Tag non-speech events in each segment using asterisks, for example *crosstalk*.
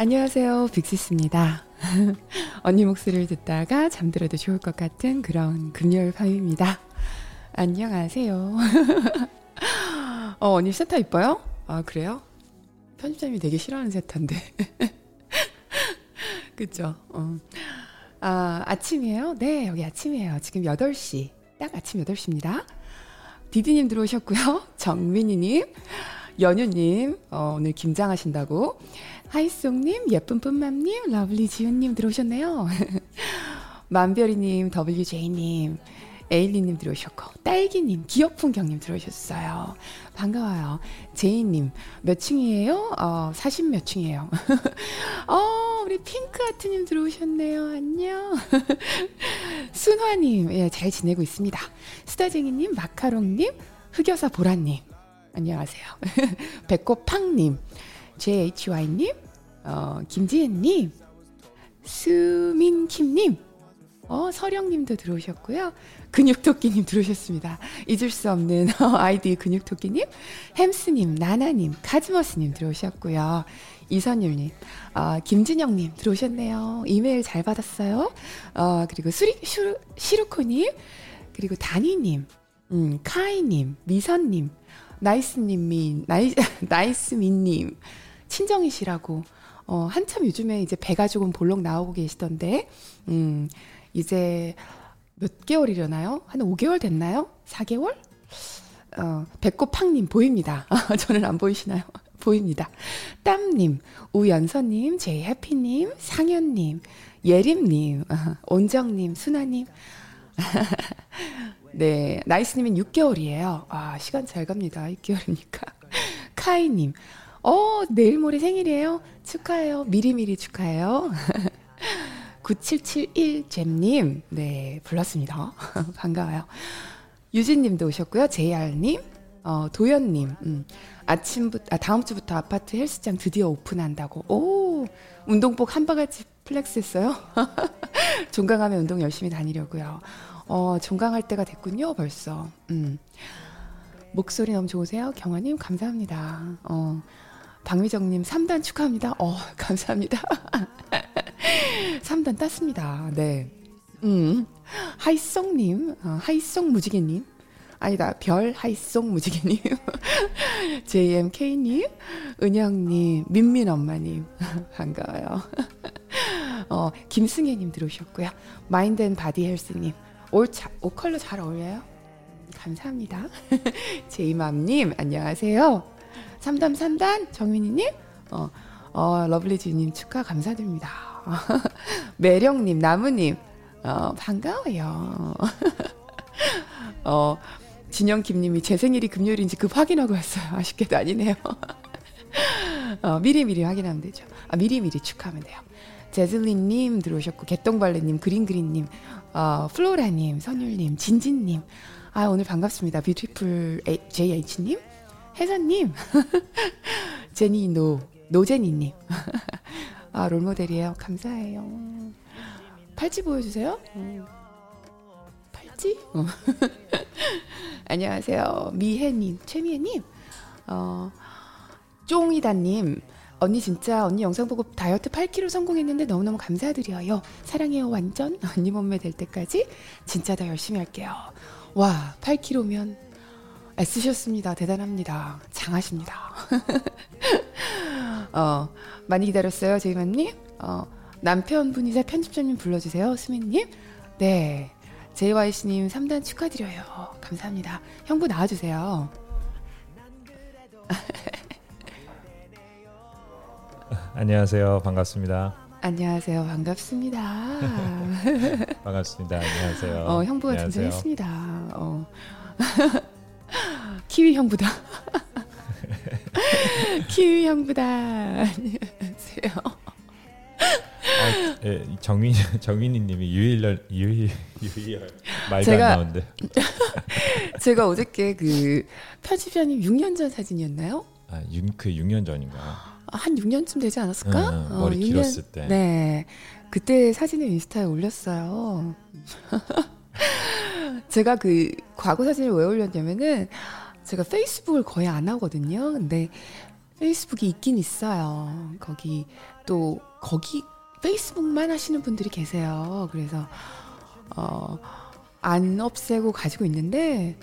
안녕하세요. 빅시스입니다. *laughs* 언니 목소리를 듣다가 잠들어도 좋을 것 같은 그런 금요일 밤입니다. 안녕하세요. *laughs* 어, 언니 세타 이뻐요? 아, 그래요? 편집자님이 되게 싫어하는 세타인데. *laughs* 그죠? 어. 아, 아침이에요? 네, 여기 아침이에요. 지금 8시. 딱 아침 8시입니다. 디디님 들어오셨고요. 정민희님, 연유님, 어, 오늘 김장하신다고. 하이송님, 예쁜 뿜맘님, 러블리 지훈님 들어오셨네요. *laughs* 만별이님, WJ님, 에일리님 들어오셨고, 딸기님, 기어풍경님 들어오셨어요. 반가워요. 제이님, 몇 층이에요? 어, 40 몇 층이에요. *laughs* 어, 우리 핑크아트님 들어오셨네요. 안녕. *laughs* 순화님, 예, 잘 지내고 있습니다. 수다쟁이님, 마카롱님, 흑여사 보라님, 안녕하세요. 배꼽팡님, JHY님, 어, 김지혜님, 수민킴님, 어, 서령님도 들어오셨고요. 근육토끼님 들어오셨습니다. 잊을 수 없는 *laughs* 아이디 근육토끼님, 햄스님, 나나님, 카즈머스님 들어오셨고요. 이선율님, 어, 김진영님 들어오셨네요. 이메일 잘 받았어요. 어, 그리고 수리, 슈, 시루코님, 그리고 다니님, 음, 카이님, 미선님, 나이스님, 민, 나이, *laughs* 나이스민님, 친정이시라고, 어, 한참 요즘에 이제 배가 조금 볼록 나오고 계시던데, 음, 이제 몇 개월이려나요? 한 5개월 됐나요? 4개월? 어, 배꼽팡님 보입니다. *laughs* 저는 안 보이시나요? *laughs* 보입니다. 땀님, 우연서님, 제이해피님, 상현님, 예림님, *laughs* 온정님, 순아님. 네, 나이스님은 6개월이에요. 아, 시간 잘 갑니다. 6개월이니까. 카이님, 어, 내일 모레 생일이에요. 축하해요. 미리미리 축하해요. *laughs* 9771잼님, 네, 불렀습니다. *laughs* 반가워요. 유진님도 오셨고요. JR님, 어, 도연님, 음, 아침부터, 아, 다음 주부터 아파트 헬스장 드디어 오픈한다고. 오, 운동복 한 바가지 flex 했어요? *laughs* 종강하면 운동 열심히 다니려고요. 어, 종강할 때가 됐군요, 벌써. 음. 목소리 너무 좋으세요? 경화님, 감사합니다. 어, 박미정님 3단 축하합니다. 어, *laughs* 감사합니다. *laughs* 3단 땄습니다. 네. 음. 하이송님, 어, 하이송 무지개님. 아니다, 별 하이송 무지개님. *laughs* JMK님, 은영님, 민민 엄마님. 반가워요. 어, 김승혜님 들어오셨고요. 마인드 앤 바디 헬스님. 옷, 자, 옷 컬러 잘 어울려요? 감사합니다. 제이맘님, 안녕하세요. 3단 3단 정민이님, 어, 어, 러블리즈님 축하 감사드립니다. *laughs* 매령님, 나무님, 어, 반가워요. *laughs* 어, 진영 김님이 제 생일이 금요일인지 급 확인하고 왔어요. 아쉽게도 아니네요. *laughs* 어, 미리 미리 확인하면 되죠. 아, 미리 미리 축하하면 돼요. 제즐린님 들어오셨고, 개똥벌레님, 그린그린님, 어, 플로라님, 선율님, 진진님. 아, 오늘 반갑습니다. 뷰티풀 JH님, 혜선님, *laughs* 제니 노, 노제니님. *laughs* 아, 롤모델이에요. 감사해요. 팔찌 보여주세요. 팔찌? 어. *laughs* 안녕하세요. 미혜님, 최미혜님, 어, 쫑이다님, 언니 진짜 언니 영상 보고 다이어트 8kg 성공했는데 너무너무 감사드려요. 사랑해요 완전 언니 몸매 될 때까지 진짜 더 열심히 할게요. 와 8kg면 애쓰셨습니다. 대단합니다. 장하십니다. *laughs* 어, 많이 기다렸어요, 제이맘님. 어, 남편분이자 편집자님 불러주세요, 수민님. 네. JYC님 3단 축하드려요. 감사합니다. 형부 나와주세요. *laughs* 안녕하세요. 반갑습니다. 안녕하세요. 반갑습니다. *laughs* 반갑습니다. 안녕하세요. 어, 형부가 등장했습니다. 어. 키위 형부다. *laughs* 키위 형부다. 안녕하세요. 아, 예, 정민 정민이님이 유일열 유일 유일 말도 제가- 안 나오는데. *laughs* 제가 어저께 그 편집자님 6년 전 사진이었나요? 아, 윤, 그 6년 전인가. 한 6년쯤 되지 않았을까? 응, 응, 머리 어, 6년 길었을 때. 네. 그때 사진을 인스타에 올렸어요. *laughs* 제가 그 과거 사진을 왜 올렸냐면은 제가 페이스북을 거의 안 하거든요. 근데 페이스북이 있긴 있어요. 거기 또 거기 페이스북만 하시는 분들이 계세요. 그래서 어, 안 없애고 가지고 있는데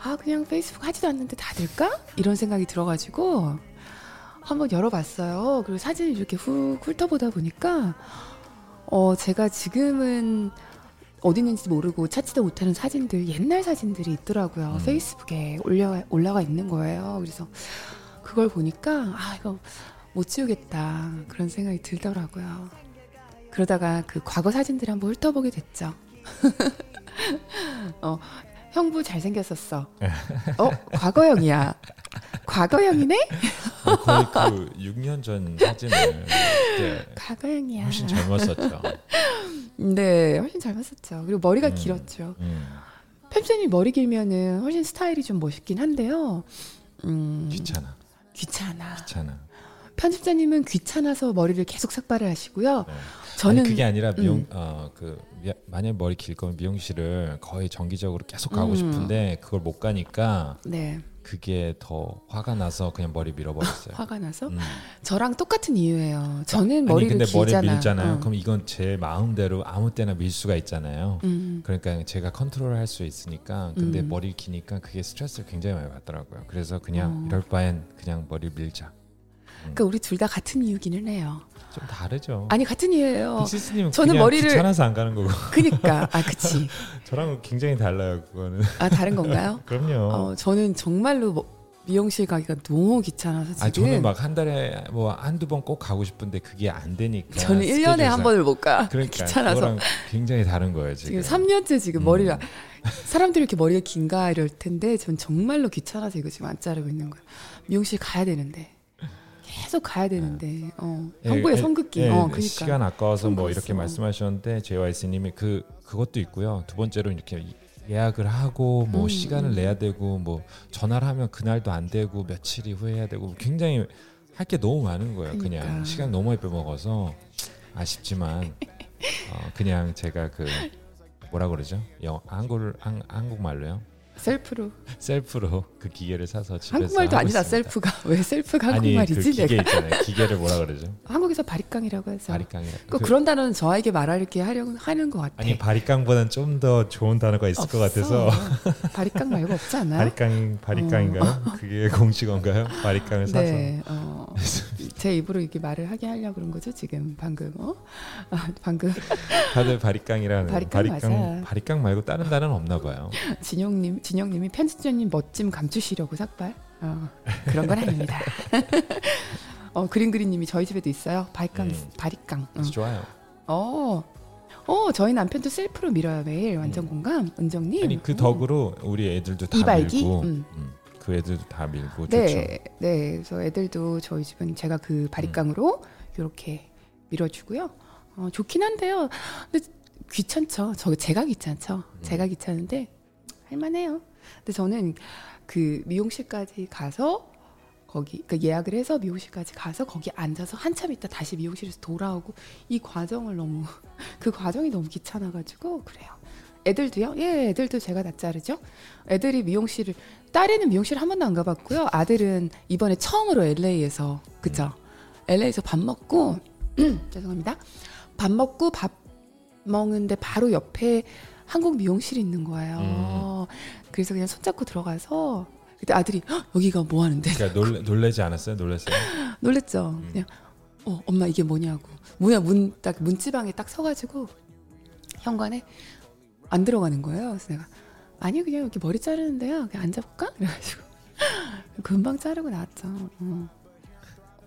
아 그냥 페이스북 하지도 않는데 다 될까? 이런 생각이 들어가지고 한번 열어봤어요. 그리고 사진을 이렇게 훅 훑어보다 보니까 어 제가 지금은 어디 있는지 모르고 찾지도 못하는 사진들 옛날 사진들이 있더라고요. 음. 페이스북에 올려 올라가 있는 거예요. 그래서 그걸 보니까 아 이거 못 지우겠다 그런 생각이 들더라고요. 그러다가 그 과거 사진들 한번 훑어보게 됐죠. *laughs* 어, 형부 잘생겼었어. 어, 과거형이야. 과거형이네? 어, 거의 그 6년 전 사진을 과거형이야. 훨씬 젊었었죠. 네, 훨씬 젊었었죠. 그리고 머리가 음. 길었죠. 음, 펜션이 머리 길면은 훨씬 스타일이 좀 멋있긴 한데요. 음, 귀찮아, 귀찮아. 귀찮아. 편집자님은 귀찮아서 머리를 계속 삭발을 하시고요. 네. 저는 아니, 그게 아니라 미용 음. 어그 만약 머리 길 거면 미용실을 거의 정기적으로 계속 가고 음. 싶은데 그걸 못 가니까 네 그게 더 화가 나서 그냥 머리 밀어버렸어요. *laughs* 화가 나서 음. 저랑 똑같은 이유예요. 저는 아니 머리를 근데 길잖아. 머리 밀잖아요. 어. 그럼 이건 제 마음대로 아무 때나 밀 수가 있잖아요. 음, 그러니까 제가 컨트롤할 수 있으니까 근데 음. 머리 기니까 그게 스트레스를 굉장히 많이 받더라고요. 그래서 그냥 어. 이럴 바엔 그냥 머리 밀자. 그러니까 우리 둘 다 같은 이유기는 해요. 좀 다르죠. 아니 같은 이유예요. 빅시스님 저는 머리를- 귀찮아서 안 가는 거고 그니까 아 그치. *laughs* 저랑은 굉장히 달라요. 그거는. 아 다른 건가요? *laughs* 그럼요. 어 저는 정말로 뭐- 미용실 가기가 너무 귀찮아서 지금. 아 저는 막 한 달에 뭐 한두 번 꼭 가고 싶은데 그게 안 되니까. 저는 1년에 한. 번을 못 가. *laughs* 그러니까 귀찮아서. 굉장히 다른 거예요 지금. 지금 3년째 지금 음. 머리가 사람들이 이렇게 머리가 긴가 이럴 텐데 전 정말로 귀찮아서 이거 지금 안 자르고 있는 거예요. 미용실 가야 되는데 계속 가야 되는데 어 예, 형부의 예, 성급기 예, 어 그러니까 시간 아까워서 뭐 이렇게. 말씀하셨는데 JYS님이 그 그것도 있고요. 두 번째로 이렇게 예약을 하고 뭐 음, 시간을 음. 내야 되고 뭐 전화를 하면 그날도 안 되고 며칠 이 후회해야 되고 굉장히 할 게 너무 많은 거예요. 그냥 그러니까. 시간 너무 많이 빼먹어서 아쉽지만 어, 그냥 제가 그 뭐라 그러죠? 영 한글 한, 한국말로요. 셀프로 셀프로 그 기계를 사서 집에서 한국말도 아니다. 셀프가 *laughs* 왜 셀프가 아니 그 한국말이지 기계 내가 있잖아요. 기계를 뭐라 그러죠? *laughs* 한국에서 바리깡이라고 해서 바리깡이라. 그, 그런 단어는 저에게 말하게 하려고 하는 것 같아. 아니 바리깡보다는 좀 더 좋은 단어가 있을 것 같아서 *laughs* 바리깡 말고 없지 않나요? 바리깡 바리깡인가요? 그게 공식어인가요? 바리깡을 사서 어. 네, 어, 제 입으로 이렇게 말을 하게 하려고 그런 거죠 지금 방금 어? 아, 방금 *laughs* 다들 바리깡이라는 바리깡 맞아. 바리깡 말고 다른 단어는 없나 봐요. *laughs* 진영님 진영님이 편집자님 멋짐 감추시려고 삭발 어, 그런 건 아닙니다. *laughs* 어 그린그린님이 저희 집에도 있어요 바리깡 음. 바리깡. 어. 좋아요. 어, 어 저희 남편도 셀프로 밀어요 매일 완전 공감 은정님. 아니 그 어. 덕으로 우리 애들도 다 이발기? 밀고 음. 음, 그 애들도 다 밀고 좋죠. 네, 네. 그래서 애들도 저희 집은 제가 그 바리깡으로 이렇게 밀어주고요. 어, 좋긴 한데요. 근데 귀찮죠. 저 제가 귀찮죠. 제가 귀찮은데 할만해요. 근데 저는 그 미용실까지 가서 거기 그 예약을 해서 미용실까지 가서 거기 앉아서 한참 있다 다시 미용실에서 돌아오고 이 과정을 너무 *laughs* 그 과정이 너무 귀찮아가지고 그래요. 애들도요? 예, 애들도 제가 다 자르죠. 애들이 미용실을 딸애는 미용실 한 번도 안 가봤고요. 아들은 이번에 처음으로 LA에서 그죠? LA에서 밥 먹고 *clears throat* 죄송합니다. 밥 먹고 밥 먹는데 바로 옆에 한국 미용실이 있는 거예요. 그래서 그냥 손잡고 들어가서 그때 아들이 "헉, 여기가 뭐 하는데 그러니까 놀래, 놀래지 않았어요? 놀랬어요? *laughs* 놀랬죠. 그냥 어 엄마 이게 뭐냐고 뭐야 문 딱 문지방에 딱 서가지고 현관에 안 들어가는 거예요. 그래서 내가 아니 그냥 여기 머리 자르는데요. 그냥 앉아볼까? 그래가지고 *laughs* 금방 자르고 나왔죠. 어.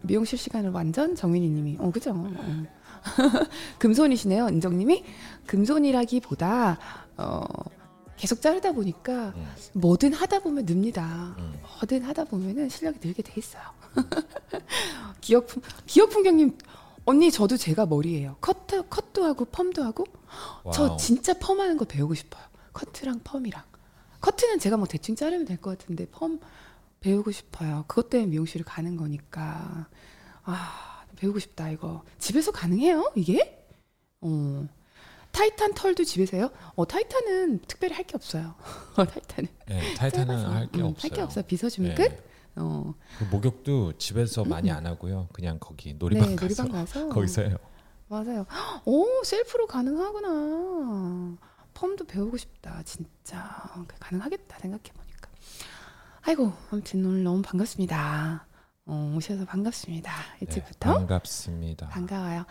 미용실 시간을 완전 정민이님이 어 그죠. 어. *laughs* 금손이시네요. 은정님이 금손이라기보다 어 계속 자르다 보니까 음. 뭐든 하다 보면 늡니다. 음. 뭐든 하다 보면은 실력이 늘게 돼 있어요. *laughs* 기억품 기억풍경님 언니 저도 제가 머리예요. 커트 컷도 하고 펌도 하고 저 wow. 진짜 펌하는 거 배우고 싶어요. 커트랑 펌이랑 커트는 제가 뭐 대충 자르면 될 것 같은데 펌 배우고 싶어요. 그것 때문에 미용실을 가는 거니까 아 배우고 싶다 이거 집에서 가능해요 이게? 어 타이탄 털도 집에서 해요? 어 타이탄은 특별히 할 게 없어요. 어, *laughs* 타이탄은 네, 타이탄은. 할게 음, 없어요. 할 게 없어 빗어주면 네. 끝. 어, 그 목욕도 집에서 많이 안 하고요. 그냥 거기 놀이방 네, 가서 놀이방 가서 *laughs* 거기서 해요. 맞아요. *gasps* 오 셀프로 가능하구나. 펌도 배우고 싶다. 진짜 가능하겠다 생각해 보니까. 아이고 아무튼 오늘 너무 반갑습니다. 어, 오셔서 반갑습니다. 일찍부터 네, 반갑습니다. 반가워요.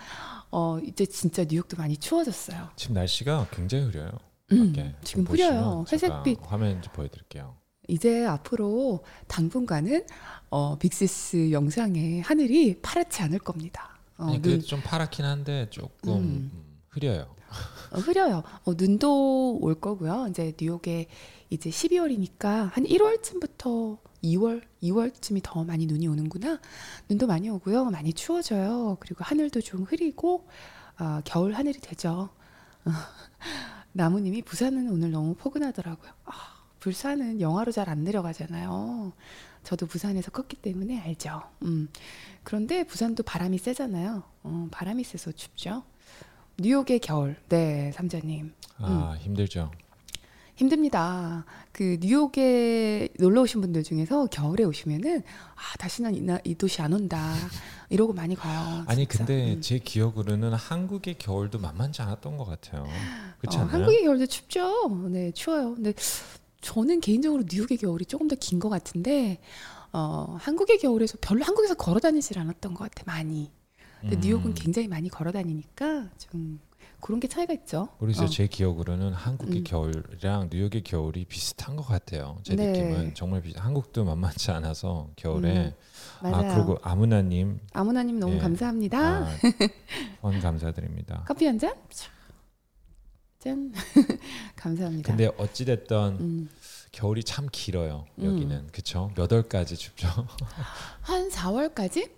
어 이제 진짜 뉴욕도 많이 추워졌어요. 지금 날씨가 굉장히 흐려요. 음. 지금 흐려요. 회색빛. 화면 좀 보여드릴게요. 이제 앞으로 당분간은 어, 빅시스 영상에 하늘이 파랗지 않을 겁니다. 어, 아니 눈, 그래도 좀 파랗긴 한데 조금 음. 음, 흐려요. 어, 흐려요. 어, 눈도 올 거고요. 이제 뉴욕에 이제 12월이니까 한 1월쯤부터 2월, 2월쯤이 더 많이 눈이 오는구나. 눈도 많이 오고요. 많이 추워져요. 그리고 하늘도 좀 흐리고 아, 겨울 하늘이 되죠. *laughs* 나무님이 부산은 오늘 너무 포근하더라고요. 아, 부산은 영하로 잘 안 내려가잖아요. 저도 부산에서 컸기 때문에 알죠. 음. 그런데 부산도 바람이 세잖아요. 어, 바람이 세서 춥죠. 뉴욕의 겨울. 네, 삼자님. 아 힘들죠. 힘듭니다. 그 뉴욕에 놀러 오신 분들 중에서 겨울에 오시면은 아 다시는 이, 나- 이 도시 안 온다 이러고 많이 가요. 아니 진짜. 근데 음. 제 기억으로는 한국의 겨울도 만만치 않았던 것 같아요. 그렇지 어, 않나요? 한국의 겨울도 춥죠. 네, 추워요. 근데 저는 개인적으로 뉴욕의 겨울이 조금 더 긴 것 같은데 어, 한국의 겨울에서 별로 한국에서 걸어 다니질 않았던 것 같아 많이. 근데 음. 뉴욕은 굉장히 많이 걸어 다니니까 좀 그런 게 차이가 있죠. 그래서 어. 제 기억으로는 한국의 음. 겨울이랑 뉴욕의 겨울이 비슷한 것 같아요. 제 네. 느낌은 정말 비슷. 한국도 만만치 않아서 겨울에 음, 맞아요. 아 그리고 아무나님 아무나님 너무 예. 감사합니다. 아, *laughs* 감사드립니다. 커피 한 잔? 짠. *laughs* 감사합니다. 근데 어찌 됐던 음, 겨울이 참 길어요. 음. 여기는 그쵸? 몇 월까지 춥죠? 한 4월까지?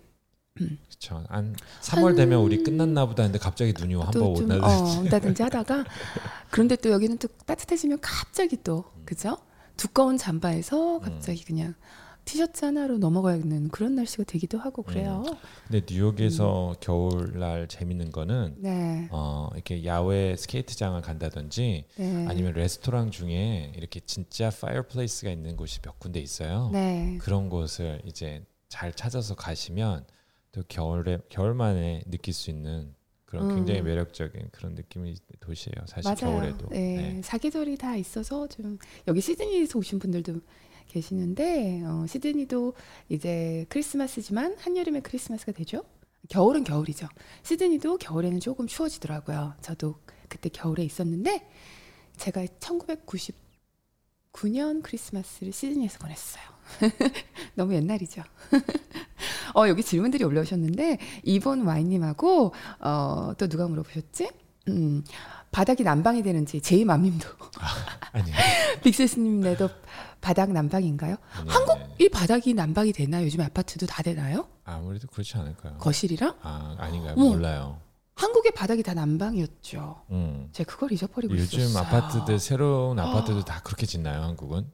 그쵸? 한 3월 되면 우리 끝났나 보다 했는데 갑자기 눈이 한번 또좀 온다든지 어, 온다든지 하다가 그런데 또 여기는 또 따뜻해지면 갑자기 또 그죠? 두꺼운 잠바에서 갑자기 그냥 티셔츠 하나로 넘어가는 그런 날씨가 되기도 하고 그래요. 근데 뉴욕에서 음. 겨울날 재밌는 거는 네, 어, 이렇게 야외 스케이트장을 간다든지 네, 아니면 레스토랑 중에 이렇게 진짜 fireplace가 있는 곳이 몇 군데 있어요. 네, 그런 곳을 이제 잘 찾아서 가시면 또 겨울에 겨울만에 느낄 수 있는 그런 음. 굉장히 매력적인 그런 느낌의 도시예요. 사실 맞아요. 겨울에도. 네, 네. 사계절이 다 있어서 좀 여기 시드니에서 오신 분들도 계시는데 어, 시드니도 이제 크리스마스지만 한여름에 크리스마스가 되죠. 겨울은 겨울이죠. 시드니도 겨울에는 조금 추워지더라고요. 저도 그때 겨울에 있었는데 제가 1999년 크리스마스를 시드니에서 보냈어요. *laughs* 너무 옛날이죠. *laughs* 어, 여기 질문들이 올라오셨는데 이번 와인님하고 어, 또 누가 물어보셨지? 음, 바닥이 난방이 되는지 제이맘님도 아니, *laughs* 빅세스님네도 바닥 난방인가요? 아니, 한국 아니, 이 바닥이 난방이 되나요? 요즘 아파트도 다 되나요? 아무래도 그렇지 않을까요? 거실이랑 아 아닌가요? 어머. 몰라요. 한국의 바닥이 다 난방이었죠. 음. 제가 그걸 잊어버리고 요즘 있었어요. 아파트들 새로운 아파트들 다 그렇게 짓나요? 한국은?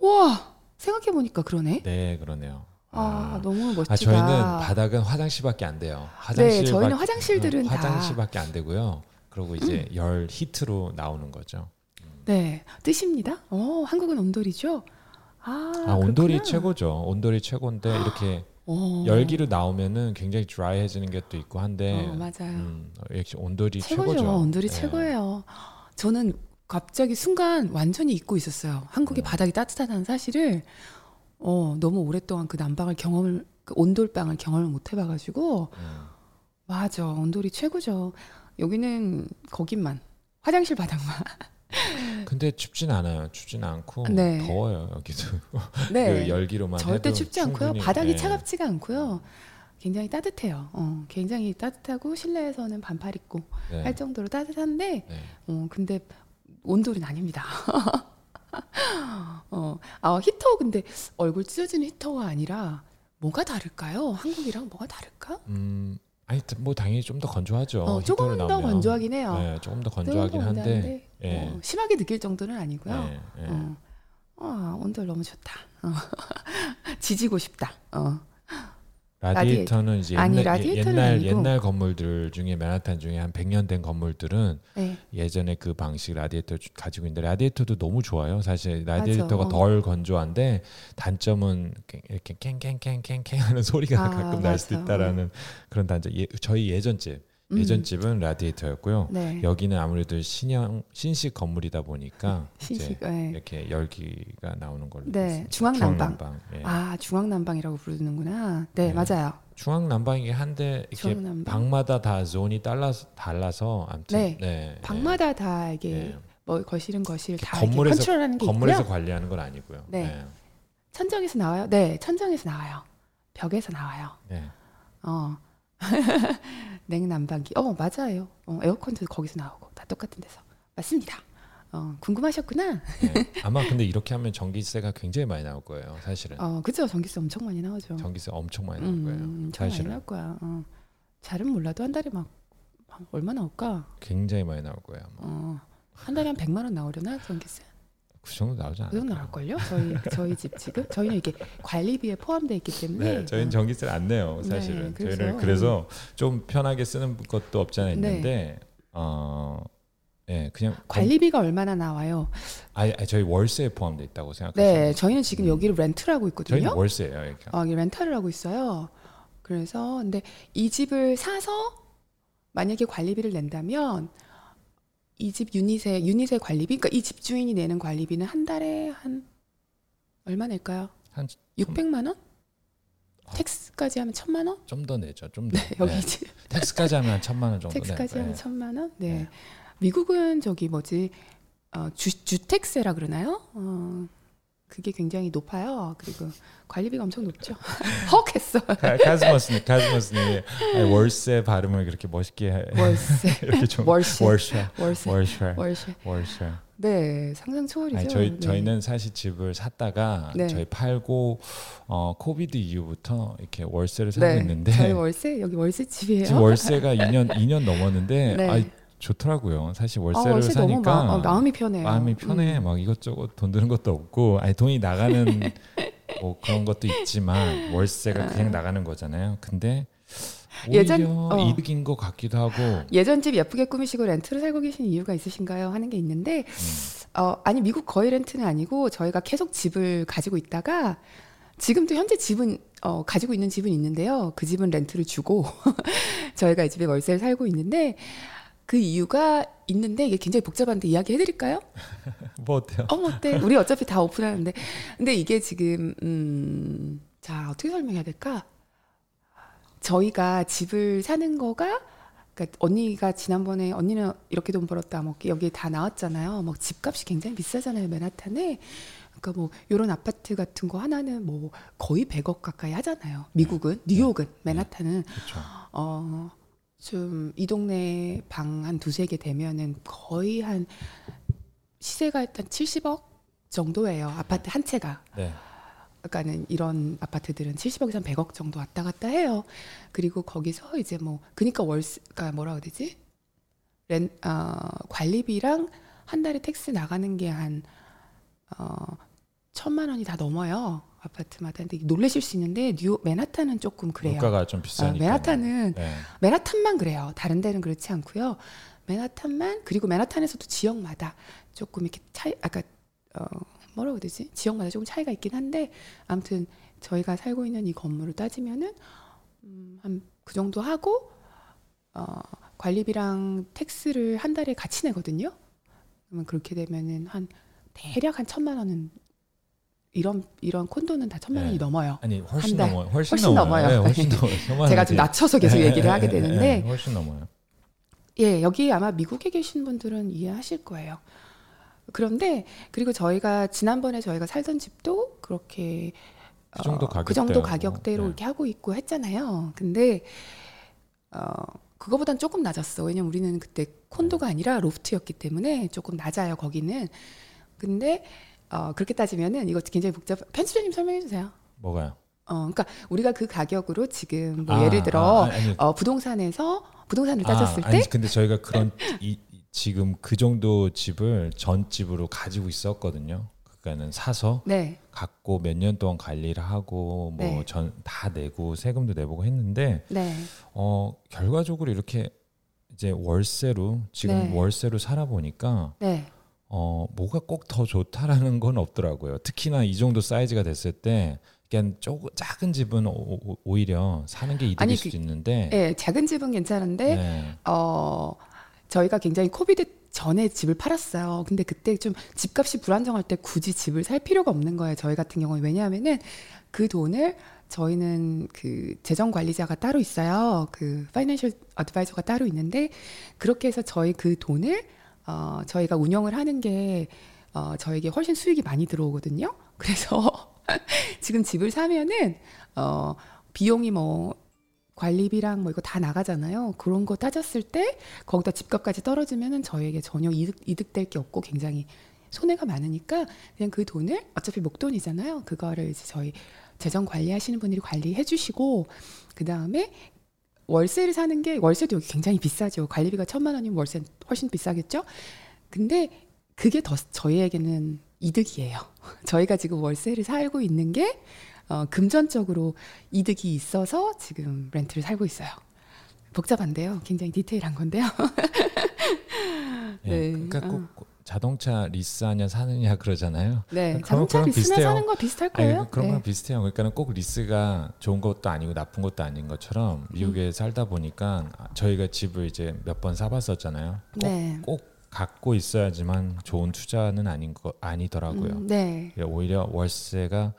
와 생각해 보니까 그러네. 네, 그러네요. 아, 너무 멋지다. 아, 저희는 바닥은 화장실밖에 안 돼요. 화장실 네, 저희는 밖- 화장실들은 어, 다 화장실밖에 안 되고요. 그리고 이제 열 히트로 나오는 거죠. 네 뜻입니다. 어 한국은 온돌이죠. 아, 아, 온돌이. 최고죠. 온돌이 최고인데 이렇게 어. 열기로 나오면은 굉장히 드라이해지는 것도 있고 한데 어, 맞아요. 음, 역시 온돌이 최고죠. 최고죠. 온돌이 네. 최고예요. 저는 갑자기 순간 완전히 잊고 있었어요. 한국의 음. 바닥이 따뜻하다는 사실을 어, 너무 오랫동안 그 난방을 경험을 그 온돌방을 경험을 못 해봐가지고 음. 맞아 온돌이 최고죠. 여기는 거기만 화장실 바닥만. *laughs* 근데 춥진 않아요. 춥진 않고 네. 더워요 여기도. *laughs* 네. 그 열기로만 절대 춥지 않고요. 충분히, 바닥이 네. 차갑지가 않고요. 굉장히 따뜻해요. 어, 굉장히 따뜻하고 실내에서는 반팔 입고 네. 할 정도로 따뜻한데 네. 어, 근데 온돌은 아닙니다. *laughs* 어, 아, 히터 근데 얼굴 찢어지는 히터가 아니라 뭐가 다를까요? 한국이랑 뭐가 다를까? 음, 아니 뭐 당연히 좀 더 건조하죠. 어, 조금 더. 건조하긴 해요. 네, 조금 더 건조하긴 한데. 건조한데, 예. 어, 심하게 느낄 정도는 아니고요. 네, 네. 어. 아, 온돌 너무 좋다. 어. *laughs* 지지고 싶다. 어. 라디에이터는 이제 아니, 옛날, 라디에이터는 옛날 아니고. 옛날 건물들 중에 맨하탄 중에 한 100년 된 건물들은 네. 예전에 그 방식 라디에이터 주- 가지고 있는데 라디에이터도 너무 좋아요. 사실 라디에이터가 맞아. 덜 건조한데 단점은 이렇게 캥캥캥캥캥 하는 소리가 아, 가끔 날 수도. 있다라는 그런 단점. 예, 저희 예전 집 음. 예전 집은 라디에이터였고요. 네. 여기는 아무래도 신형 신식 건물이다 보니까 *laughs* 신식. 네. 이렇게 열기가 나오는 걸로 네. 중앙난방. 중앙 난방. 예. 아 중앙 난방이라고 부르는구나. 네, 네. 맞아요. 중앙 난방이긴 한데 이렇게 중앙난방. 방마다 다 zone이 달라서 달라서 아무튼 네. 네. 방마다 다 이게 네. 뭐 거실은 거실 다 건물에서- 이렇게 컨트롤하는 게 건물에서 있고요. 관리하는 건 아니고요. 네. 천정에서 나와요. 네, 천정에서 나와요. 벽에서 나와요. 네. 어. *laughs* 냉난방기. 어, 맞아요. 어, 에어컨도 거기서 나오고 다 똑같은 데서. 맞습니다. 어, 궁금하셨구나. 네. *laughs* 아마 근데 이렇게 하면 전기세가 굉장히 많이 나올 거예요. 사실은 어, 그죠? 전기세 엄청 많이 나오죠. 전기세 엄청 많이 나올 음, 거예요. 엄청 많이 사실은 나올 거야. 어. 잘은 몰라도 한 달에 막, 막 얼마 나올까? 굉장히 많이 나올 거예요. 아마. 어, 한 달에 한 100만 원 나오려나 전기세? 그 정도 나오지 그 정도? 나올걸요? 저희 저희 집 지금 저희는 이게 관리비에 포함되어 있기 때문에 네, 저희는 전기세를 안 내요. 네, 사실은 그래서- 저희는 그래서 좀 편하게 쓰는 것도 없지 않아 있는데 어, 예, 그냥 건- 관리비가 얼마나 나와요? 아예 저희 월세에 포함돼 있다고 생각하시면 네. 저희는 지금 여기를 렌트를 하고 음. 있거든요. 월세예요. 이렇게. 어, 이게 렌탈을 하고 있어요. 그래서 근데 이 집을 사서 만약에 관리비를 낸다면 이 집 유닛의 유닛의 관리비, 그러니까 이 집주인이 내는 관리비는 한 달에 한 얼마 낼까요? 한 600만 원? 아. 텍스까지 하면 천만 원? 좀 더 내죠. 좀 더. 네, *laughs* 여기 네. 집 텍스까지 하면 한 천만 원 정도. 텍스까지 네. 하면 천만 원? 네. 네. 미국은 저기 뭐지 어, 주, 주택세라 그러나요? 어, 그게 굉장히 높아요. 그리고 관리비가 엄청 높죠. *laughs* 헉 했어. 카- 카즈머스님, 카즈머스님 월세 발음을 그렇게 멋있게 해- 월세, *laughs* 이렇게 좀 월세, 월세, 월세, 월세, 월세. 월세. 네, 상상 초월이죠. 아니, 저희 네. 저희는 사실 집을 샀다가 네. 저희 팔고 어 코비드 이후부터 이렇게 월세를 살고 네, 있는데 저희 월세 여기 월세 집이에요. 지금 월세가 2년 2년 넘었는데 네. 아 좋더라고요. 사실 아, 월세를 월세 너무 사니까 마, 어, 마음이 편해요. 마음이 편해. 음. 막 이것저것 돈 드는 것도 없고 아니 돈이 나가는 *laughs* 뭐 그런 것도 있지만 월세가 그냥 나가는 거잖아요. 근데 예전- 어. 이득인 것 같기도 하고 예전 집 예쁘게 꾸미시고 렌트를 살고 계신 이유가 있으신가요? 하는 게 있는데 어, 아니 미국 거의 렌트는 아니고 저희가 계속 집을 가지고 있다가 지금도 현재 집은 어, 가지고 있는 집은 있는데요. 그 집은 렌트를 주고 *laughs* 저희가 이 집에 월세를 살고 있는데 그 이유가 있는데 이게 굉장히 복잡한데 이야기 해드릴까요? *laughs* 뭐 어때요? 어 어때? 우리 어차피 다 오픈하는데 근데 이게 지금 음, 자 어떻게 설명해야 될까? 저희가 집을 사는 거가 그러니까 언니가 지난번에 언니는 이렇게 돈 벌었다 뭐 여기 다 나왔잖아요. 뭐 집값이 굉장히 비싸잖아요 맨하탄에. 그러니까 뭐 이런 아파트 같은 거 하나는 뭐 거의 100억 가까이 하잖아요. 미국은 뉴욕은 맨하탄은 그렇죠. 어, 좀 이 동네 방 한 두세 개 되면은 거의 한 시세가 일단 70억 정도예요. 아파트 한 채가. 네. 그러니까는 이런 아파트들은 70억에서 한 100억 정도 왔다 갔다 해요. 그리고 거기서 이제 뭐 그러니까 월세가 뭐라 그래야 되지? 렌 어, 관리비랑 한 달에 tax 나가는 게 한 어, 천만 원이 다 넘어요. 아파트마다. 근데 놀라실 수 있는데 뉴욕 맨하탄은 조금 그래요. 물가가 좀 어, 비싸니까. 맨하탄은 네. 맨하탄만 그래요. 다른 데는 그렇지 않고요. 맨하탄만 그리고 맨하탄에서도 지역마다 조금 이렇게 차이 아까 어 뭐라고 해야 되지? 지역마다 조금 차이가 있긴 한데 아무튼 저희가 살고 있는 이 건물을 따지면은 음, 한 그 정도 하고 어 관리비랑 텍스를 한 달에 같이 내거든요. 그러면 그렇게 되면은 한 대략 한 천만 원은 이런 이런 콘도는 다 천만 원이 네. 넘어요. 아니 훨씬 한 달. 넘어요. 훨씬, 훨씬 넘어요. 넘어요. 네, *laughs* 훨씬 넘어요. 제가. 좀 낮춰서 계속 네, 얘기를 네, 하게 네, 되는데 네, 훨씬 넘어요. 예, 여기 아마 미국에 계신 분들은 이해하실 거예요. 그런데 그리고 저희가 지난번에 저희가 살던 집도 그렇게 그 정도 어, 그. 정도 가격대로 네. 이렇게 하고 있고 했잖아요. 근데 어 그거보단 조금 낮았어. 왜냐면 우리는 그때 콘도가 아니라 로프트였기 때문에 조금 낮아요. 거기는. 근데 어 그렇게 따지면은 이거 굉장히 복잡. 편집자님 설명해 주세요. 뭐가요? 어, 그러니까 우리가 그 가격으로 지금 뭐 아, 예를 들어 아, 아니, 어, 부동산에서 부동산을 따졌을 아, 때 아니 근데 저희가 그런 이, 이- 지금 그 정도 집을 전 집으로 가지고 있었거든요. 그러니까는 사서 네. 갖고 몇 년 동안 관리를 하고 네. 뭐전 다 내고 세금도 내보고 했는데 네. 어 결과적으로 이렇게 이제 월세로 지금 네. 월세로 살아보니까 네. 어 뭐가 꼭 더 좋다라는 건 없더라고요. 특히나 이 정도 사이즈가 됐을 때 그냥 조금 작은 집은 오, 오- 오히려 사는 게 이득일 아니, 수도 그- 있는데 네, 작은 집은 괜찮은데 네. 어 저희가 굉장히 코비드 전에 집을 팔았어요. 근데 그때 좀 집값이 불안정할 때 굳이 집을 살 필요가 없는 거예요. 저희 같은 경우는 왜냐하면은 그 돈을 저희는 그 재정 관리자가 따로 있어요. 그 파이낸셜 어드바이저가 따로 있는데 그렇게 해서 저희 그 돈을 어 저희가 운영을 하는 게 어 저에게 훨씬 수익이 많이 들어오거든요. *laughs* 그래서 *laughs* 지금 집을 사면은 어 비용이 뭐 관리비랑 뭐 이거 다 나가잖아요. 그런 거 따졌을 때 거기다 집값까지 떨어지면은 저에게 전혀 이득 이득될 게 없고 굉장히 손해가 많으니까 그냥 그 돈을 어차피 목돈이잖아요. 그거를 이제 저희 재정 관리하시는 분들이 관리해 주시고 그 다음에 월세를 사는 게 월세도 여기 굉장히 비싸죠. 관리비가 천만 원이면 월세 훨씬 비싸겠죠. 근데 그게 더 저희에게는 이득이에요. *laughs* 저희가 지금 월세를 살고 있는 게 어, 금전적으로 이득이 있어서 지금 렌트를 살고 있어요. 복잡한데요. 굉장히 디테일한 건데요. *laughs* 예, 네. 그러니까 어. 꼭 자동차 리스하냐 사느냐 그러잖아요. 네, 그런- 자동차 비슷해요. 사는 거 비슷할 아니, 거예요. 그런 네. 거랑 비슷해요. 그러니까는 꼭 리스가 좋은 것도 아니고 나쁜 것도 아닌 것처럼 미국에 음. 살다 보니까 저희가 집을 이제 몇 번 사봤었잖아요. 꼭, 네. 꼭 갖고 있어야지만 좋은 투자는 아닌 거 아니더라고요. 음, 네. 예, 오히려 월세가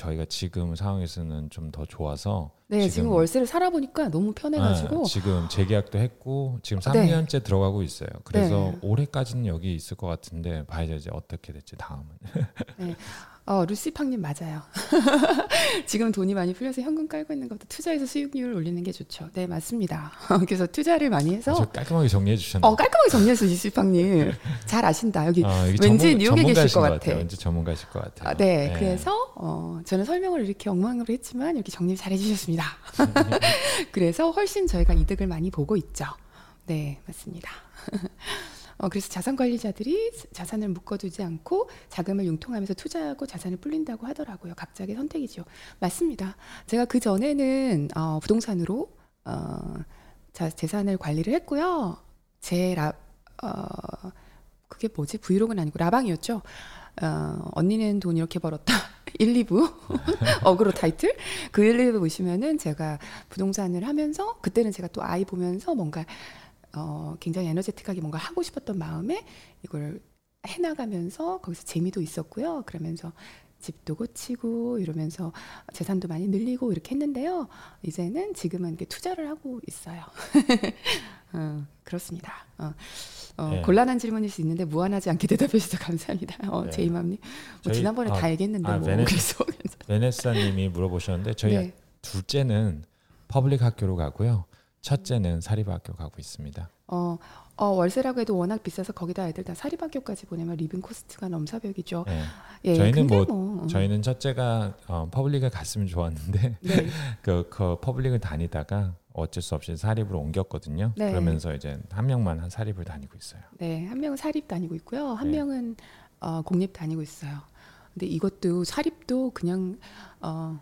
저희가 지금 상황에서는 좀 더 좋아서 네, 지금, 지금- 월세를 살아보니까 너무 편해가지고 아, 지금 재계약도 했고 지금 네. 3년째 들어가고 있어요. 그래서 네. 올해까지는 여기 있을 것 같은데 이제 어떻게 될지 다음은. *laughs* 어, 루시팡님 맞아요. *laughs* 지금 돈이 많이 풀려서 현금 깔고 있는 것도 투자해서 수익률을 올리는 게 좋죠. 네, 맞습니다. *laughs* 그래서 투자를 많이 해서 아주 깔끔하게 정리해 주셨네요. 어, 깔끔하게 정리해서 루시팡님 잘 아신다. 여기 아, 이게 왠지 전문- 뉴욕에 계실 것것 같아. 왠지 전문가실 것 같아요. 아, 네, 그래서 어, 저는 설명을 이렇게 엉망으로 했지만 이렇게 정리 잘 해주셨습니다. *laughs* 그래서 훨씬 저희가 이득을 많이 보고 있죠. 네, 맞습니다. 어, 그래서 자산 관리자들이 자산을 묶어두지 않고 자금을 융통하면서 투자하고 자산을 불린다고 하더라고요. 각자의 선택이죠. 맞습니다. 제가 그 전에는 어, 부동산으로 어, 자, 재산을 관리를 했고요. 제 라, 어, 그게 뭐지? 브이로그는 아니고 라방이었죠. 어, 언니는 돈 이렇게 벌었다. *laughs* 1, 2부 *laughs* 어그로 타이틀 그 1, 2부 보시면은 제가 부동산을 하면서 그때는 제가 또 아이 보면서 뭔가 어, 굉장히 에너제틱하게 뭔가 하고 싶었던 마음에 이걸 해나가면서 거기서 재미도 있었고요. 그러면서 집도 고치고 이러면서 재산도 많이 늘리고 이렇게 했는데요. 이제는 지금은 이렇게 투자를 하고 있어요. *laughs* 어, 그렇습니다. 어, 어, 네. 곤란한 질문일 수 있는데 무안하지 않게 대답해 주셔서 감사합니다. 어, 네. 제이맘님. 뭐 지난번에 아, 다 얘기했는데 아, 뭐 베네- 그래서 베네사님이 물어보셨는데 저희 네. 둘째는 public 학교로 가고요. 첫째는 사립학교 가고 있습니다. 어, 어, 월세라고 해도 워낙 비싸서 거기다 애들 다 사립학교까지 보내면 living cost가 넘사벽이죠. 예. 예, 저희는 뭐- 뭐, 음, 저희는 첫째가 어, public을 갔으면 좋았는데 *laughs* 네. *laughs* 그, 그 public을 다니다가 어쩔 수 없이 사립으로 옮겼거든요. 네. 그러면서 이제 한 명만 한 사립을 다니고 있어요. 네, 한 명은 사립 다니고 있고요. 한 네. 명은 어, 공립 다니고 있어요. 근데 이것도 사립도 그냥 어,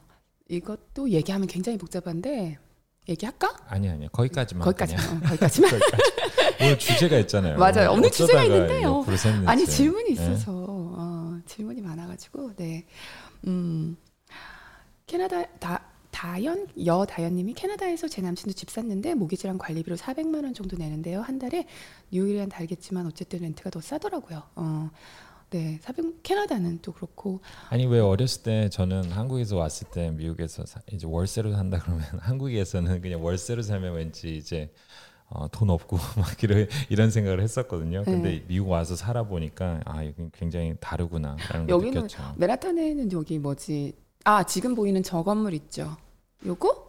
이것도 얘기하면 굉장히 복잡한데 얘기할까? 아니 아니요 거기까지만 거기까지만. 어, 거기까지만. *laughs* 거기까지. 오늘 주제가 있잖아요. 맞아요. 오늘 주제가 있는데요. 아니 질문이 네. 있어서 어, 질문이 많아가지고 네. 음, 캐나다 다 다연 여 다연님이 캐나다에서 제 남친도 집 샀는데 모기지랑 관리비로 400만 원 정도 내는데요 한 달에 뉴욕이랑 다르겠지만 어쨌든 렌트가 더 싸더라고요. 어, 네, 400 캐나다는 또 그렇고 아니 왜 어렸을 때 저는 한국에서 왔을 때 미국에서 사- 이제 월세로 산다 그러면 *laughs* 한국에서는 그냥 월세로 살면 왠지 이제 어, 돈 없고 *laughs* 막 이런 이런 생각을 했었거든요. 근데 네. 미국 와서 살아 보니까 아 이건 굉장히 다르구나라는 걸 여기는 느꼈죠. 맨하탄에는 여기 뭐지? 아 지금 보이는 저 건물 있죠? 요거?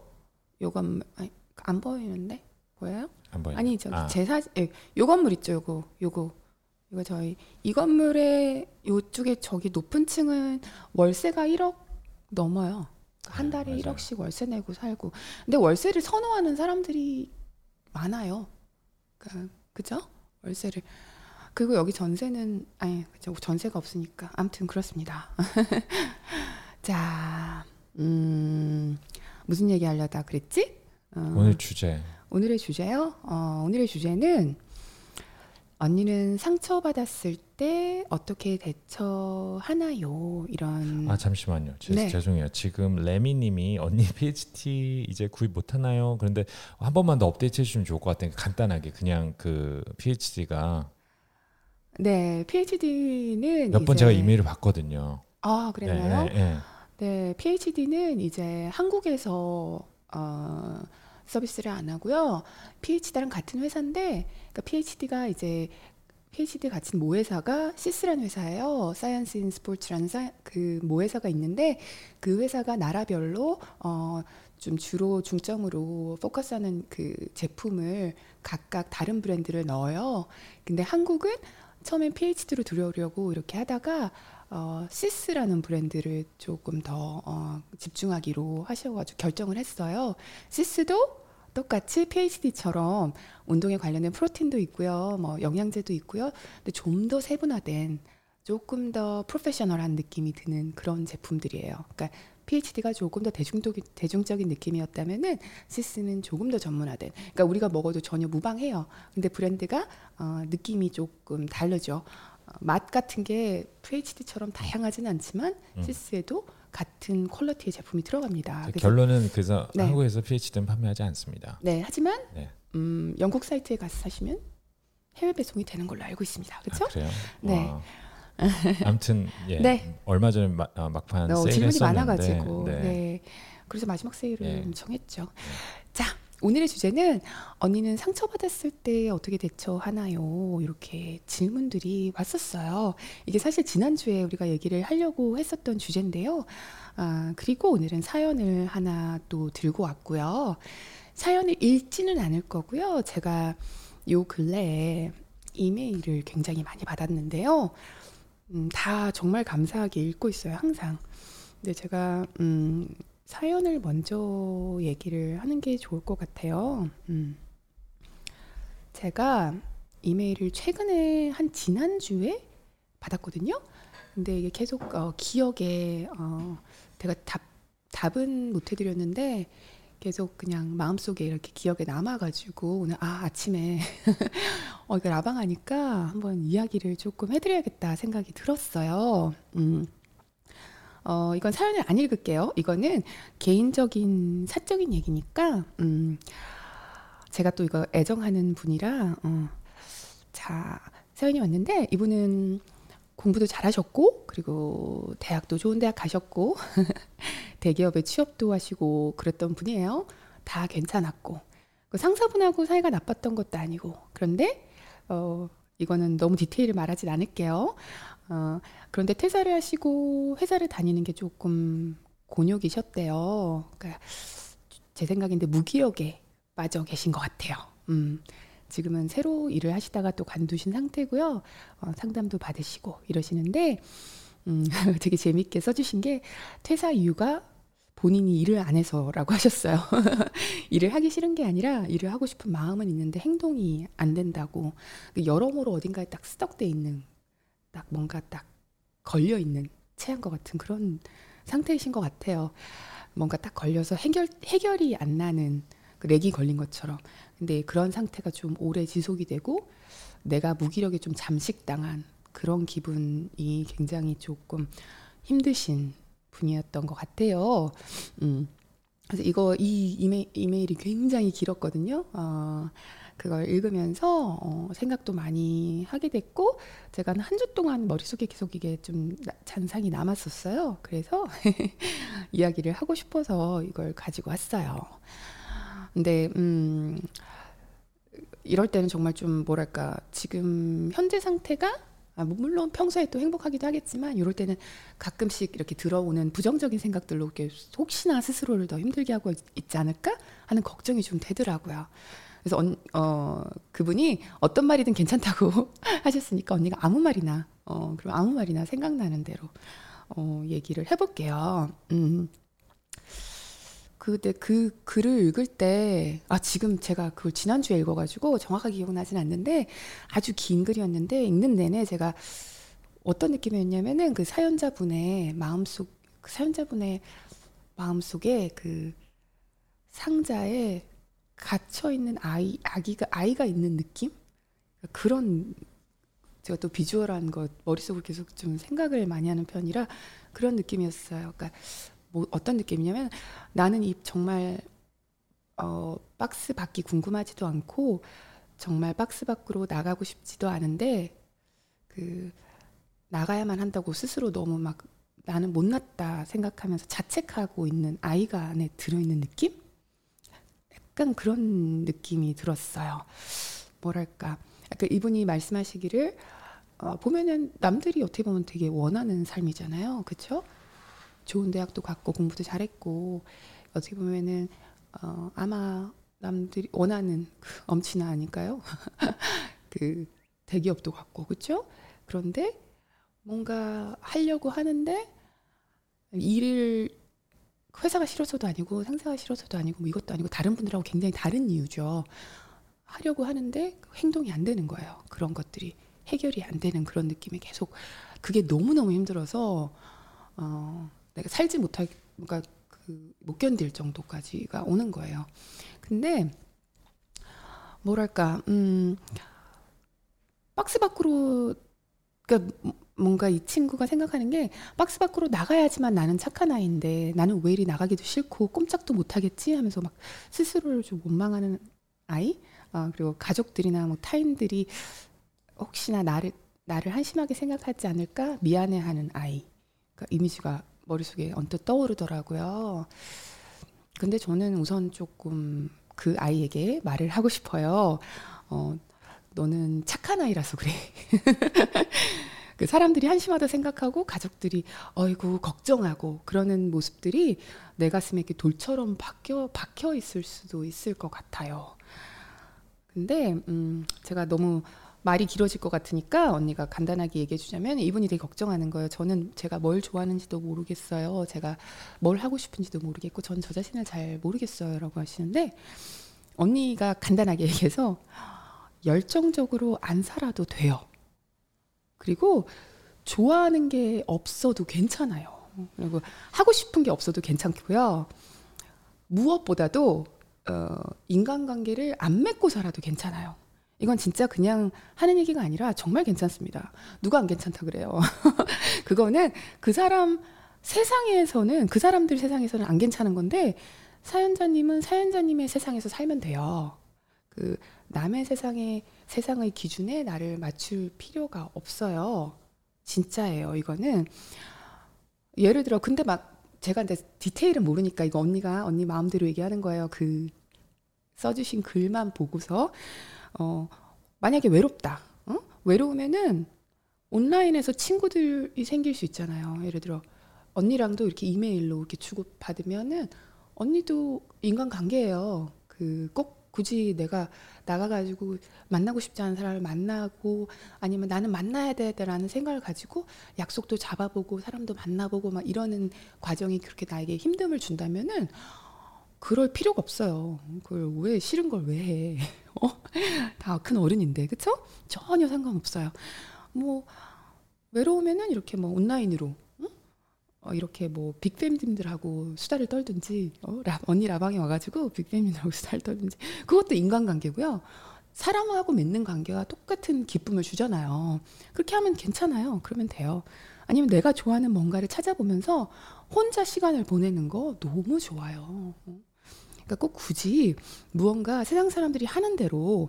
요 건물 아니, 안 보이는데 보여요? 안 보여요. 아니 저기 아, 제사 예, 요 건물 있죠 요거 요거 이거 저희 이 건물의 요쪽에 저기 높은 층은 월세가 1억 넘어요 한 네, 달에 맞아요. 1억씩 월세 내고 살고 근데 월세를 선호하는 사람들이 많아요 그러니까 그죠 월세를 그리고 여기 전세는 아니 그죠 전세가 없으니까 아무튼 그렇습니다. *laughs* 자, 음, 무슨 얘기 하려다 그랬지? 어, 오늘 주제. 오늘의 주제요? 어, 오늘의 주제는 언니는 상처받았을 때 어떻게 대처하나요? 이런. 아 잠시만요. 제, 네. 죄송해요. 지금 레미 님이 언니 *laughs* PhD 이제 구입 못 하나요? 그런데 한 번만 더 업데이트 해 주시면 좋을 것 같아요. 간단하게 그냥 그 PhD가. 네, PhD는 몇 번 제가 이메일을 봤거든요. 아 그랬나요? 네, 네, 네. 네, PhD는 이제 한국에서 어, 서비스를 안 하고요. PhD랑 같은 회사인데, 그러니까 PhD가 이제 PhD 같은 모회사가 SiS라는 회사예요. Science in Sports라는 그 모회사가 있는데 그 회사가 나라별로 어, 좀 주로 중점으로 포커스하는 그 제품을 각각 다른 브랜드를 넣어요. 근데 한국은 처음엔 PhD로 들어오려고 이렇게 하다가 어, 시스라는 브랜드를 조금 더 어, 집중하기로 하셔가지고 결정을 했어요. 시스도 똑같이 PhD처럼 운동에 관련된 프로틴도 있고요, 뭐 영양제도 있고요. 근데 좀 더 세분화된 조금 더 프로페셔널한 느낌이 드는 그런 제품들이에요. 그러니까 PhD가 조금 더 대중적인, 대중적인 느낌이었다면은 시스는 조금 더 전문화된. 그러니까 우리가 먹어도 전혀 무방해요. 근데 브랜드가 어, 느낌이 조금 다르죠. 어, 맛 같은 게 PhD처럼 다양하지는 않지만 음. 시스에도 같은 퀄리티의 제품이 들어갑니다. 결론은 그래서 네. 한국에서 PhD는 판매하지 않습니다. 네, 하지만 네. 음, 영국 사이트에 가서 사시면 해외 배송이 되는 걸로 알고 있습니다. 그렇죠? 아, 그래요? 네. 아무튼 예. 네. 얼마 전에 마, 어, 막판 어, 세일 질문이 많아가지고 네. 네. 그래서 마지막 세일을 네. 정했죠. 네. 자 오늘의 주제는 언니는 상처받았을 때 어떻게 대처하나요? 이렇게 질문들이 왔었어요. 이게 사실 지난주에 우리가 얘기를 하려고 했었던 주제인데요. 아, 그리고 오늘은 사연을 하나 또 들고 왔고요. 사연을 읽지는 않을 거고요. 제가 요 근래에 이메일을 굉장히 많이 받았는데요. 음, 다 정말 감사하게 읽고 있어요, 항상. 근데 제가 음, 사연을 먼저 얘기를 하는 게 좋을 것 같아요. 음. 제가 이메일을 최근에 한 지난주에 받았거든요. 근데 이게 계속 어, 기억에 어, 제가 답 답은 못 해드렸는데 계속 그냥 마음속에 이렇게 기억에 남아가지고 오늘 아 아침에 *laughs* 어 이거 라방하니까 한번 이야기를 조금 해드려야겠다 생각이 들었어요. 음. 어, 이건 사연을 안 읽을게요. 이거는 개인적인 사적인 얘기니까, 음, 제가 또 이거 애정하는 분이라, 어, 자, 사연이 왔는데, 이분은 공부도 잘하셨고, 그리고 대학도 좋은 대학 가셨고, *laughs* 대기업에 취업도 하시고, 그랬던 분이에요. 다 괜찮았고, 그 상사분하고 사이가 나빴던 것도 아니고, 그런데, 어, 이거는 너무 디테일을 말하진 않을게요. 어, 그런데 퇴사를 하시고 회사를 다니는 게 조금 곤욕이셨대요. 그러니까 제 생각인데 무기력에 빠져 계신 것 같아요. 음, 지금은 새로 일을 하시다가 또 관두신 상태고요. 어, 상담도 받으시고 이러시는데 음, *laughs* 되게 재밌게 써주신 게 퇴사 이유가 본인이 일을 안 해서라고 하셨어요. *laughs* 일을 하기 싫은 게 아니라 일을 하고 싶은 마음은 있는데 행동이 안 된다고 여러모로 어딘가에 딱 스덕돼 있는 딱 뭔가 딱 걸려 있는 체한 것 같은 그런 상태이신 것 같아요. 뭔가 딱 걸려서 해결 해결이 안 나는 그 렉이 걸린 것처럼. 근데 그런 상태가 좀 오래 지속이 되고 내가 무기력에 좀 잠식당한 그런 기분이 굉장히 조금 힘드신 분이었던 것 같아요. 음. 그래서 이거 이 이메, 이메일이 굉장히 길었거든요. 어, 그걸 읽으면서 어, 생각도 많이 하게 됐고 제가 한 주 동안 머릿속에 계속 이게 좀 잔상이 남았었어요. 그래서 *laughs* 이야기를 하고 싶어서 이걸 가지고 왔어요. 근데 음 이럴 때는 정말 좀 뭐랄까 지금 현재 상태가 아, 뭐 물론 평소에 또 행복하기도 하겠지만 이럴 때는 가끔씩 이렇게 들어오는 부정적인 생각들로 이렇게 혹시나 스스로를 더 힘들게 하고 있지 않을까 하는 걱정이 좀 되더라고요. 그래서 언, 어, 그분이 어떤 말이든 괜찮다고 *laughs* 하셨으니까 언니가 아무 말이나 어, 그럼 아무 말이나 생각나는 대로 어, 얘기를 해볼게요. 음. 그때 그 글을 읽을 때, 아, 지금 제가 그걸 지난주에 읽어가지고 정확하게 기억나진 않는데 아주 긴 글이었는데 읽는 내내 제가 어떤 느낌이었냐면은 그 사연자분의 마음속, 그 사연자분의 마음속에 그 상자에 갇혀 있는 아이, 아기가, 아이가 있는 느낌? 그런 제가 또 비주얼한 것 머릿속으로 계속 좀 생각을 많이 하는 편이라 그런 느낌이었어요. 그러니까 뭐 어떤 느낌이냐면 나는 이 정말 어 박스 밖이 궁금하지도 않고 정말 박스 밖으로 나가고 싶지도 않은데 그 나가야만 한다고 스스로 너무 막 나는 못났다 생각하면서 자책하고 있는 아이가 안에 들어있는 느낌? 약간 그런 느낌이 들었어요. 뭐랄까. 아까 이분이 말씀하시기를 어, 보면은 남들이 어떻게 보면 되게 원하는 삶이잖아요. 그렇죠? 좋은 대학도 갔고 공부도 잘했고 어떻게 보면은 어, 아마 남들이 원하는 그 엄친아 아닐까요? *laughs* 그 대기업도 갔고 그렇죠? 그런데 뭔가 하려고 하는데 일을 회사가 싫어서도 아니고 상사가 싫어서도 아니고 뭐 이것도 아니고 다른 분들하고 굉장히 다른 이유죠. 하려고 하는데 행동이 안 되는 거예요. 그런 것들이 해결이 안 되는 그런 느낌이 계속 그게 너무 너무 힘들어서 어, 내가 살지 못할 그러니까 그 못 견딜 정도까지가 오는 거예요. 근데 뭐랄까 음 박스 밖으로 그러니까 뭔가 이 친구가 생각하는 게 박스 밖으로 나가야지만 나는 착한 아이인데 나는 왜 이리 나가기도 싫고 꼼짝도 못 하겠지 하면서 막 스스로를 좀 원망하는 아이 어, 그리고 가족들이나 뭐 타인들이 혹시나 나를 나를 한심하게 생각하지 않을까 미안해하는 아이 그 이미지가 머릿속에 언뜻 떠오르더라고요. 근데 저는 우선 조금 그 아이에게 말을 하고 싶어요. 어, 너는 착한 아이라서 그래. *laughs* 그 사람들이 한심하다 생각하고 가족들이 어이구 걱정하고 그러는 모습들이 내 가슴에 이렇게 돌처럼 박혀 박혀 있을 수도 있을 것 같아요. 근데 음 제가 너무 말이 길어질 것 같으니까 언니가 간단하게 얘기해 주자면 이분이 되게 걱정하는 거예요. 저는 제가 뭘 좋아하는지도 모르겠어요. 제가 뭘 하고 싶은지도 모르겠고 전 저 자신을 잘 모르겠어요라고 하시는데 언니가 간단하게 얘기해서 열정적으로 안 살아도 돼요. 그리고 좋아하는 게 없어도 괜찮아요. 그리고 하고 싶은 게 없어도 괜찮고요. 무엇보다도 어, 인간관계를 안 맺고 살아도 괜찮아요. 이건 진짜 그냥 하는 얘기가 아니라 정말 괜찮습니다. 누가 안 괜찮다 그래요. *laughs* 그거는 그 사람 세상에서는 그 사람들 세상에서는 안 괜찮은 건데 사연자님은 사연자님의 세상에서 살면 돼요. 그 남의 세상에 세상의 기준에 나를 맞출 필요가 없어요. 진짜예요. 이거는 예를 들어 근데 막 제가 근데 디테일은 모르니까 이거 언니가 언니 마음대로 얘기하는 거예요. 그 써주신 글만 보고서 어 만약에 외롭다. 어? 외로우면은 온라인에서 친구들이 생길 수 있잖아요. 예를 들어 언니랑도 이렇게 이메일로 이렇게 주고 받으면은 언니도 인간 관계예요. 그 꼭 굳이 내가 나가가지고 만나고 싶지 않은 사람을 만나고 아니면 나는 만나야 되라는 생각을 가지고 약속도 잡아보고 사람도 만나보고 막 이러는 과정이 그렇게 나에게 힘듦을 준다면은 그럴 필요가 없어요. 그걸 왜 싫은 걸 왜 해? *laughs* 어? 다 큰 어른인데, 그쵸? 전혀 상관없어요. 뭐 외로우면은 이렇게 뭐 온라인으로 응? 어, 이렇게 뭐 빅팬님들하고 수다를 떨든지 어, 라, 언니 라방에 와가지고 빅팬님들하고 *laughs* 수다를 떨든지 그것도 인간관계고요. 사람하고 맺는 관계가 똑같은 기쁨을 주잖아요. 그렇게 하면 괜찮아요. 그러면 돼요. 아니면 내가 좋아하는 뭔가를 찾아보면서 혼자 시간을 보내는 거 너무 좋아요. 그러니까 꼭 굳이 무언가 세상 사람들이 하는 대로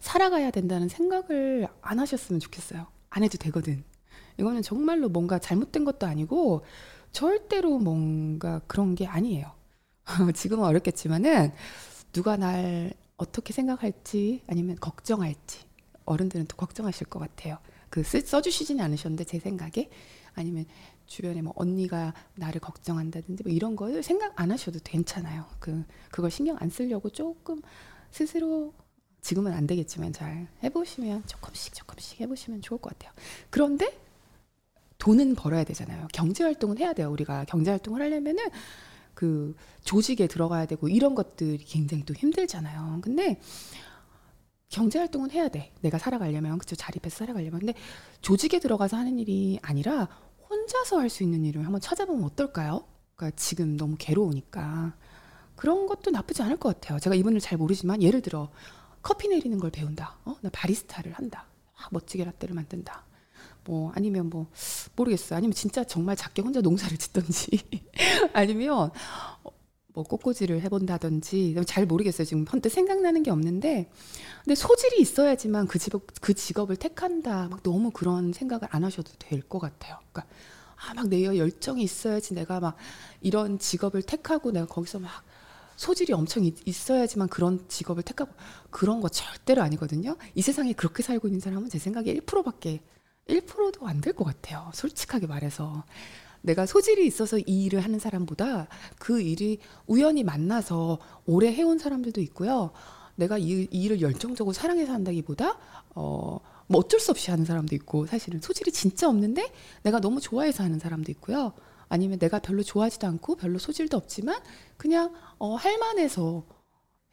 살아가야 된다는 생각을 안 하셨으면 좋겠어요. 안 해도 되거든. 이거는 정말로 뭔가 잘못된 것도 아니고 절대로 뭔가 그런 게 아니에요. *laughs* 지금은 어렵겠지만은 누가 날 어떻게 생각할지 아니면 걱정할지 어른들은 또 걱정하실 것 같아요. 그 써주시지는 않으셨는데 제 생각에 아니면 주변에 뭐 언니가 나를 걱정한다든지 뭐 이런 걸 생각 안 하셔도 괜찮아요. 그 그걸 신경 안 쓰려고 조금 스스로 지금은 안 되겠지만 잘 해보시면 조금씩 조금씩 해보시면 좋을 것 같아요. 그런데 돈은 벌어야 되잖아요. 경제 활동은 해야 돼요. 우리가 경제 활동을 하려면은 그 조직에 들어가야 되고 이런 것들이 굉장히 또 힘들잖아요. 근데 경제 활동은 해야 돼. 내가 살아가려면 그쵸 자립해서 살아가려면. 근데 조직에 들어가서 하는 일이 아니라 혼자서 할 수 있는 일을 한번 찾아보면 어떨까요? 그러니까 지금 너무 괴로우니까 그런 것도 나쁘지 않을 것 같아요. 제가 이분을 잘 모르지만 예를 들어 커피 내리는 걸 배운다. 어? 나 바리스타를 한다. 아, 멋지게 라떼를 만든다. 뭐 아니면 뭐 모르겠어요. 아니면 진짜 정말 작게 혼자 농사를 짓던지 *laughs* 아니면 뭐 꽃꽂이를 해본다든지 잘 모르겠어요. 지금 헌때 생각나는 게 없는데 근데 소질이 있어야지만 그 직업 그 직업을 택한다. 막 너무 그런 생각을 안 하셔도 될 것 같아요. 그러니까 아 막 내 열정이 있어야지 내가 막 이런 직업을 택하고 내가 거기서 막 소질이 엄청 있, 어야지만 그런 직업을 택하고 그런 거 절대로 아니거든요. 이 세상에 그렇게 살고 있는 사람은 제 생각에 1%밖에 1%도 안 될 것 같아요. 솔직하게 말해서. 내가 소질이 있어서 이 일을 하는 사람보다 그 일이 우연히 만나서 오래 해온 사람들도 있고요. 내가 이, 이 일을 열정적으로 사랑해서 한다기보다 어, 뭐 어쩔 수 없이 하는 사람도 있고 사실은 소질이 진짜 없는데 내가 너무 좋아해서 하는 사람도 있고요. 아니면 내가 별로 좋아하지도 않고 별로 소질도 없지만 그냥 어, 할만해서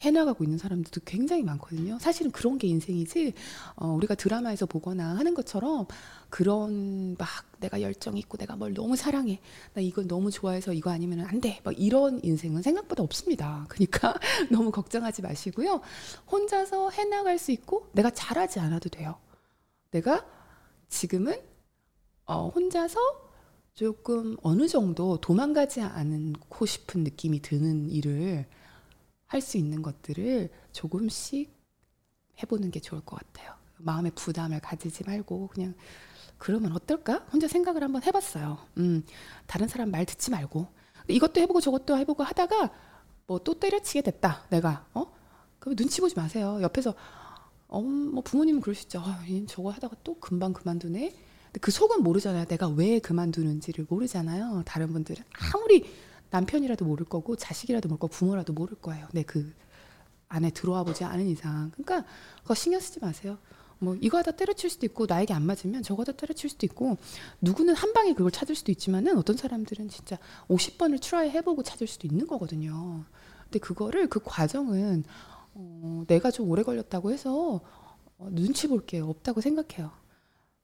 해나가고 있는 사람들도 굉장히 많거든요. 사실은 그런 게 인생이지, 어, 우리가 드라마에서 보거나 하는 것처럼 그런 막 내가 열정 있고 내가 뭘 너무 사랑해. 나 이걸 너무 좋아해서 이거 아니면 안 돼. 막 이런 인생은 생각보다 없습니다. 그러니까 *laughs* 너무 걱정하지 마시고요. 혼자서 해나갈 수 있고 내가 잘하지 않아도 돼요. 내가 지금은 어, 혼자서 조금 어느 정도 도망가지 않고 싶은 느낌이 드는 일을 할 수 있는 것들을 조금씩 해보는 게 좋을 것 같아요. 마음의 부담을 가지지 말고 그냥 그러면 어떨까? 혼자 생각을 한번 해봤어요. 음, 다른 사람 말 듣지 말고 이것도 해보고 저것도 해보고 하다가 뭐 또 때려치게 됐다. 내가 어? 그럼 눈치 보지 마세요. 옆에서 어, 뭐 부모님은 그러시죠. 아, 저거 하다가 또 금방 그만두네. 그 속은 모르잖아요. 내가 왜 그만두는지를 모르잖아요. 다른 분들은 아무리 남편이라도 모를 거고 자식이라도 모를 거고 부모라도 모를 거예요. 네, 그 안에 들어와 보지 않은 이상. 그러니까 그거 신경 쓰지 마세요. 뭐 이거 하다 때려칠 수도 있고 나에게 안 맞으면 저거 하다 때려칠 수도 있고 누구는 한 방에 그걸 찾을 수도 있지만은 어떤 사람들은 진짜 50번을 try 해보고 찾을 수도 있는 거거든요. 근데 그거를 그 과정은 어, 내가 좀 오래 걸렸다고 해서 어, 눈치 볼 게 없다고 생각해요.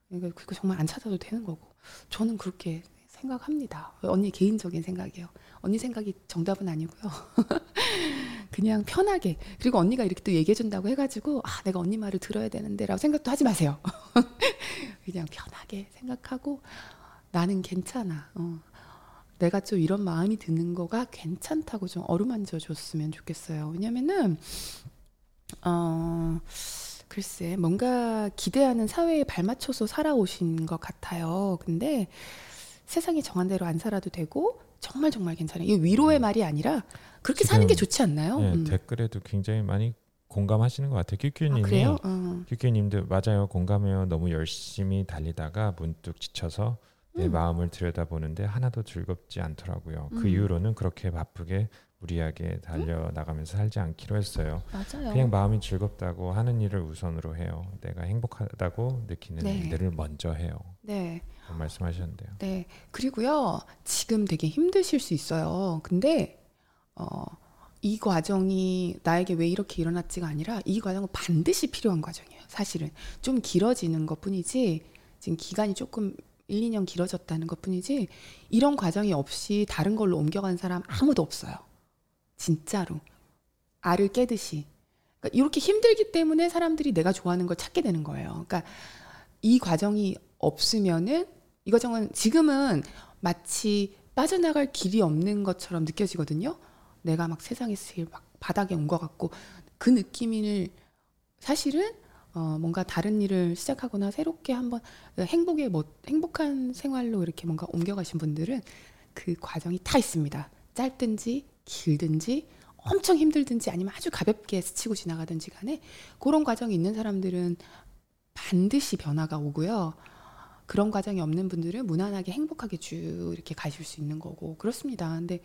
그러니까 그거 정말 안 찾아도 되는 거고. 저는 그렇게 생각합니다. 언니 개인적인 생각이에요. 언니 생각이 정답은 아니고요. *laughs* 그냥 편하게. 그리고 언니가 이렇게 또 얘기해 준다고 해가지고, 아, 내가 언니 말을 들어야 되는데, 라고 생각도 하지 마세요. *laughs* 그냥 편하게 생각하고, 나는 괜찮아. 어. 내가 좀 이런 마음이 드는 거가 괜찮다고 좀 어루만져 줬으면 좋겠어요. 왜냐면은, 어, 글쎄, 뭔가 기대하는 사회에 발맞춰서 살아오신 것 같아요. 근데 세상이 정한 대로 안 살아도 되고 정말 정말 괜찮아요. 이 위로의 음. 말이 아니라 그렇게 사는 게 좋지 않나요? 네, 음. 댓글에도 굉장히 많이 공감하시는 것 같아요. 큐큐님이 아, 어. 큐큐님도 맞아요. 공감해요. 너무 열심히 달리다가 문득 지쳐서 내 음. 마음을 들여다보는데 하나도 즐겁지 않더라고요. 그 음. 그 이후로는 그렇게 바쁘게 무리하게 달려 나가면서 살지 않기로 했어요. 맞아요. 그냥 마음이 즐겁다고 하는 일을 우선으로 해요. 내가 행복하다고 느끼는 네. 일들을 먼저 해요. 네. 말씀하셨는데요. 네. 그리고요. 지금 되게 힘드실 수 있어요. 근데 어, 이 과정이 나에게 왜 이렇게 일어났지가 아니라 이 과정은 반드시 필요한 과정이에요. 사실은 좀 길어지는 것 뿐이지 지금 기간이 조금 1, 2년 길어졌다는 것 뿐이지 이런 과정이 없이 다른 걸로 옮겨간 사람 아무도 없어요. 진짜로 알을 깨듯이 그러니까 이렇게 힘들기 때문에 사람들이 내가 좋아하는 걸 찾게 되는 거예요. 그러니까 이 과정이 없으면은 이 과정은 지금은 마치 빠져나갈 길이 없는 것처럼 느껴지거든요. 내가 막 세상에서 제일 막 바닥에 온 것 같고 그 느낌을 사실은 어, 뭔가 다른 일을 시작하거나 새롭게 한번 행복의 뭐 행복한 생활로 이렇게 뭔가 옮겨가신 분들은 그 과정이 다 있습니다. 짧든지 길든지 엄청 힘들든지 아니면 아주 가볍게 스치고 지나가든지 간에 그런 과정이 있는 사람들은 반드시 변화가 오고요. 그런 과정이 없는 분들은 무난하게 행복하게 쭉 이렇게 가실 수 있는 거고 그렇습니다. 근데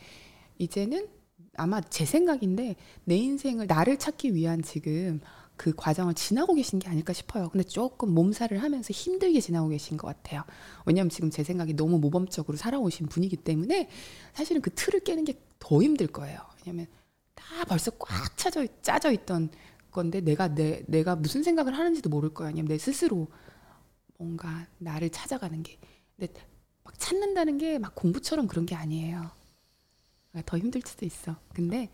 이제는 아마 제 생각인데 내 인생을 나를 찾기 위한 지금 그 과정을 지나고 계신 게 아닐까 싶어요. 근데 조금 몸살을 하면서 힘들게 지나고 계신 것 같아요. 왜냐하면 지금 제 생각이 너무 모범적으로 살아오신 분이기 때문에 사실은 그 틀을 깨는 게 더 힘들 거예요. 왜냐면 다 벌써 꽉 차져 짜져 있던 건데 내가 내 내가 무슨 생각을 하는지도 모를 거야. 아니면 내 스스로 뭔가 나를 찾아가는 게. 근데 막 찾는다는 게 막 공부처럼 그런 게 아니에요. 그러니까 더 힘들 수도 있어. 근데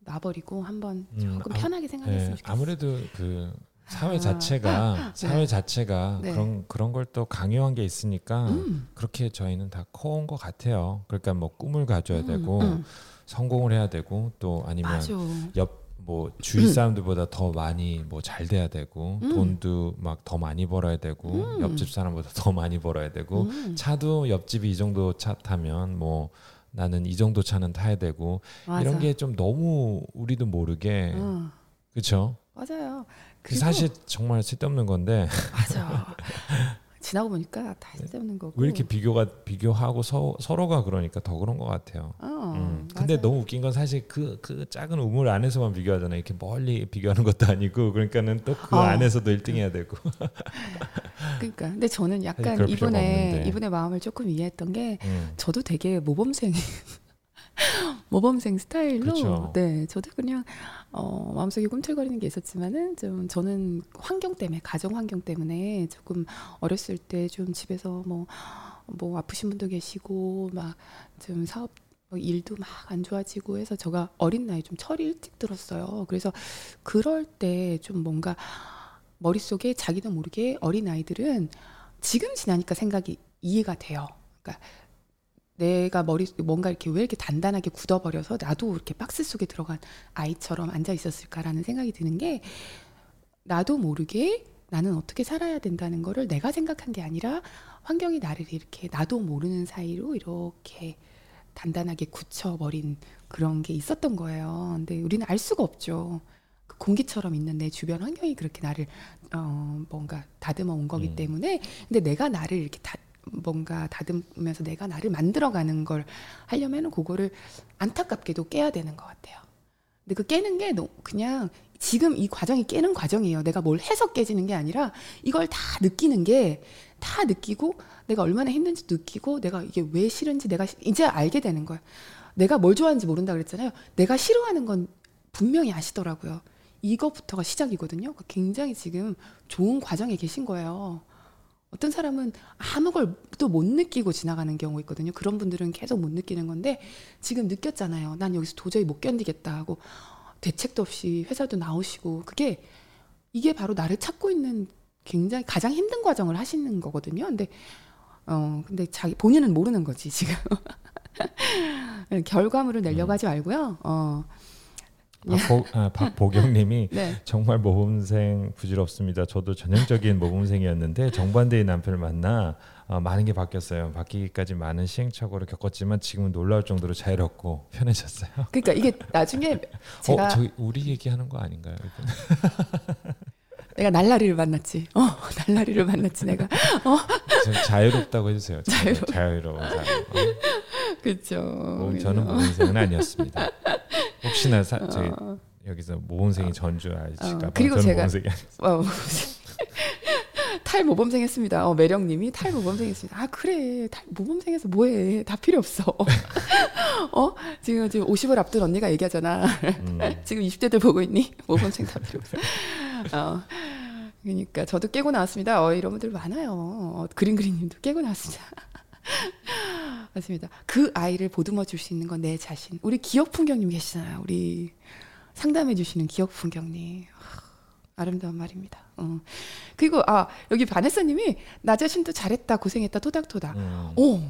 놔버리고 한번 음, 조금 음, 편하게 생각했으면 네, 좋겠어. 아무래도 그 사회 아, 자체가 아, 사회 네. 자체가 네. 그런 그런 걸 또 강요한 게 있으니까 음. 그렇게 저희는 다 커온 것 같아요. 그러니까 뭐 꿈을 가져야 음, 되고 음. 성공을 해야 되고 또 아니면 맞아. 옆 뭐 주위 음. 사람들보다 더 많이 뭐 잘 돼야 되고 돈도 막 더 많이 벌어야 되고 옆집 사람보다 더 많이 벌어야 되고 차도 옆집이 이 정도 차 타면 뭐 나는 이 정도 차는 타야 되고 맞아. 이런 게 좀 너무 우리도 모르게 어. 그렇죠. 맞아요. 그 사실 정말 쓸데없는 건데. 맞아. *laughs* 지나고 보니까 다 쓸데없는 거고. 왜 이렇게 비교가 비교하고 서, 서로가 그러니까 더 그런 것 같아요. 어, 음. 근데 너무 웃긴 건 사실 그그 그 작은 우물 안에서만 비교하잖아요. 이렇게 멀리 비교하는 것도 아니고 그러니까는 또그 어. 안에서도 1등해야 되고. *laughs* 그러니까 근데 저는 약간 이분의 이분의 마음을 조금 이해했던 게 음. 저도 되게 모범생 *laughs* 모범생 스타일로 그쵸. 네 저도 그냥 어, 마음속에 꿈틀거리는 게 있었지만은 좀 저는 환경 때문에 가정 환경 때문에 조금 어렸을 때 좀 집에서 뭐뭐 뭐 아프신 분도 계시고 막 좀 사업 뭐 일도 막 안 좋아지고 해서 제가 어린 나이 좀 철이 일찍 들었어요. 그래서 그럴 때 좀 뭔가 머릿속에 자기도 모르게 어린 아이들은 지금 지나니까 생각이 이해가 돼요. 그러니까 내가 머리 뭔가 이렇게 왜 이렇게 단단하게 굳어버려서 나도 이렇게 박스 속에 들어간 아이처럼 앉아 있었을까라는 생각이 드는 게 나도 모르게 나는 어떻게 살아야 된다는 거를 내가 생각한 게 아니라 환경이 나를 이렇게 나도 모르는 사이로 이렇게 단단하게 굳혀버린 그런 게 있었던 거예요. 근데 우리는 알 수가 없죠. 그 공기처럼 있는 내 주변 환경이 그렇게 나를 어 뭔가 다듬어 온 거기 음. 때문에 근데 내가 나를 이렇게 다 뭔가 다듬으면서 내가 나를 만들어가는 걸 하려면은 그거를 안타깝게도 깨야 되는 것 같아요. 근데 그 깨는 게 그냥 지금 이 과정이 깨는 과정이에요. 내가 뭘 해서 깨지는 게 아니라 이걸 다 느끼는 게 다 느끼고 내가 얼마나 힘든지 느끼고 내가 이게 왜 싫은지 내가 이제 알게 되는 거예요. 내가 뭘 좋아하는지 모른다 그랬잖아요. 내가 싫어하는 건 분명히 아시더라고요. 이거부터가 시작이거든요. 굉장히 지금 좋은 과정에 계신 거예요. 어떤 사람은 아무 걸또못 느끼고 지나가는 경우 있거든요. 그런 분들은 계속 못 느끼는 건데 지금 느꼈잖아요. 난 여기서 도저히 못 견디겠다 하고 대책도 없이 회사도 나오시고 그게 이게 바로 나를 찾고 있는 굉장히 가장 힘든 과정을 하시는 거거든요. 근데 어 근데 자기 본인은 모르는 거지 지금 *laughs* 결과물을 내려고 음. 하지 말고요. 어 박보, 아, 박보경님이 *laughs* 네. 정말 모범생 부질없습니다. 저도 전형적인 모범생이었는데 정반대의 남편을 만나 어, 많은 게 바뀌었어요. 바뀌기까지 많은 시행착오를 겪었지만 지금은 놀라울 정도로 자유롭고 편해졌어요. 그러니까 이게 나중에 *laughs* 어, 제가 어, 우리 얘기하는 거 아닌가요? 내가 날라리를 만났지. 어, *laughs* 날라리를 만났지 내가. 어? 자유롭다고 해주세요. 자유로. 자유로운 사람. *laughs* 어. 그렇죠. 저는 모범생은 아니었습니다. *laughs* 혹시나 사, 저희 어. 여기서 모범생이 전주 알지까 어. 그리고 제가 어, 탈모범생 했습니다. 어, 매력님이 탈모범생 했습니다. 아 그래 탈모범생 해서 뭐해 다 필요 없어. 어 지금 지금 50을 앞둔 언니가 얘기하잖아. 음. 지금 20대들 보고 있니? 모범생 다 필요 없어. *laughs* 어. 그러니까 저도 깨고 나왔습니다. 어, 이런 분들 많아요. 어, 그림 그림님도 깨고 나왔습니다. *laughs* 맞습니다. 그 아이를 보듬어 줄 수 있는 건 내 자신. 우리 기억 풍경님 계시잖아요. 우리 상담해 주시는 기억 풍경님. 아름다운 말입니다. 어. 그리고 아 여기 바네스님이 나 자신도 잘했다 고생했다 토닥토닥. 음. 오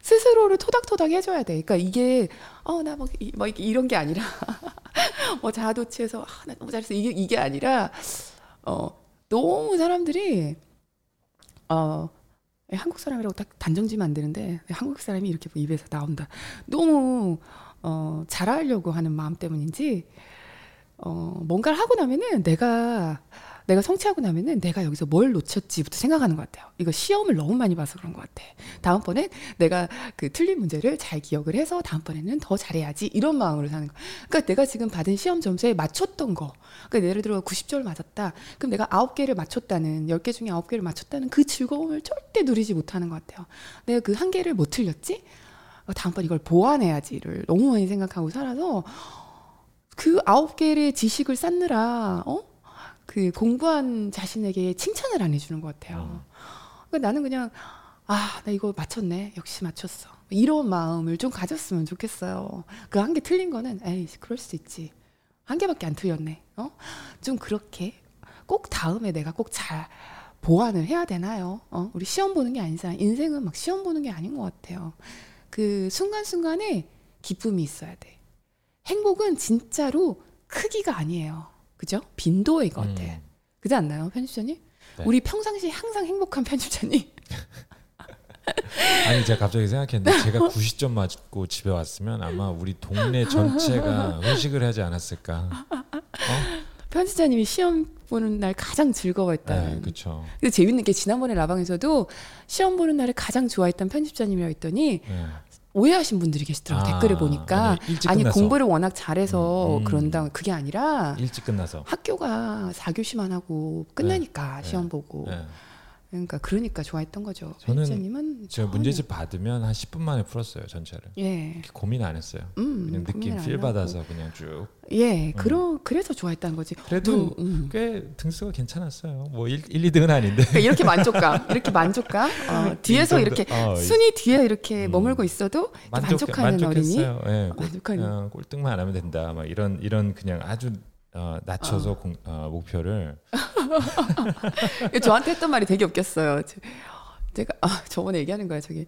스스로를 토닥토닥 해줘야 돼. 그러니까 이게 어나뭐 뭐 이런 게 아니라 *laughs* 뭐 자아도취해서 아, 나 너무 잘했어 이게 이게 아니라 어 너무 사람들이 어 예, 한국 사람이라고 딱 단정지면 안 되는데 한국 사람이 이렇게 뭐 입에서 나온다. 너무 어, 잘하려고 하는 마음 때문인지 어, 뭔가를 하고 나면은 내가 내가 성취하고 나면은 내가 여기서 뭘 놓쳤지부터 생각하는 것 같아요. 이거 시험을 너무 많이 봐서 그런 것 같아. 다음번엔 내가 그 틀린 문제를 잘 기억을 해서 다음번에는 더 잘해야지 이런 마음으로 사는 거. 그러니까 내가 지금 받은 시험 점수에 맞췄던 거. 그러니까 예를 들어 90점 맞았다. 그럼 내가 9개를 맞췄다는 10개 중에 9개를 맞췄다는 그 즐거움을 절대 누리지 못하는 것 같아요. 내가 그 한 개를 못 틀렸지? 다음번 이걸 보완해야지를 너무 많이 생각하고 살아서 그 아홉 개의 지식을 쌓느라 어? 그 공부한 자신에게 칭찬을 안 해주는 것 같아요. 음. 그러니까 나는 그냥 아, 나 이거 맞췄네. 역시 맞췄어. 이런 마음을 좀 가졌으면 좋겠어요. 그 한 개 틀린 거는 에이, 그럴 수 있지. 한 개밖에 안 틀렸네. 어? 좀 그렇게 꼭 다음에 내가 꼭 잘 보완을 해야 되나요? 어? 우리 시험 보는 게 아니잖아. 인생은 막 시험 보는 게 아닌 것 같아요. 그 순간순간에 기쁨이 있어야 돼. 행복은 진짜로 크기가 아니에요. 그죠? 빈도인 것 같아. 음. 그지 않나요, 편집자님? 네. 우리 평상시에 항상 행복한 편집자님. *laughs* 아니 제가 갑자기 생각했는데 제가 *laughs* 90점 맞고 집에 왔으면 아마 우리 동네 전체가 *laughs* 회식을 하지 않았을까. 어? 편집자님이 시험 보는 날 가장 즐거워했다는. 네, 그렇죠. 근데 재밌는 게 지난번에 라방에서도 시험 보는 날을 가장 좋아했던 편집자님이라 했더니 네. 오해하신 분들이 계시더라고요. 아, 댓글을 보니까. 아니, 아니 공부를 워낙 잘해서 음, 음. 그런다. 그게 아니라 일찍 끝나서 학교가 4교시만 하고 끝나니까 네, 시험 보고. 네. 그러니까 그러니까 좋아했던 거죠. 저는 제가 문제집 받으면 한 10분 만에 풀었어요 전체를. 예. 고민 안 했어요. 음, 그냥 느낌 필 받아서 그냥 쭉. 예, 음. 그러 그래서 좋아했다는 거지. 그래도 음. 꽤 등수가 괜찮았어요. 뭐 1, 1 2등은 아닌데. 그러니까 이렇게 만족감, 이렇게 만족감. *laughs* 어, 뒤에서 이렇게 어, 순위 뒤에 이렇게 음. 머물고 있어도 만족, 만족하는 어린이. 예, 만족하는. 어, 꼴등만 안 하면 된다. 막 이런 이런 그냥 아주 어, 낮춰서 어. 공, 어, 목표를. *laughs* 저한테 했던 말이 되게 웃겼어요. 제가 아, 저번에 얘기하는 거야 저기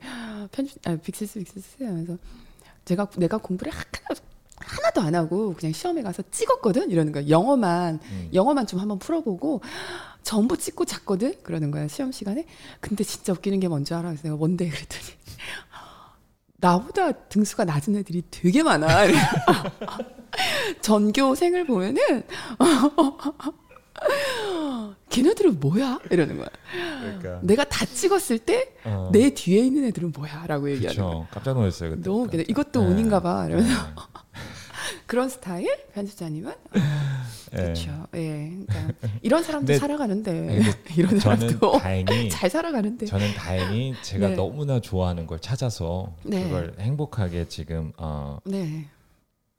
편집 아, 빅시스 빅시스 하면서 제가 내가 공부를 하나, 하나도 안 하고 그냥 시험에 가서 찍었거든? 이러는 거야 영어만 음. 영어만 좀 한번 풀어보고 전부 찍고 잤거든? 그러는 거야 시험 시간에. 근데 진짜 웃기는 게 뭔지 알아 그래서 내가 뭔데? 그랬더니 *laughs* 나보다 등수가 낮은 애들이 되게 많아. *laughs* 전교생을 보면은 걔네들은 뭐야? 이러는 거야. 그러니까. 내가 다 찍었을 때내 어. 뒤에 있는 애들은 뭐야?라고 얘기하는 거야. 깜짝 놀랐어요. 그때. 너무 웃기다. 이것도 네. 운인가 봐. 이러면서 네. *laughs* 그런 스타일 편집자님은 그렇죠. 예. 그러니까 이런 사람도 살아가는데 *laughs* 이런 사람도 다행히 *laughs* 잘 살아가는데 저는 다행히 제가 네. 너무나 좋아하는 걸 찾아서 네. 그걸 행복하게 지금 어 네.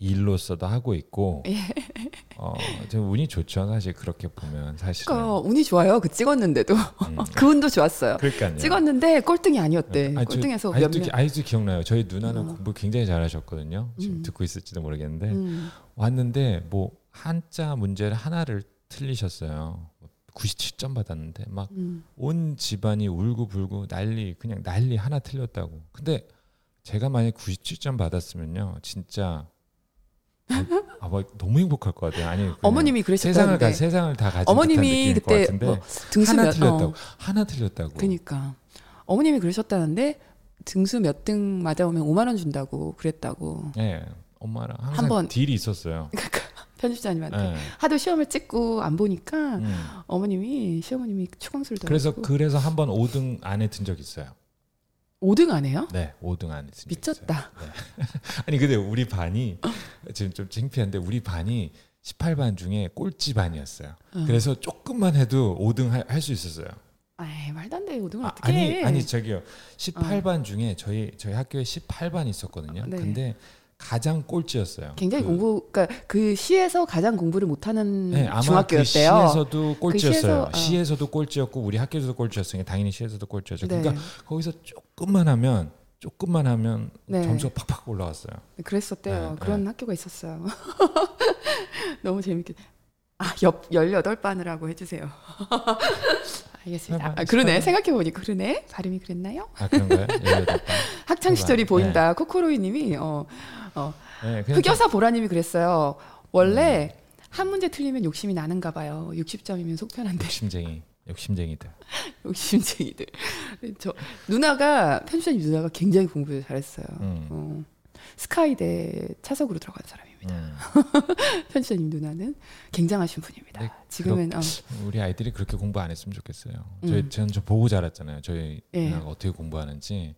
일로서도 하고 있고 *laughs* 예. 어, 운이 좋죠 사실 그렇게 보면 사실 그러니까 운이 좋아요 그 찍었는데도 음. *laughs* 그 운도 좋았어요 그러니까요. 찍었는데 꼴등이 아니었대 아니, 꼴등에서 아직도, 몇 아직도 기억나요 저희 누나는 어. 공부 굉장히 잘하셨거든요 지금 음. 듣고 있을지도 모르겠는데 음. 왔는데 뭐 한자 문제를 하나를 틀리셨어요 97점 받았는데 막온 음. 집안이 울고불고 난리 그냥 난리 하나 틀렸다고 근데 제가 만약 97점 받았으면요 진짜 아, 뭐 너무 행복할 것 같아요. 아니 어머님이 그러셨다는데 세상을 다 세상을 다 가진 어머님이 그때 뭐 등수 하나 몇, 틀렸다고 어. 하나 틀렸다고. 그러니까 어머님이 그러셨다는데 등수 몇 등 맞아오면 5만 원 준다고 그랬다고. 네, 엄마랑 항상 한번 딜이 있었어요. 그러니까 *laughs* 편집자님한테 네. 하도 시험을 찍고 안 보니까 음. 어머님이 시어머님이 추광수를 그래서 그래서 한 번 5등 안에 든 적 있어요. 5등 안 해요? 네, 5등 안 했습니다. 미쳤다. 네. *laughs* 아니 근데 우리 반이 지금 좀 창피한데 우리 반이 18반 중에 꼴찌 반이었어요. 응. 그래서 조금만 해도 5등 할 수 있었어요. 아이 말도 안 돼. 5등을 아, 어떻게 아니, 해? 아니 저기요. 18반 어. 중에 저희 저희 학교에 18반 있었거든요. 네. 근데 가장 꼴찌였어요. 굉장히 그, 공부, 그러니까 그 시에서 가장 공부를 못하는 네, 중학교였대요. 그 시에서도 그 꼴찌였어요. 그 시에서, 어. 시에서도 꼴찌였고 우리 학교에서도 꼴찌였으니까 당연히 시에서도 꼴찌였죠. 네. 그러니까 거기서 조금만 하면 조금만 하면 네. 점수가 팍팍 올라갔어요. 네, 그랬었대요. 네, 그런 네. 학교가 있었어요. *laughs* 너무 재밌게. 아, 옆 18반을 하고 해주세요. *laughs* 알겠습니다. 아, 그러네. 생각해보니 그러네. 발음이 그랬나요? 아, 그런가요? *laughs* 학창시절이 보인다. 네. 코코로이 님이, 어, 어, 네, 흑여사 보라님이 그랬어요. 원래 음. 한 문제 틀리면 욕심이 나는가 봐요. 60점이면 속편한데. 욕심쟁이. 욕심쟁이들. *laughs* 욕심쟁이들. 저 누나가 편집자님 누나가 굉장히 공부를 잘했어요. 음. 어, 스카이대 차석으로 들어간 사람입니다. 음. *laughs* 편집자님 누나는 굉장하신 분입니다. 네, 지금은 그렇, 어. 우리 아이들이 그렇게 공부 안 했으면 좋겠어요. 저희 음. 저는 저 보고 자랐잖아요. 저희 예. 누나가 어떻게 공부하는지.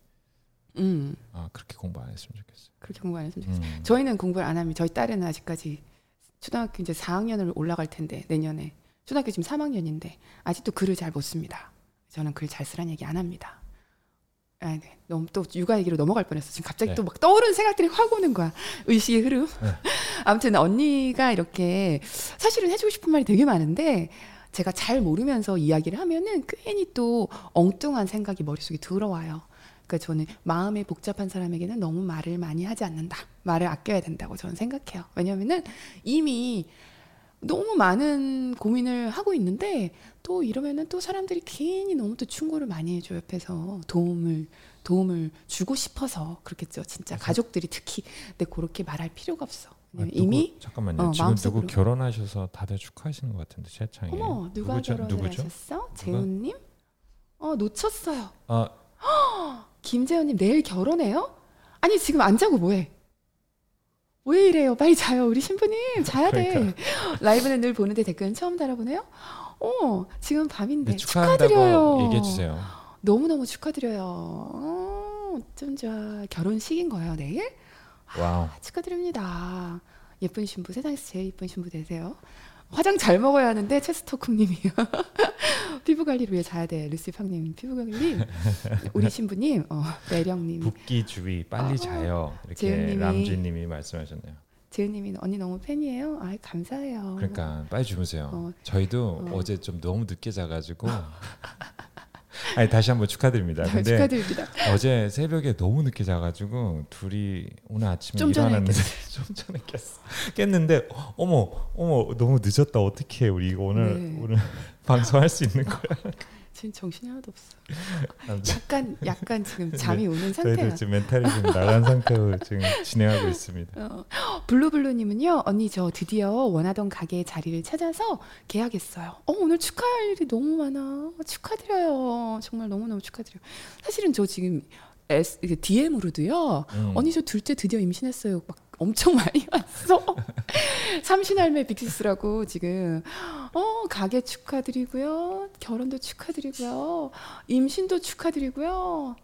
음. 아 그렇게 공부 안 했으면 좋겠어요. 그렇게 공부 안 했으면 좋겠어요. 음. 저희는 공부를 안 하면 저희 딸은 아직까지 초등학교 이제 4학년을 올라갈 텐데 내년에 초등학교 지금 3학년인데 아직도 글을 잘 못 씁니다. 저는 글 잘 쓰라는 얘기 안 합니다. 아, 네. 너무 또 육아 얘기로 넘어갈 뻔했어. 지금 갑자기 네. 또막 떠오르는 생각들이 확 오는 거야. 의식의 흐름. 네. *laughs* 아무튼 언니가 이렇게 사실은 해주고 싶은 말이 되게 많은데 제가 잘 모르면서 이야기를 하면은 괜히 또 엉뚱한 생각이 머릿속에 들어와요. 그러니까 저는 마음이 복잡한 사람에게는 너무 말을 많이 하지 않는다. 말을 아껴야 된다고 저는 생각해요. 왜냐면은 이미 너무 많은 고민을 하고 있는데 또 이러면은 또 사람들이 괜히 너무 또 충고를 많이 해줘 옆에서 도움을 도움을 주고 싶어서 그렇겠죠. 진짜 가족들이 특히 근데 그렇게 말할 필요가 없어. 아, 누구, 이미 잠깐만요. 어, 지금 마음속으로. 누구 결혼하셔서 다들 축하하시는 것 같은데 채창에. 어머 누가 누구죠? 결혼을 누구죠? 하셨어? 재훈님? 어 놓쳤어요. 아 김재훈님 내일 결혼해요? 아니 지금 안 자고 뭐해? 왜 이래요? 빨리 자요. 우리 신부님 자야 돼. 그러니까. 라이브는 늘 보는데 댓글은 처음 달아보네요. 어 지금 밤인데 네, 축하드려요. 얘기해 주세요. 너무 너무 축하드려요. 어, 좀 좋아. 결혼식인 거예요 내일? wow. 아, 축하드립니다. 예쁜 신부 세상에서 제일 예쁜 신부 되세요. 화장 잘 먹어야 하는데 체스터쿵님이 *laughs* 피부 관리를 위해 자야 돼. 루시 팡님 피부 관리. 우리 신부님, 어, 매령님. 붓기 주의 빨리 어, 자요. 이렇게 람쥐님이 말씀하셨네요. 재은님이 언니 너무 팬이에요. 아 감사해요. 그러니까 빨리 주무세요. 어, 저희도 어. 제좀 너무 늦게 자가지고 *laughs* 아니 다시 한번 축하드립니다. 네, 근데 축하드립니다. 어제 새벽에 너무 늦게 자가지고 둘이 오늘 아침에 좀 일어났는데 *laughs* 좀 전에 깼어. 깼는데 어머 어머 너무 늦었다. 어떻게 우리 이거 오늘 네. 오늘 *laughs* 방송할 수 있는 거야? *laughs* 지금 정신이 하나도 없어. 약간 약간 지금 잠이 네, 오는 상태야. 저희도 지금 멘탈이 좀 나간 상태로 지금 진행하고 있습니다. 어, 블루블루님은요, 언니 저 드디어 원하던 가게 자리를 찾아서 계약했어요. 어 오늘 축하할 일이 너무 많아. 축하드려요. 정말 너무 너무 축하드려요. 사실은 저 지금 S, DM으로도요. 음. 언니 저 둘째 드디어 임신했어요. 막 엄청 많이 *laughs* 왔어. 삼신할매 빅시스라고 지금 어 가게 축하드리고요. 결혼도 축하드리고요. 임신도 축하드리고요.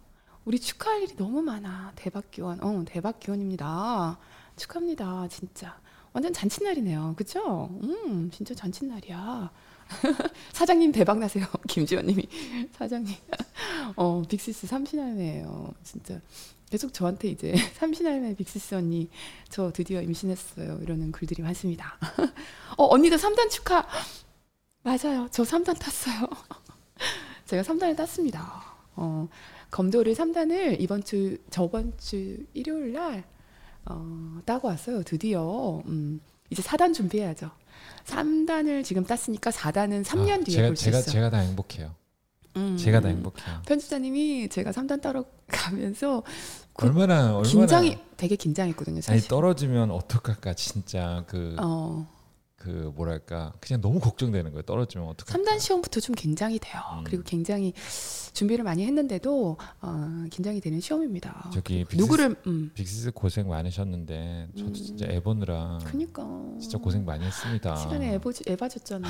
우리 축하할 일이 너무 많아. 대박 기원. 어, 대박 기원입니다. 축하합니다. 진짜. 완전 잔칫날이네요. 그죠? 음, 진짜 잔칫날이야. *laughs* 사장님 대박 나세요. *laughs* 김지원님이 사장님. 어, 빅시스 삼신할매예요. 진짜 계속 저한테 이제 *laughs* 삼신할매 빅시스 언니 저 드디어 임신했어요 이러는 글들이 많습니다. *laughs* 어 언니도 3단 축하. 맞아요. 저 3단 탔어요. *laughs* 제가 3단을 땄습니다. 어, 검도를 3단을 이번 주 저번 주 일요일 날 어, 따고 왔어요. 드디어 음, 이제 4단 준비해야죠. 3단을 지금 땄으니까 4단은 3년 아, 뒤에 볼 수 있어요. 제가 다 행복해요. 음, 제가 다 행복해요. 편집자님이 제가 3단 따러 가면서 그 얼마나 얼마나 긴장이 되게 긴장했거든요. 사실. 아니 떨어지면 어떡할까 진짜 그. 어. 그 뭐랄까 그냥 너무 걱정되는 거예요. 떨어지면 어떡할까. 3단 시험부터 좀 긴장이 돼요. 음. 그리고 굉장히 준비를 많이 했는데도 어, 긴장이 되는 시험입니다. 저기 빅시스, 누구를 음. 빅시스 고생 많으셨는데 저도 음. 진짜 애 보느라 그니까 진짜 고생 많이 했습니다. 시간에 애 보지 애 봐줬잖아.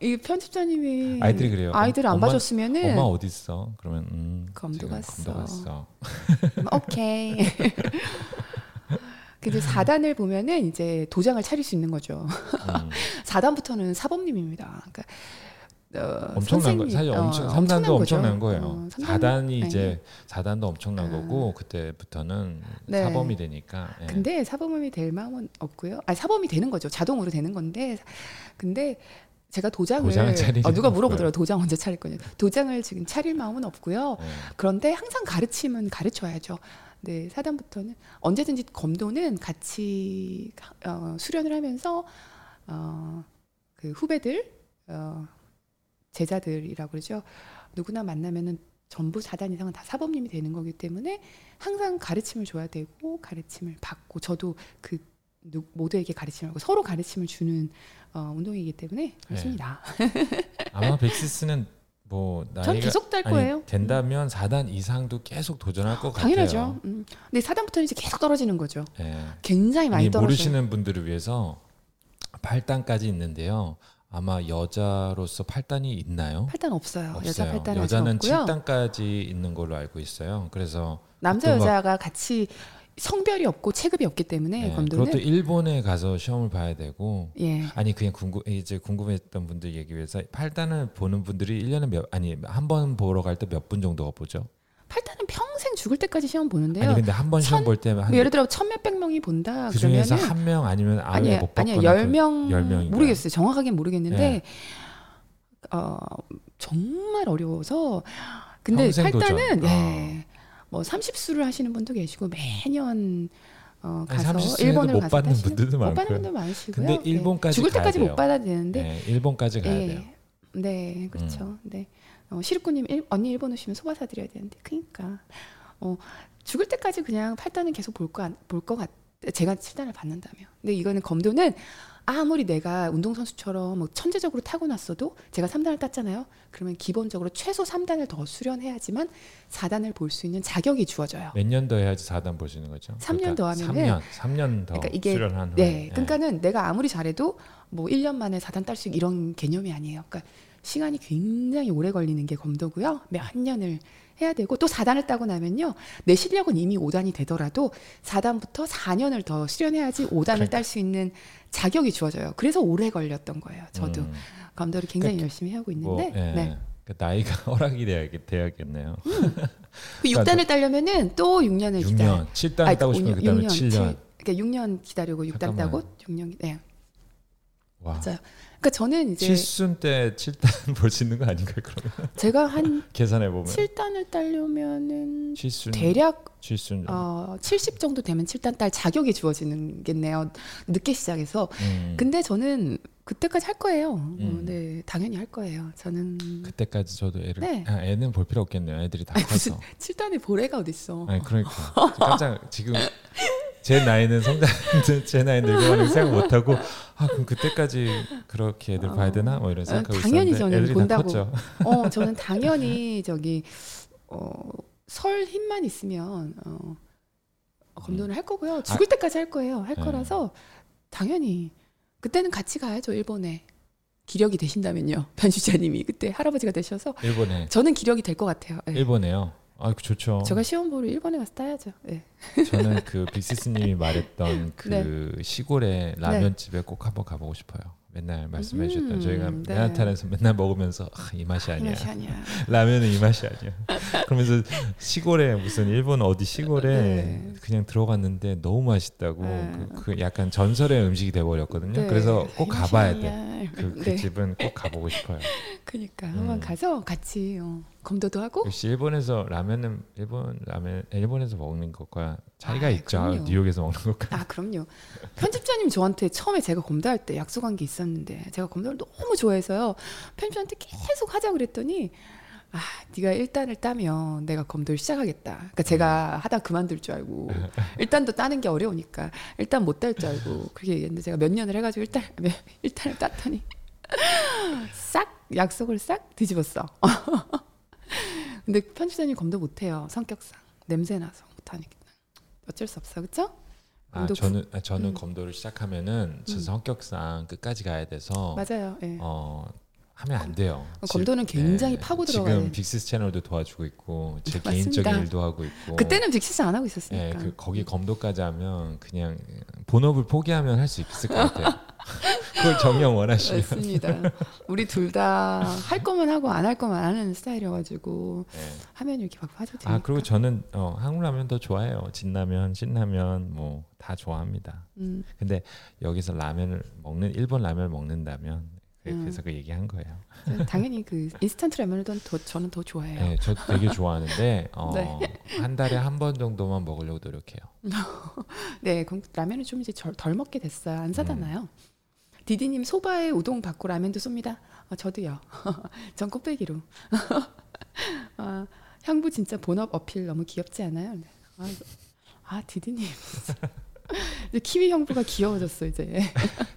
이 편집자님이 아이들이 그래요. 아이들 안 엄마, 봐줬으면은 엄마 어디 있어? 그러면 음, 검도 갔어. 음, 오케이. *laughs* 근데 4단을 보면은 이제 도장을 차릴 수 있는 거죠. 음. 4단부터는 사범님입니다. 그러니까 어, 엄청난 거 사실 엄청 어, 3단도 엄청난 거예요. 어, 4단이 이제 4단도 엄청난 아. 거고 그때부터는 네. 사범이 되니까. 예. 근데 사범이 될 마음은 없고요. 아니 사범이 되는 거죠. 자동으로 되는 건데 근데 제가 도장을 어, 누가 물어보더라고요. 도장 언제 차릴 거냐. 도장을 지금 차릴 마음은 없고요. 네. 그런데 항상 가르침은 가르쳐야죠. 네, 사단부터는 언제든지 검도는 같이 어, 수련을 하면서 어, 그 후배들 어, 제자들이라고 그러죠. 누구나 만나면은 전부 4단 이상은 다 사범님이 되는 거기 때문에 항상 가르침을 줘야 되고 가르침을 받고 저도 그 모두에게 가르침을 하고 서로 가르침을 주는 어, 운동이기 때문에 그렇습니다. 네. *laughs* 아마 빅시스는 뭐 나이가 계속 될 거예요. 아니, 된다면 4단 이상도 계속 도전할 것 당연하죠. 같아요. 음. 근데 4단부터는 이제 계속 떨어지는 거죠. 네. 굉장히 많이 떨어져요. 모르시는 분들을 위해서 8단까지 있는데요. 아마 여자로서 8단이 있나요? 8단 없어요. 없어요. 여자 8단 여자는 7단까지 있는 걸로 알고 있어요. 그래서 남자 여자가 같이 성별이 없고 체급이 없기 때문에 네, 검도는 그것도 일본에 가서 시험을 봐야 되고 예. 아니 그냥 궁금 이제 궁금했던 분들 얘기 위해서 팔단을 보는 분들이 1년에 몇 아니 한 번 보러 갈 때 몇 분 정도가 보죠? 팔단은 평생 죽을 때까지 시험 보는데요. 아니 근데 한 번 시험 볼 때면 뭐 예를 들어 천 몇백 명이 본다. 그 중에서 한 명 아니면 아예 못 아니요 열명 모르겠어요. 정확하게 모르겠는데 네. 어 정말 어려워서 근데 팔단은 예. 어. 뭐 30수를 하시는 분도 계시고 매년 어, 가서 일본을 못 받는 분들도 많고 못 받는 분들 많으시고요. 근데 일본까지 네. 죽을 때까지 못 받아야 되는데 네, 일본까지 가야 네. 돼요. 네, 그렇죠. 음. 네. 어, 시루꾸님 언니 일본 오시면 소바 사드려야 되는데 그러니까 어, 죽을 때까지 그냥 팔단은 계속 볼거볼것 같. 제가 7단을 받는다며. 근데 이거는 검도는 아무리 내가 운동선수처럼 뭐 천재적으로 타고났어도 제가 3단을 땄잖아요. 그러면 기본적으로 최소 3단을 더 수련해야지만 4단을 볼 수 있는 자격이 주어져요. 몇 년 더 해야지 4단 볼수 있는 거죠? 3년 그러니까 더 하면은 3년, 3년 더 그러니까 이게, 수련한 후에. 네. 그러니까는 내가 아무리 잘해도 뭐 1년 만에 4단 딸수 이런 개념이 아니에요. 그러니까 시간이 굉장히 오래 걸리는 게 검도고요. 몇 년을 해야 되고 또 4단을 따고 나면요. 내 실력은 이미 5단이 되더라도 4단부터 4년을 더 수련해야지 5단을 딸수 있는 자격이 주어져요. 그래서 오래 걸렸던 거예요. 저도 음. 검도를 굉장히 그러니까, 열심히 하고 있는데 뭐, 예. 네. 그 나이가 *laughs* 허락이 돼야겠네요. 음. 그 6단을 따려면은 또 6년을 6년, 기다려. 7단 아, 따고 싶으면 그다음에 6년, 7년. 그러니까 6년 기다리고 6단 따고 6년 네. 와. 맞아요. 그러니까 저는 이제 7순 때 7단 *laughs* 볼 수 있는 거 아닌가요, 그러면? 제가 한 *laughs* 계산해 보면 7단을 따려면은 7순, 대략 7순 어, 70 정도 되면 7단 딸 자격이 주어지는 겠네요. 늦게 시작해서. 음. 근데 저는 그때까지 할 거예요. 어, 음. 어, 네, 당연히 할 거예요. 저는 그때까지 저도 애를 네. 아, 애는 볼 필요 없겠네요. 애들이 다 커서. 7단에 볼 애가 어디 있어? 아니 그러니까 *laughs* 깜짝 지금 제 나이는 성장, 제 나이 늙어가는 생각 못 하고 아 그럼 그때까지 그렇게 애들 봐야 되나 뭐 이런 아, 생각하고 당연히 있었는데 저는 본다고. 어 저는 당연히 저기 어설 힘만 있으면 어, 검도를 할 거고요. 죽을 아, 때까지 할 거예요. 할 네. 거라서 당연히 그때는 같이 가야죠 일본에. 기력이 되신다면요 *laughs* 변주자님이 그때 할아버지가 되셔서 일본에 저는 기력이 될 것 같아요. 네. 일본에요. 아, 좋죠. 제가 시험 보러 일본에 가서 따야죠. 네. 저는 그 빅시스님이 말했던 *laughs* 그 네. 시골의 라면집에 네. 꼭 한번 가보고 싶어요. 맨날 말씀해 주셨던 음, 저희가 네. 맨하탄에서 맨날 먹으면서 아, 이 맛이 아니야. 이 맛이 아니야. *laughs* 라면은 이 맛이 아니야. 그러면서 시골에 무슨 일본 어디 시골에 네. 그냥 들어갔는데 너무 맛있다고 네. 그, 그, 약간 전설의 음식이 돼 버렸거든요. 네. 그래서 꼭 가봐야 돼. 그, 그 네. 집은 꼭 가보고 싶어요. 그러니까 음. 한번 가서 같이 어, 검도도 하고. 역시 일본에서 라면은 일본 라면 일본에서 먹는 것과 차이가 아, 있죠. 그럼요. 뉴욕에서 먹는 것과. 아 그럼요. 편집자님 저한테 처음에 제가 검도할 때 약속한 게 있었는데 제가 검도를 너무 좋아해서요. 편집자한테 계속 하자 그랬더니 아, 네가 일단을 따면 내가 검도를 시작하겠다. 그러니까 제가 음. 하다 그만둘 줄 알고 일단도 따는 게 어려우니까 일단 못 딸 줄 알고 그렇게 얘기했는데 제가 몇 년을 해가지고 일단 *laughs* 일단을 땄더니 싹 약속을 싹 뒤집었어. *laughs* *laughs* 근데 편집자님 검도 못해요 성격상 냄새 나서 못하니까 어쩔 수 없어 그렇죠? 아 저는 아, 저는 음. 검도를 시작하면은 저 음. 성격상 끝까지 가야 돼서 맞아요. 네. 어 하면 안 돼요. 어, 검도는 굉장히 네. 파고 들어가요. 지금 빅시스 채널도 도와주고 있고 제 개인적인 일도 하고 있고. 그때는 빅시스 안 하고 있었으니까. 네, 그 거기 검도까지 하면 그냥 본업을 포기하면 할 수 있을 것 같아요. *laughs* 그걸 정녕 원하시면. 맞습니다. 우리 둘 다 할 거면 하고 안 할 거면 안 하는 스타일이어가지고 네. 하면 이렇게 막 빠져들니까. 아 그리고 저는 어, 한국 라면 더 좋아해요. 진라면, 신라면 뭐 다 좋아합니다. 음. 근데 여기서 라면을 먹는 일본 라면을 먹는다면. 그래서 그 얘기한 거예요. 네, 당연히 그 인스턴트 라면을 더 저는 더 좋아해요. 네, 저도 되게 좋아하는데 어, 네. 한 달에 한 번 정도만 먹으려고 노력해요. *laughs* 네, 라면을 좀 이제 덜 먹게 됐어요. 안 사잖아요. 음. 디디님 소바에 우동 받고 라면도 쏩니다. 어, 저도요. *laughs* 전 꽃배기로. 아, *laughs* 향부 진짜 본업 어필 너무 귀엽지 않아요? 네. 아, 아 디디님. 이제 키위 형부가 귀여워졌어 이제.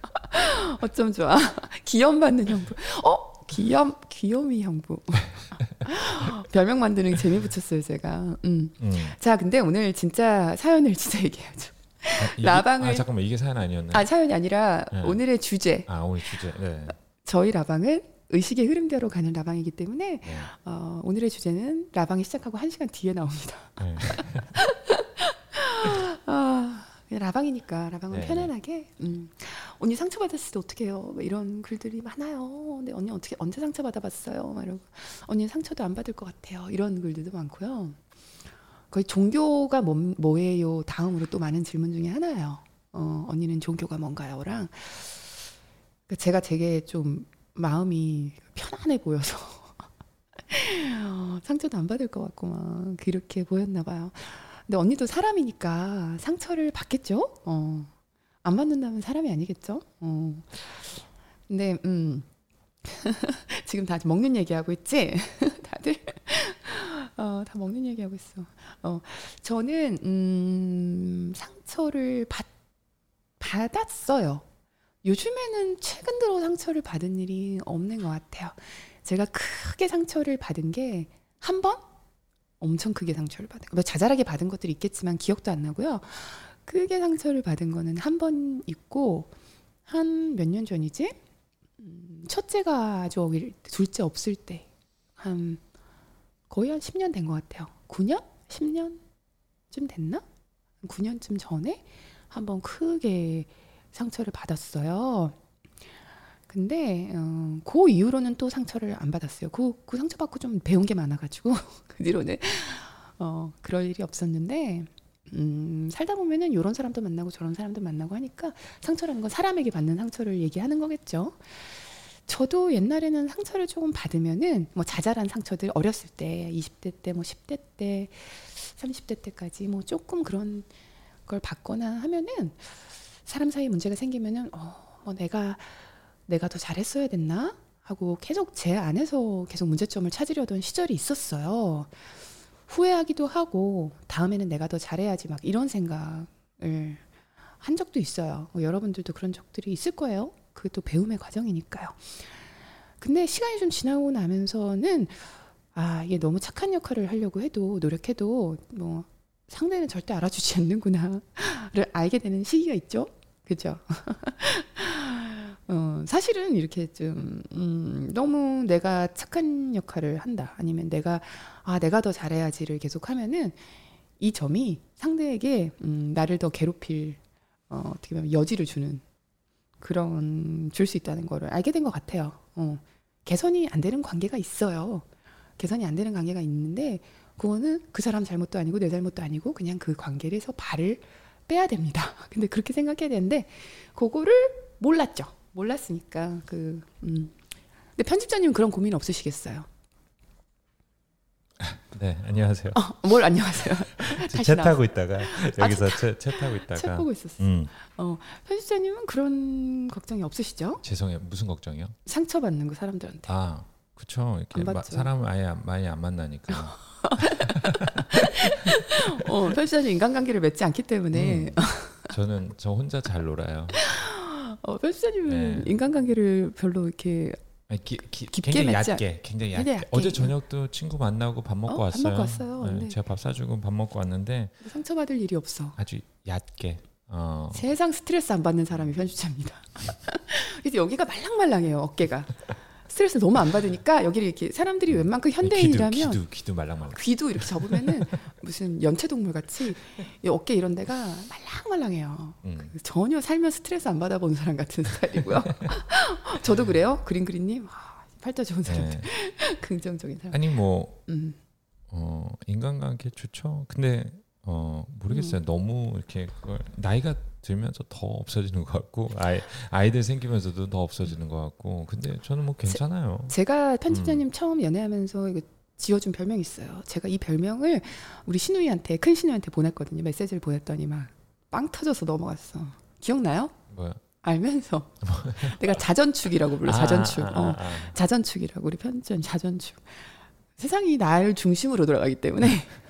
*laughs* 어쩜 좋아. 귀염 받는 형부. 어? 귀염 귀염이 형부. *laughs* 별명 만드는 재미 붙였어요 제가. 음. 음. 자 근데 오늘 진짜 사연을 진짜 얘기해야죠. 아, 이게, 라방을 아 잠깐만 이게 사연 아니었나요? 아 사연이 아니라 네. 오늘의 주제. 아 오늘 주제. 네. 저희 라방은 의식의 흐름대로 가는 라방이기 때문에 네. 어, 오늘의 주제는 라방이 시작하고 한 시간 뒤에 나옵니다. 네. *laughs* 아, 라방이니까 라방은 네. 편안하게 음. 언니 상처 받았을 때 어떻게 해요? 이런 글들이 많아요. 근데 언니 어떻게 언제 상처 받아봤어요? 이러고 언니 상처도 안 받을 것 같아요. 이런 글들도 많고요. 거의 종교가 뭐, 뭐예요? 다음으로 또 많은 질문 중에 하나예요. 어, 언니는 종교가 뭔가요?랑 그러니까 제가 되게 좀 마음이 편안해 보여서 *laughs* 어, 상처도 안 받을 것 같고 막 그렇게 보였나 봐요. 근데 언니도 사람이니까 상처를 받겠죠? 어. 안 받는다면 사람이 아니겠죠? 어. 근데 음. *laughs* 지금 다 먹는 얘기하고 있지? *laughs* 다들 어, 다 먹는 얘기하고 있어. 어, 저는 음, 상처를 받 받았어요. 요즘에는 최근 들어 상처를 받은 일이 없는 것 같아요. 제가 크게 상처를 받은 게 한 번? 엄청 크게 상처를 받은 거. 뭐 자잘하게 받은 것들이 있겠지만 기억도 안 나고요. 크게 상처를 받은 거는 한 번 있고 한 몇 년 전이지? 음, 첫째가 어릴 둘째 없을 때 한 거의 한 10년 된 것 같아요. 9년? 10년쯤 됐나? 9년쯤 전에 한번 크게 상처를 받았어요. 근데 어, 그 이후로는 또 상처를 안 받았어요. 그, 그 상처 받고 좀 배운 게 많아가지고 *laughs* 그 뒤로는 어, 그럴 일이 없었는데 음, 살다 보면은 이런 사람도 만나고 저런 사람도 만나고 하니까 상처라는 건 사람에게 받는 상처를 얘기하는 거겠죠. 저도 옛날에는 상처를 조금 받으면은 뭐 자잘한 상처들 어렸을 때 20대 때 뭐 10대 때 30대 때까지 뭐 조금 그런 걸 받거나 하면은 사람 사이에 문제가 생기면은 어, 뭐 내가 내가 더 잘했어야 됐나 하고 계속 제 안에서 계속 문제점을 찾으려던 시절이 있었어요. 후회하기도 하고 다음에는 내가 더 잘해야지 막 이런 생각을 한 적도 있어요. 뭐 여러분들도 그런 적들이 있을 거예요. 그것도 배움의 과정이니까요. 근데 시간이 좀 지나고 나면서는 아, 이게 너무 착한 역할을 하려고 해도 노력해도 뭐 상대는 절대 알아주지 않는구나를 알게 되는 시기가 있죠. 그죠? 어, 사실은 이렇게 좀, 음, 너무 내가 착한 역할을 한다. 아니면 내가, 아, 내가 더 잘해야지를 계속 하면은 이 점이 상대에게, 음, 나를 더 괴롭힐, 어, 어떻게 보면 여지를 주는 그런, 줄 수 있다는 거를 알게 된 것 같아요. 어, 개선이 안 되는 관계가 있어요. 개선이 안 되는 관계가 있는데, 그거는 그 사람 잘못도 아니고 내 잘못도 아니고 그냥 그 관계에서 발을 빼야 됩니다. *laughs* 근데 그렇게 생각해야 되는데, 그거를 몰랐죠. 몰랐으니까 그 음. 근데 편집자님 그런 고민 없으시겠어요? *laughs* 네 안녕하세요. 어, 뭘 안녕하세요. *laughs* 챗 하고 있다가 여기서 아, 챗, 챗 하고 있다가 챗 보고 있었어요. 음. 어, 편집자님은 그런 걱정이 없으시죠? 죄송해요. 무슨 걱정이요? 상처 받는 거 사람들한테. 아 그렇죠. 이렇게 마, 사람을 아예 많이 안 만나니까. *laughs* 어, 편집자님 인간관계를 맺지 않기 때문에. 음, 저는 저 혼자 잘 놀아요. 어, 편집자님은 네. 인간관계를 별로 이렇게 아니, 기, 기, 깊게 굉장히 얕게, 굉장히 얕게. 얕게. 어제 저녁도 친구 만나고 밥 먹고 어? 왔어요. 밥 먹고 왔어요. 네, 네. 제가 밥 사주고 밥 먹고 왔는데 상처받을 일이 없어. 아주 얕게. 어. 세상 스트레스 안 받는 사람이 편집자입니다. *laughs* 그래서 여기가 말랑말랑해요 어깨가. 스트레스 너무 안 받으니까 여기를 이렇게 사람들이 웬만큼 현대인이라면 귀도, 귀도, 귀도 말랑말랑 귀도 이렇게 접으면은 *laughs* 무슨 연체동물 같이 어깨 이런 데가 말랑말랑해요. 음. 전혀 살면 스트레스 안 받아본 사람 같은 스타일이고요. *laughs* 저도 그래요. 그린그린님 아, 팔자 좋은 사람들 네. *laughs* 긍정적인 사람. 아니 뭐 음. 어, 인간관계 좋죠. 근데 어 모르겠어요. 음. 너무 이렇게 그걸 나이가 들면서 더 없어지는 것 같고 아이 아이들 생기면서도 더 없어지는 것 같고 근데 저는 뭐 괜찮아요. 제, 가 편집자님 음. 처음 연애하면서 이거 지어준 별명이 있어요. 제가 이 별명을 우리 신우이한테 큰 신우이한테 보냈거든요. 메시지를 보냈더니 막 빵 터져서 넘어갔어. 기억나요? 뭐야? 알면서 *laughs* 내가 자전축이라고 불러 아, 자전축. 아, 아, 어, 아. 자전축이라고 우리 편집자님 자전축. 세상이 날 중심으로 돌아가기 때문에 *laughs*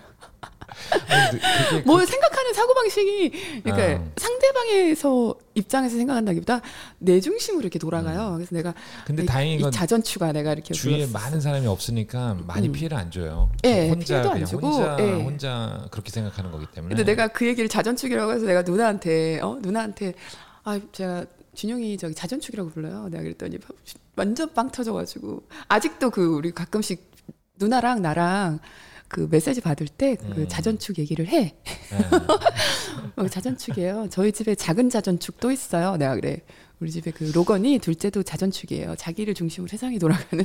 뭐 그... 생각하는 사고 방식이 그러니까 아. 상대방에서 입장에서 생각한다기보다 내 중심으로 이렇게 돌아가요. 음. 그래서 내가 근데 다행인 건 자전추가 내가 이렇게 주위에 불렀어. 많은 사람이 없으니까 많이 음. 피해를 안 줘요. 예, 혼자 피해도 안 주고 혼자, 예. 혼자 그렇게 생각하는 거기 때문에. 근데 내가 그 얘기를 자전축이라고 해서 내가 누나한테 어 누나한테 아 제가 준영이 저기 자전축이라고 불러요. 내가 그랬더니 완전 빵 터져가지고 아직도 그 우리 가끔씩 누나랑 나랑 그 메시지 받을 때그 음. 자전축 얘기를 해. 네. *laughs* 어, 자전축이에요. 저희 집에 작은 자전축도 있어요. 내가 그래. 우리 집에 그 로건이 둘째도 자전축이에요. 자기를 중심으로 세상이 돌아가는.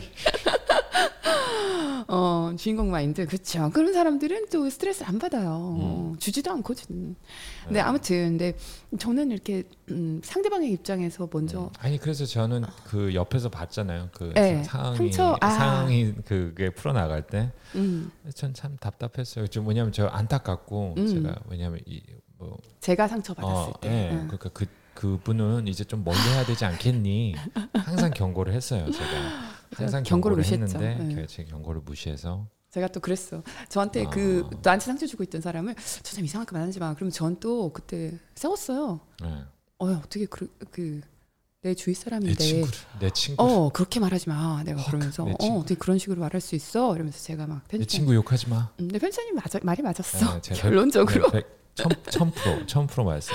어, 주인공 마인드. 그렇죠. 그런 사람들은 또 스트레스 안 받아요. 음. 주지도 않거든. 근데 네. 아무튼 근데 저는 이렇게 음, 상대방의 입장에서 먼저 음. 아니 그래서 저는 그 옆에서 봤잖아요. 그 네. 상황이 상처, 아. 상황이 그게 풀어 나갈 때 음. 전참 답답했어요. 좀 뭐냐면 저 안타깝고 음. 제가 왜냐면 이 뭐 제가 상처 받았을 어, 때. 네. 그러니까 그 그분은 이제 좀 멀리 해야 되지 않겠니? 항상 경고를 했어요, 제가. 항상 경고를, 경고를 했는데 네. 제 경고를 무시해서 제가 또 그랬어. 저한테 아. 그 나한테 상처 주고 있던 사람을 저 사람 이상하게 만나지 마. 그러면 전또 그때 싸웠어요. 네. 어 어떻게 그, 그, 내 주위 사람인데 내 친구 내 친구 어 그렇게 말하지 마. 내가 어, 그러면서 어 어떻게 그런 식으로 말할 수 있어? 이러면서 제가 막 편집 내 친구 욕하지 마. 음, 내 편집님 맞아 말이 맞았어. 네, *laughs* 결론적으로 네, 천 프로 천 프로 말씀.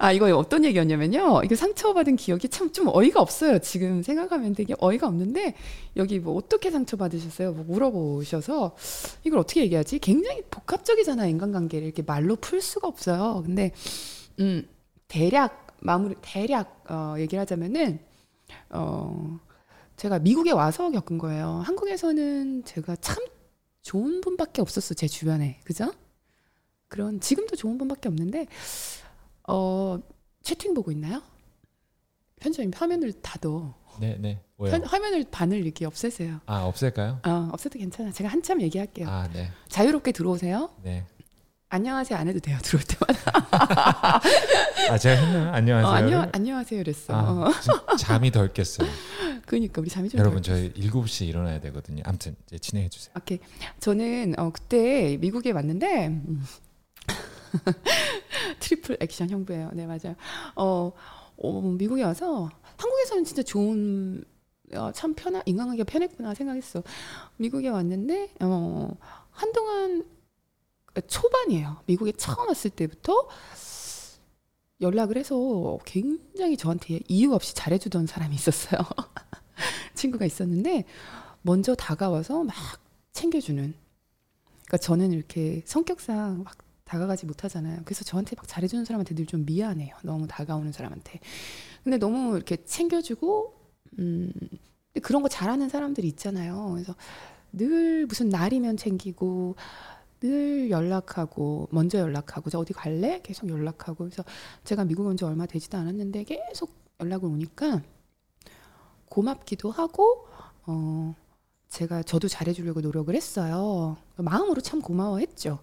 아, 이거 어떤 얘기였냐면요. 이게 상처받은 기억이 참 좀 어이가 없어요. 지금 생각하면 되게 어이가 없는데, 여기 뭐 어떻게 상처받으셨어요? 뭐 물어보셔서, 이걸 어떻게 얘기하지? 굉장히 복합적이잖아, 인간관계를. 이렇게 말로 풀 수가 없어요. 근데, 음, 대략, 마무리, 대략, 어, 얘기를 하자면은, 어, 제가 미국에 와서 겪은 거예요. 한국에서는 제가 참 좋은 분밖에 없었어, 제 주변에. 그죠? 그런, 지금도 좋은 분밖에 없는데, 어, 채팅 보고 있나요? 편집님 화면을 닫어. 네, 네. 편, 화면을 반을 이렇게 없애세요. 아, 없앨까요? 어, 없애도 괜찮아. 제가 한참 얘기할게요. 아, 네. 자유롭게 들어오세요. 네. 안녕하세요 안 해도 돼요 들어올 때마다. *laughs* 아 제가 했나요? 안녕하세요. 어, 안녕 안녕하세요 그랬어. 아, 잠이 덜 깼어요. *laughs* 그러니까 우리 잠이 좀. 여러분 저희 7시 일어나야 되거든요. 아무튼 이제 진행해 주세요. 오케이. 저는 어, 그때 미국에 왔는데 음, *laughs* triple action 형부예요. 네, 맞아요. 어, 어, 미국에 와서 한국에서는 진짜 좋은 어, 참 편한 인간관계가 편했구나 생각했어. 미국에 왔는데 어, 한동안 초반이에요. 미국에 처음 왔을 때부터 연락을 해서 굉장히 저한테 이유 없이 잘해주던 사람이 있었어요. *laughs* 친구가 있었는데 먼저 다가와서 막 챙겨주는. 그러니까 저는 이렇게 성격상 막 다가가지 못하잖아요. 그래서 저한테 막 잘해주는 사람한테 늘 좀 미안해요. 너무 다가오는 사람한테. 근데 너무 이렇게 챙겨주고, 음, 근데 그런 거 잘하는 사람들이 있잖아요. 그래서 늘 무슨 날이면 챙기고, 늘 연락하고, 먼저 연락하고, 저 어디 갈래? 계속 연락하고. 그래서 제가 미국 온 지 얼마 되지도 않았는데 계속 연락을 오니까 고맙기도 하고, 어, 제가 저도 잘해주려고 노력을 했어요. 마음으로 참 고마워했죠.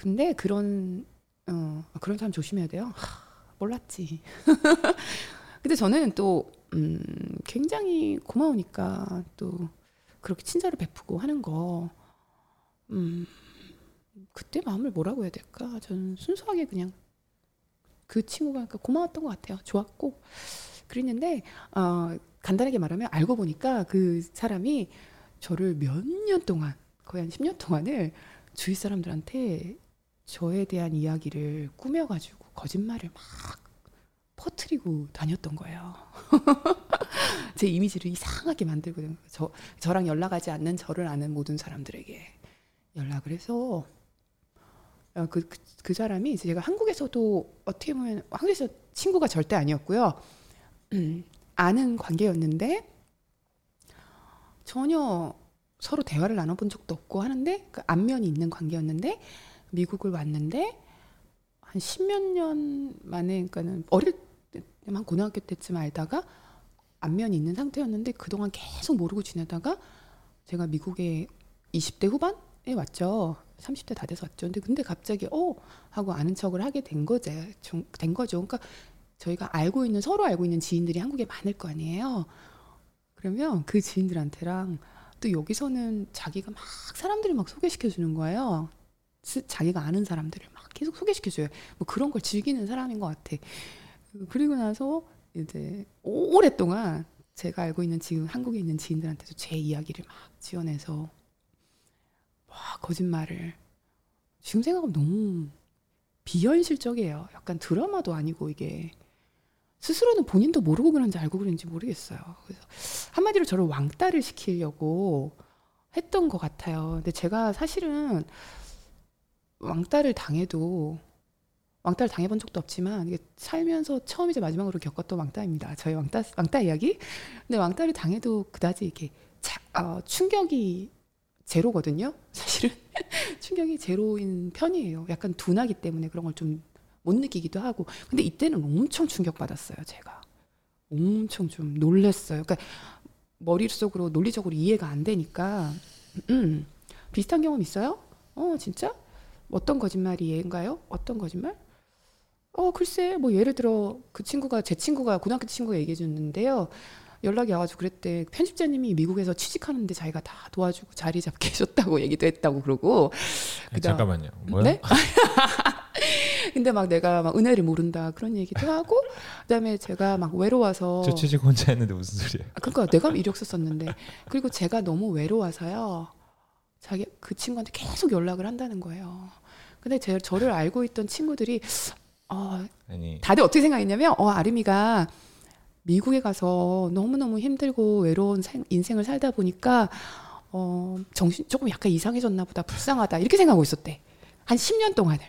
근데 그런 어, 그런 사람 조심해야 돼요. 하, 몰랐지. *laughs* 근데 저는 또 음, 굉장히 고마우니까 또 그렇게 친절을 베푸고 하는 거 음, 그때 마음을 뭐라고 해야 될까? 저는 순수하게 그냥 그 친구가 그러니까 고마웠던 것 같아요. 좋았고 그랬는데 어, 간단하게 말하면 알고 보니까 그 사람이 저를 몇 년 동안 거의 한 10년 동안을 주위 사람들한테 저에 대한 이야기를 꾸며가지고 거짓말을 막 퍼트리고 다녔던 거예요. *laughs* 제 이미지를 이상하게 만들고 저 저랑 연락하지 않는 저를 아는 모든 사람들에게 연락을 해서 어, 그, 그, 그 사람이 제가 한국에서도 어떻게 보면 한국에서 친구가 절대 아니었고요. 음, *clears throat* 아는 관계였는데 전혀 서로 대화를 나눠본 적도 없고 하는데 그 안면이 있는 관계였는데 미국을 왔는데 한 십몇 년 만에 그러니까는 어릴 때만 고등학교 때쯤 알다가 안면이 있는 상태였는데 그동안 계속 모르고 지내다가 제가 미국에 20대 후반에 왔죠. 30대 다 돼서 왔죠. 근데 근데 갑자기 어 하고 아는 척을 하게 된 거죠. 된 거죠. 그러니까 저희가 알고 있는 서로 알고 있는 지인들이 한국에 많을 거 아니에요. 그러면 그 지인들한테랑 또 여기서는 자기가 막 사람들이 막 소개시켜 주는 거예요. 자기가 아는 사람들을 막 계속 소개시켜줘요. 뭐 그런 걸 즐기는 사람인 것 같아. 그리고 나서 이제 오랫동안 제가 알고 있는 지금 한국에 있는 지인들한테도 제 이야기를 막 지어내서 와 거짓말을 지금 생각하면 너무 비현실적이에요. 약간 드라마도 아니고 이게 스스로는 본인도 모르고 그런지 알고 그런지 모르겠어요. 그래서 한마디로 저를 왕따를 시키려고 했던 것 같아요. 근데 제가 사실은 왕따를 당해도 왕따를 당해본 적도 없지만 이게 살면서 처음이자 마지막으로 겪었던 왕따입니다. 저희 왕따 왕따 이야기. 근데 왕따를 당해도 그다지 이게 자, 어, 충격이 제로거든요. *laughs* 사실은 충격이 제로인 편이에요. 약간 둔하기 때문에 그런 걸 좀 못 느끼기도 하고. 근데 이때는 엄청 충격받았어요. 제가 엄청 좀 놀랬어요. 그러니까 머릿속으로 논리적으로 이해가 안 되니까 음, 비슷한 경험 있어요? 어 진짜? 어떤 거짓말이인가요? 어떤 거짓말? 어 글쎄 뭐 예를 들어 그 친구가 제 친구가 고등학교 친구가 얘기해 줬는데요. 연락이 와가지고 그랬대 편집자님이 미국에서 취직하는데 자기가 다 도와주고 자리 잡게 *laughs* 해줬다고 얘기도 했다고 그러고 그다음, 잠깐만요 뭐요? 네? *laughs* 근데 막 내가 막 은혜를 모른다 그런 얘기도 하고 그다음에 제가 막 외로워서 저 취직 혼자 했는데 무슨 소리예요? 아, 그러니까 내가 이력서 썼는데 그리고 제가 너무 외로워서요 자기 그 친구한테 계속 연락을 한다는 거예요. 근데 제 저를 알고 있던 친구들이 어, 아니. 다들 어떻게 생각했냐면 어 아림이가 미국에 가서 너무너무 힘들고 외로운 생, 인생을 살다 보니까 어, 정신 조금 약간 이상해졌나 보다 불쌍하다 이렇게 생각하고 있었대. 한 10년 동안을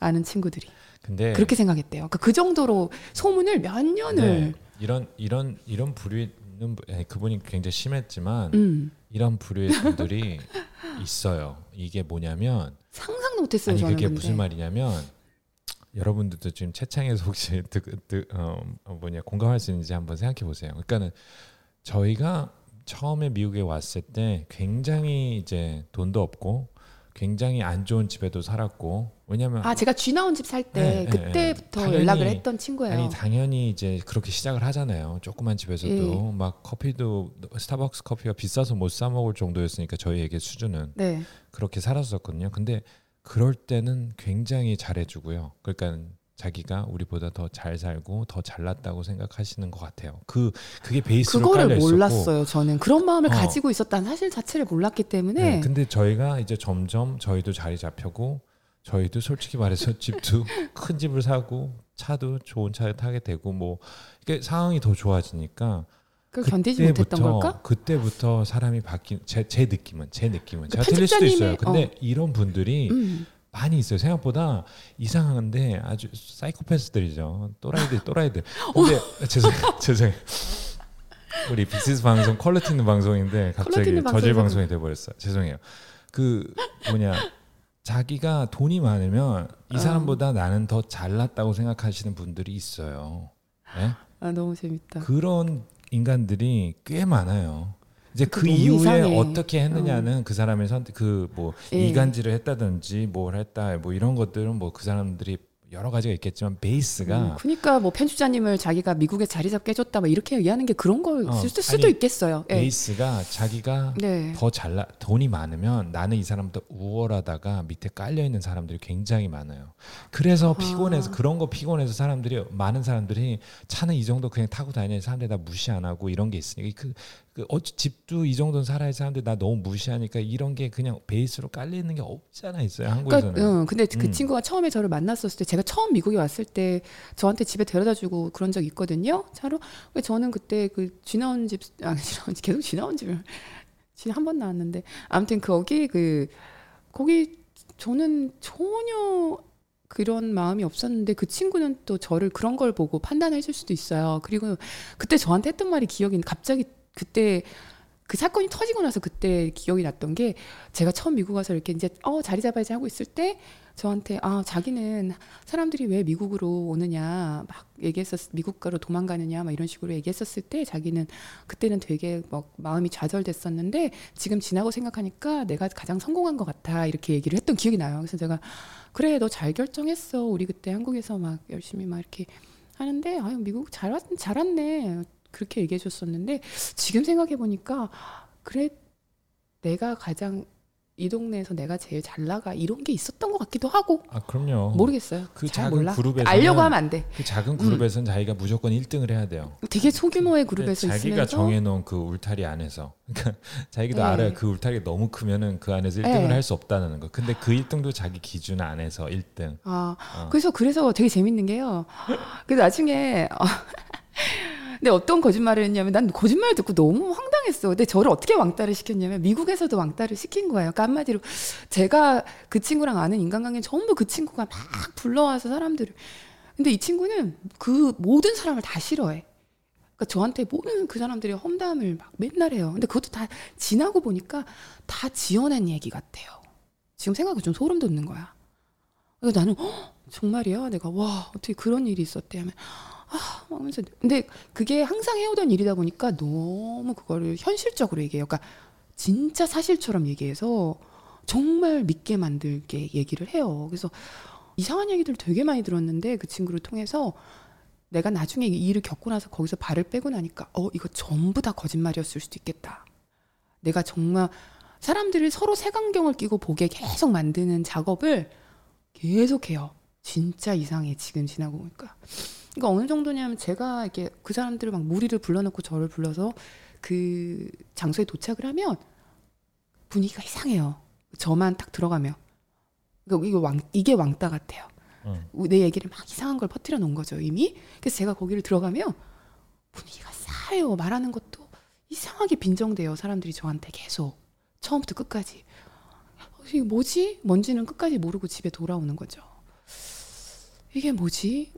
아는 친구들이. 근데 그렇게 생각했대요. 그러니까 그 정도로 소문을 몇 년을. 네, 이런 이런 이런 부류는 그분이 굉장히 심했지만 음. 이런 부류의 분들이 *laughs* 있어요. 이게 뭐냐면 상상도 못했어요 아니 그게 근데. 무슨 말이냐면 여러분들도 지금 채창에서 혹시 *laughs* 드, 드, 어, 뭐냐 공감할 수 있는지 한번 생각해 보세요. 그러니까는 저희가 처음에 미국에 왔을 때 굉장히 이제 돈도 없고 굉장히 안 좋은 집에도 살았고 왜냐면 아 제가 쥐 나온 집 살때 네, 네, 그때부터 네, 연락을 했던 친구예요. 아니 당연히 이제 그렇게 시작을 하잖아요. 조그만 집에서도 예. 막 커피도 스타벅스 커피가 비싸서 못 사 먹을 정도였으니까 저희에게 수준은 네. 그렇게 살았었거든요. 근데 그럴 때는 굉장히 잘해주고요. 그러니까 자기가 우리보다 더 잘 살고 더 잘났다고 생각하시는 것 같아요. 그 그게 베이스로 그거를 몰랐어요. 저는 그런 마음을 어. 가지고 있었다는 사실 자체를 몰랐기 때문에. 네, 근데 저희가 이제 점점 저희도 자리 잡혀고 저희도 솔직히 말해서 *laughs* 집도 큰 집을 사고 차도 좋은 차를 타게 되고 뭐 이게 상황이 더 좋아지니까 그 견디지 못했던 걸까? 그때부터 사람이 바뀐 제, 제 느낌은 제 느낌은 그 제가 틀릴 수도 있어요. 근데 어. 이런 분들이 음. 많이 있어요. 생각보다 이상한데 아주 사이코패스들이죠. 또라이들 또라이들. *laughs* 근데 어. 죄송해요. 죄송해요. 우리 빅시스 방송 quality 있는 방송인데 갑자기 저질 방송이 돼 버렸어요. 죄송해요. 그 뭐냐 자기가 돈이 많으면 이 어. 사람보다 어. 나는 더 잘났다고 생각하시는 분들이 있어요. 네? 아 너무 재밌다. 그런 인간들이 꽤 많아요. 이제 그 이후에 이상해. 어떻게 했느냐는 어. 그 사람의 선택 그뭐 예. 이간질을 했다든지 뭘 했다 뭐 이런 것들은 뭐 그 사람들이 여러 가지가 있겠지만 베이스가 음, 그러니까 뭐 편집자님을 자기가 미국에 자리 잡게 해줬다 뭐 이렇게 얘기하는 게 그런 걸 어, 쓸 수도 아니, 있겠어요. 예. 베이스가 자기가 네. 더 잘나 돈이 많으면 나는 이 사람보다 우월하다가 밑에 깔려 있는 사람들이 굉장히 많아요. 그래서 피곤해서 그런 거 피곤해서 사람들이 많은 사람들이 차는 이 정도 그냥 타고 다니는 사람들 다 무시 안 하고 이런 게 있으니까 그그 어, 집도 이 정도는 살아야 사람들 나 너무 무시하니까 이런 게 그냥 베이스로 깔려 있는 게 없잖아 있어요 한국에서는. 그러니까, 응, 근데 그 음. 친구가 처음에 저를 만났었을 때 제가 처음 미국에 왔을 때 저한테 집에 데려다주고 그런 적 있거든요. 차로. 저는 그때 그 쥐나온 집 *laughs* 아니 쥐나온 집 계속 쥐나온 집을 *laughs* 쥐한번 나왔는데 아무튼 거기 그 거기 저는 전혀 그런 마음이 없었는데 그 친구는 또 저를 그런 걸 보고 판단해 줄 수도 있어요. 그리고 그때 저한테 했던 말이 기억이 갑자기 그때 그 사건이 터지고 나서 그때 기억이 났던 게 제가 처음 미국 와서 이렇게 이제 어 자리 잡아야지 하고 있을 때 저한테 아 자기는 사람들이 왜 미국으로 오느냐 막 얘기했었 미국가로 도망가느냐 막 이런 식으로 얘기했었을 때 자기는 그때는 되게 막 마음이 좌절됐었는데 지금 지나고 생각하니까 내가 가장 성공한 것 같아 이렇게 얘기를 했던 기억이 나요. 그래서 제가 그래 너 잘 결정했어 우리 그때 한국에서 막 열심히 막 이렇게 하는데 아유 미국 잘 왔, 잘 왔네 그렇게 얘기해 줬었는데 지금 생각해 보니까 그래 내가 가장 이 동네에서 내가 제일 잘 나가 이런 게 있었던 것 같기도 하고. 아 그럼요. 모르겠어요. 그 작은 몰라. 그룹에서 알려고 하면 안 돼. 그 작은 그룹에서는 음. 자기가 무조건 1등을 해야 돼요. 되게 소규모의 그룹에서 자기가 있으면서 정해놓은 그 울타리 안에서, 그러니까 *laughs* 자기도 네. 알아요. 그 울타리가 너무 크면은 그 안에서 1등을 네. 할수 없다는 거. 근데 그 1등도 자기 기준 안에서 1등. 아 어. 그래서 그래서 되게 재밌는 게요. 그래서 나중에. 어, 근데 어떤 거짓말을 했냐면 난 거짓말 듣고 너무 황당해. 이상했어. 근데 저를 어떻게 왕따를 시켰냐면 미국에서도 왕따를 시킨 거예요. 그러니까 한마디로 제가 그 친구랑 아는 인간관계 전부 그 친구가 막 불러와서 사람들을. 근데 이 친구는 그 모든 사람을 다 싫어해. 그러니까 저한테 모든 그 사람들이 험담을 막 맨날 해요. 근데 그것도 다 지나고 보니까 다 지어낸 얘기 같아요. 지금 생각이 좀 소름 돋는 거야. 그래서 나는 정말이야. 내가 와 어떻게 그런 일이 있었대 하면 아, 하면서 근데 그게 항상 해오던 일이다 보니까 너무 그거를 현실적으로 얘기해요. 그러니까 진짜 사실처럼 얘기해서 정말 믿게 만들게 얘기를 해요. 그래서 이상한 얘기들 되게 많이 들었는데 그 친구를 통해서 내가 나중에 이 일을 겪고 나서 거기서 발을 빼고 나니까 어 이거 전부 다 거짓말이었을 수도 있겠다. 내가 정말 사람들을 서로 색안경을 끼고 보게 계속 만드는 작업을 계속해요. 진짜 이상해 지금 지나고 보니까. 그러니까 어느 정도냐면 제가 이렇게 그 사람들을 막 무리를 불러놓고 저를 불러서 그 장소에 도착을 하면 분위기가 이상해요. 저만 딱 들어가면. 그러니까 이게 왕 이게 왕따 같아요. 응. 내 얘기를 막 이상한 걸 퍼뜨려 놓은 거죠 이미. 그래서 제가 거기를 들어가면 분위기가 싸해요. 말하는 것도 이상하게 빈정돼요. 사람들이 저한테 계속 처음부터 끝까지. 이게 뭐지? 뭔지는 끝까지 모르고 집에 돌아오는 거죠. 이게 뭐지?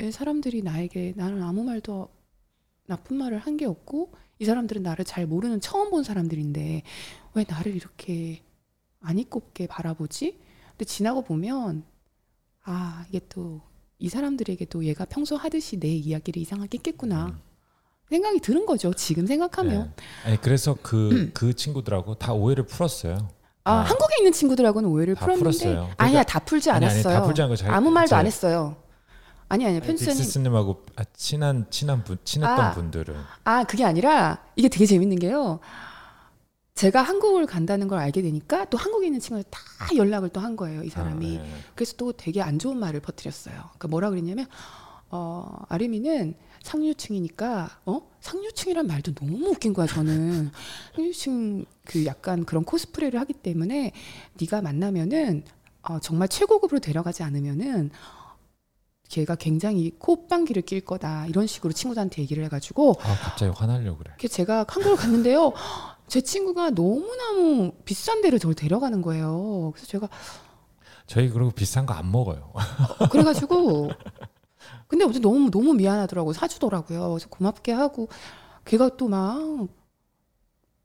왜 사람들이 나에게 나는 아무 말도 나쁜 말을 한 게 없고 이 사람들은 나를 잘 모르는 처음 본 사람들인데 왜 나를 이렇게 안이꼽게 바라보지? 근데 지나고 보면 아 이게 또 이 사람들에게도 얘가 평소 하듯이 내 이야기를 이상하게 했겠구나 음. 생각이 드는 거죠. 지금 생각하면. 네. 아니 그래서 그그 그 친구들하고 다 오해를 풀었어요. 아, 아, 한국에 있는 친구들하고는 오해를 풀었는데 풀었어요. 그러니까, 아니야 다 풀지 않았어요. 아니, 아니, 다 풀지 않고 아무 말도 안 했어요. 아니 아니 편집자님 빅스님하고 아, 친한 친한 분 친했던 아, 분들은 아 그게 아니라 이게 되게 재밌는 게요. 제가 한국을 간다는 걸 알게 되니까 또 한국에 있는 친구들 다 연락을 또 한 거예요 이 사람이. 아, 네. 그래서 또 되게 안 좋은 말을 퍼뜨렸어요. 그러니까 뭐라 그랬냐면 어 아르미는 상류층이니까 어 상류층이란 말도 너무 웃긴 거야 저는 *laughs* 상류층 그 약간 그런 코스프레를 하기 때문에 네가 만나면은 어, 정말 최고급으로 데려가지 않으면은 걔가 굉장히 콧방귀를 낄 거다 이런 식으로 친구들한테 얘기를 해가지고 아 갑자기 화나려고 그래. 그 제가 한국을 갔는데요. 제 친구가 너무너무 비싼 데를 저를 데려가는 거예요. 그래서 제가 저희 그리고 비싼 거 안 먹어요. 어, 그래가지고 근데 어제 너무 너무 미안하더라고 사주더라고요. 그래서 고맙게 하고 걔가 또 막